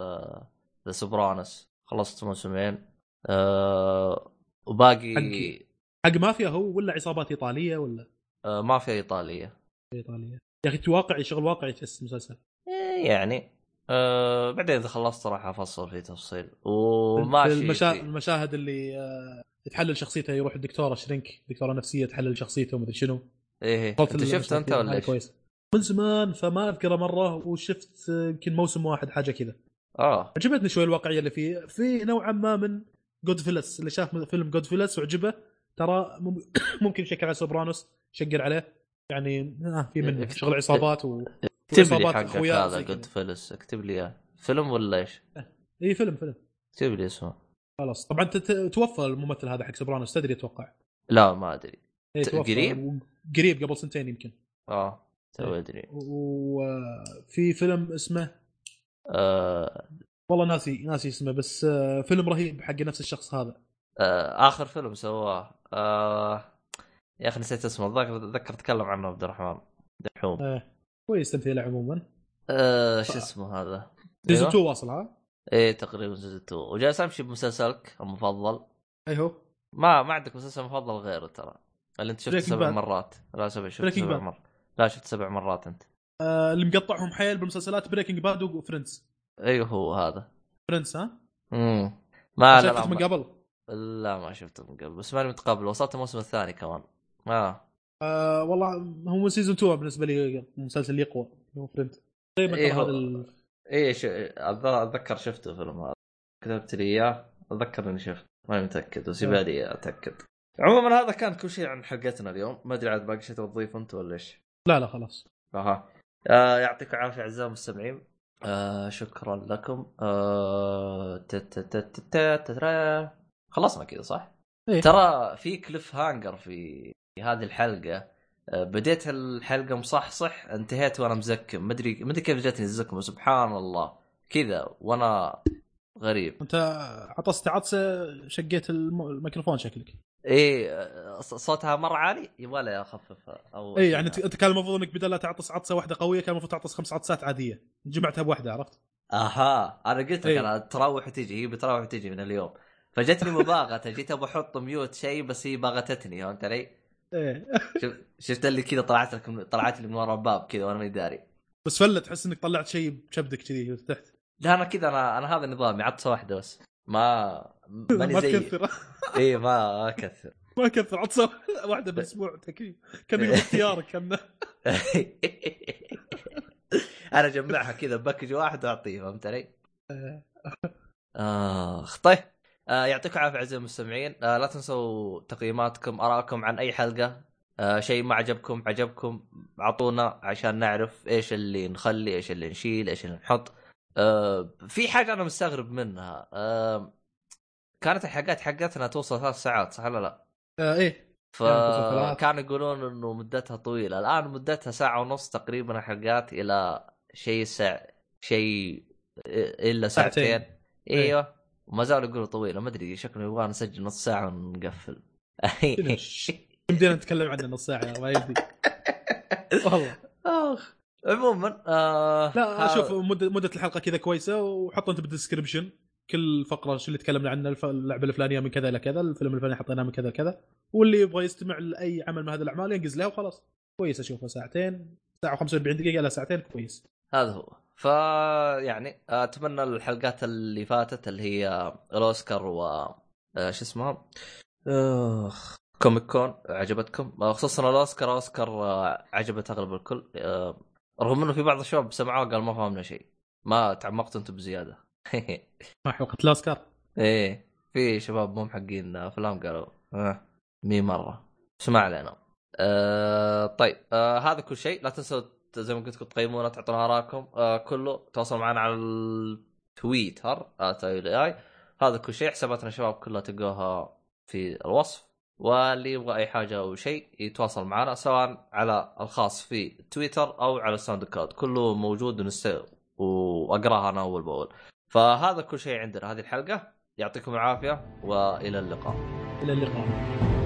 ذا سوبرانوس خلصت موسمين آه وباقي حق- حق مافيا هو ولا عصابات إيطالية ولا؟ آه ما في إيطالية. إيطالية. يا أخي واقعي شغل واقعي تحس المسلسل. إيه يعني آه بعدين إذا خلصت راح أفصل في تفصيل. في وماشي المشا... في... المشاهد اللي آه، تحلل شخصيته يروح الدكتورة شرينك دكتورة نفسية تحلل شخصيته ومدري شنو. إيه صوت أنت شفت أنت ولا إيش؟ من زمان فما اذكره مرة وشفت يمكن موسم واحد حاجة كذا. آه. عجبتني شوي الواقعية اللي فيه. في نوعا ما من Goodfellas اللي شاف فيلم Goodfellas وعجبه ترى مم- ممكن يشكل على Sopranos يشقر عليه. يعني آه في منه اكتب- شغل عصابات و... اكتب لي حقك هذا Goodfellas اكتب لي إياه. فيلم ولا إيش؟ اي فيلم فيلم. اكتب لي اسمه. خلاص. طبعا توفى الممثل هذا حق Sopranos تدري أتوقع؟ لا ما أدري. إيه قريب؟ قريب قبل سنتين يمكن. آه. تو إيه. أدري. وفي فيلم اسمه آه. والله ناسي ناسي اسمه بس آه، فيلم رهيب حق نفس الشخص هذا. آه آخر فيلم سواه. آه يا أخي نسيت اسمه أتذكر تكلم عنه عبد الرحمن. دحوم. إيه. كويس تمثيله عموما. آه شو اسمه هذا؟ أيوة. 2 واصل ها؟ إيه تقريبا season 2 وجالس امشي بمسلسلك المفضل؟ أي هو؟ ما ما عندك مسلسل مفضل غيره ترى. اللي أنت شفته سبع. مرات. لا شوف شفت Breaking سبع. مرات. لا شفت سبع مرات انت. آه اللي مقطعهم حيل بالمسلسلات Breaking Bad و Friends أيوه هو هذا. Friends ها؟ امم ما لا شفته لا, من قبل؟ لا ما شفته من قبل بس ماني متقبل وصلت الموسم الثاني كمان. ما. آه والله هو season 2 بالنسبة لي مسلسل يقوى هو Friends تقريبا إيه هو- هذا ال... ش... أتذ- أتذكر شفته الفيلم هذا. كتبت لي إياه أتذكر إني شفته. ماني متأكد بس يبالي أتأكد. عموما هذا كان كل شيء عن حلقتنا اليوم. ما أدري عاد باقي شيء تضيف أنت ولا إيش؟ لا لا خلاص. أها. آه يعطيكم العافية أعزائي المستمعين. آه شكرا لكم. آه خلصنا كذا صح؟ إيه. ترى في cliffhanger في هذه الحلقة. آه بديت الحلقة مصحصح انتهيت وأنا مزكم. مدري مدري كيف جاتني الزكمة سبحان الله. كذا وأنا غريب. أنت عطست عطسة شقيت الم... الميكروفون شكلك. إيه صوتها مره عالي؟ يبغى لي اخففها أو إي يعني أنت كان المفروض إنك بدل لا تعطس عطسة واحدة قوية كان المفروض تعطس خمس عطسات عادية. جمعتها بواحدة عرفت؟ أها أنا قلت لك إيه. أنا تروح وتجي هي بتروح وتجي من اليوم. فجتني مباغتة جيت أبغى أحط ميوت شيء بس هي باغتتني فهمت علي؟ إيه شف- شفت اللي كذا طلعت لك طلعت لي من ورا الباب كذا وأنا ماني داري بس فله تحس إنك طلعت شيء بكبدك كذي تحت لا أنا كذا أنا أنا هذا نظامي عطسة واحدة بس. ما ماني ما زي تكثر. اي ما أكثر. ما كثر عطسه واحدة بالاسبوع تكفي كان باختيارك كان. أنا أجمعها كذا باكج واحد وأعطيه فهمت علي؟ آخ طيب. آه يعطيكم العافية أعزائي المستمعين. آه لا تنسوا تقييماتكم آرائكم عن أي حلقة. آه شيء ما عجبكم عجبكم أعطونا عشان نعرف إيش اللي نخلي إيش اللي نشيل إيش اللي نحط. آه في حاجة أنا مستغرب منها. آه كانت الحلقات حقتنا توصل ثلاث ساعات صح ولا لا؟ آه إيه. فكانوا يقولون إنه مدتها طويلة. الآن مدتها ساعة ونص تقريبا الحلقات إلى شيء ساعه شيء إلا ساعتين. ساعتين. إيوه. وما زالوا يقولوا طويلة. ما أدري شكله يبغى نسجل نص ساعة ونقفل؟ يمدينا نتكلم عنه نص ساعة ما يبدي. والله. اخ عموما آه لا شوف مده مدة الحلقة كذا كويسة وحط أنت بالدسكربشن كل فقرة شو اللي تكلمنا عنه اللعبة الفلانية من كذا إلى كذا الفيلم الفلاني حطيناه من كذا لكذا واللي يبغى يستمع لأي عمل من هذه الأعمال ينقز له وخلاص. كويس أشوفه ساعتين ساعة و45 دقيقة إلى ساعتين كويس. هذا هو. ف يعني أتمنى الحلقات اللي فاتت اللي هي الأوسكار و آه، شو اسمها؟ آخ Comic Con عجبتكم. آه، خصوصا الأوسكار أوسكار آه، عجبت اغلب الكل. رغم إنه في بعض الشباب سمعوه قال ما فهمنا شيء. ما تعمقتوا أنتم بزيادة. مع حلقه الاوسكار إيه في شباب مو محقين أفلام قالوا آه مي مرة. بس ما علينا. آه طيب آه هذا كل شيء. لا تنسوا زي ما قلت لكم تقيمونا تعطونا اراءكم آه كله تواصلوا معنا على التويتر إي هذا كل شيء. حساباتنا شباب كلها تلقوها في الوصف. واللي يبغى أي حاجة أو شيء يتواصل معنا سواء على الخاص في تويتر أو على ال SoundCloud كله موجود ونست... وأقرأها أنا أول بأول. فهذا كل شيء عندنا هذه الحلقة. يعطيكم العافية وإلى اللقاء. إلى اللقاء.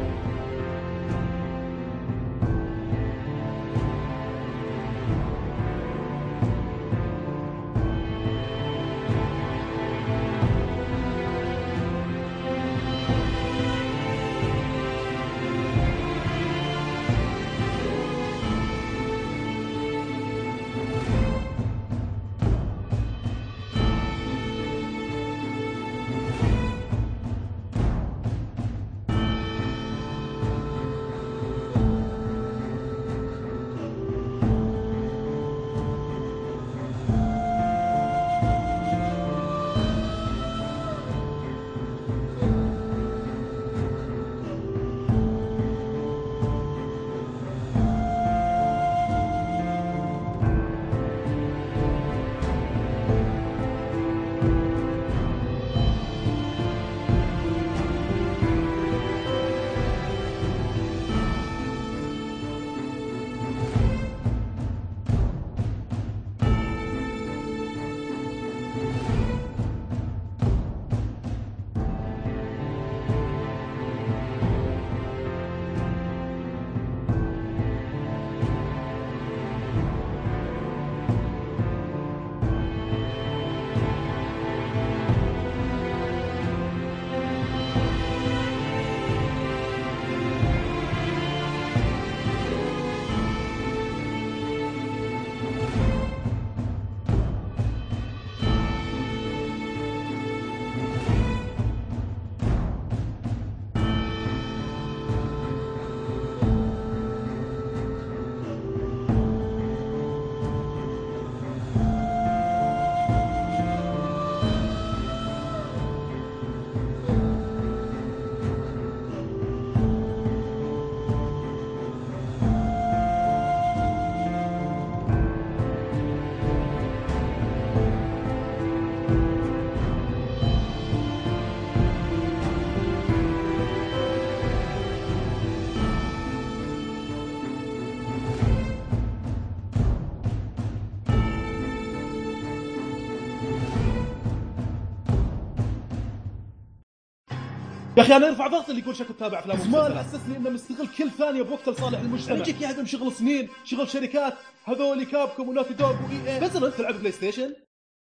أخي أنا يرفع ضغط اللي يقول شكله تابع أفلام زمان. حسسني إنه مستغل كل ثانية بوقت لصالح المجتمع. يجيك يجيك يهدم شغل سنين شغل شركات هذول Capcom و Naughty Dog و EA. بس انت تلعب PlayStation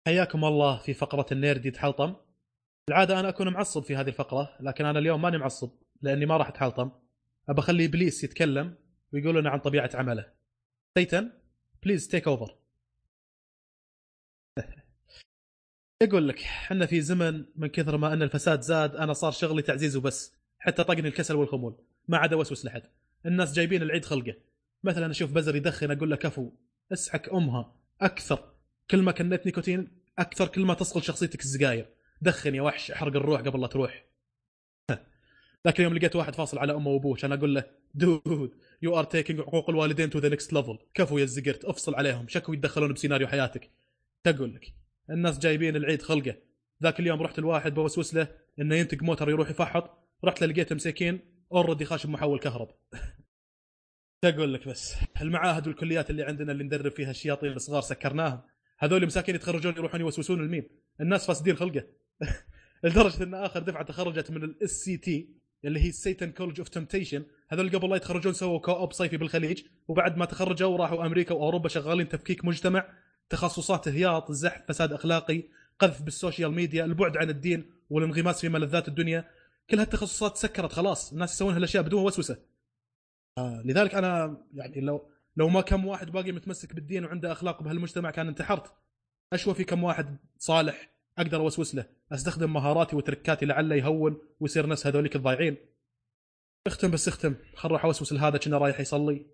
حياكم الله في فقرة ال nerd يتحلطم العادة أنا أكون معصب في هذه الفقرة لكن أنا اليوم ماني معصب لأني ما راح أتحلطم أبى أخلي إبليس يتكلم ويقول لنا عن طبيعة عمله. Satan please take over يقول لك إحنا في زمن من كثر ما أن الفساد زاد أنا صار شغلي تعزيز وبس حتى طقني الكسل والخمول ما عاد اوسوس لحد. الناس جايبين العيد خلقه. مثلا أشوف بزر يدخن أقول له كفو اسحك أمها أكثر كل ما كنت نيكوتين أكثر كل ما تصقل شخصيتك السجاير دخن يا وحش أحرق الروح قبل لا تروح. لكن يوم لقيت واحد فاصل على امه وأبوه كان أقول له dude you are taking حقوق الوالدين to the next level كفو يا الزقرت افصل عليهم شكو يتدخلون بسيناريو حياتك. تقول لك الناس جايبين العيد خلقه. ذاك اليوم رحت الواحد بوسوس له إنه ينتج موتر يروح يفحط. رحت لقيته مساكين already خاش بمحول كهرب. تقول لك بس المعاهد والكليات اللي عندنا اللي ندرب فيها الشياطين الصغار سكرناهم؟ هذول مساكين يتخرجون يروحون يوسوسون المين الناس فاسدين خلقه. لدرجة إن آخر دفعة تخرجت من ال SCT اللي هي Satan College of Temptation هذول قبل لا يتخرجون سووا co-op صيفي بالخليج وبعد ما تخرجوا راحوا أمريكا وأوروبا شغالين تفكيك مجتمع. تخصصات هياط زحف فساد أخلاقي قذف بال social media البعد عن الدين والانغماس في ملذات الدنيا. كل هالتخصصات سكرت خلاص الناس يسوون هالأشياء بدون وسوسة. آه لذلك أنا يعني لو لو ما كم واحد باقي متمسك بالدين وعنده أخلاق بهالمجتمع كان انتحرت. أشوى في كم واحد صالح أقدر أوسوس له. أستخدم مهاراتي وتركاتي لعله يهون ويصير نفس هذوليك الضايعين. اختم بس اختم خل أروح أوسوس لهذا كنه رايح يصلي.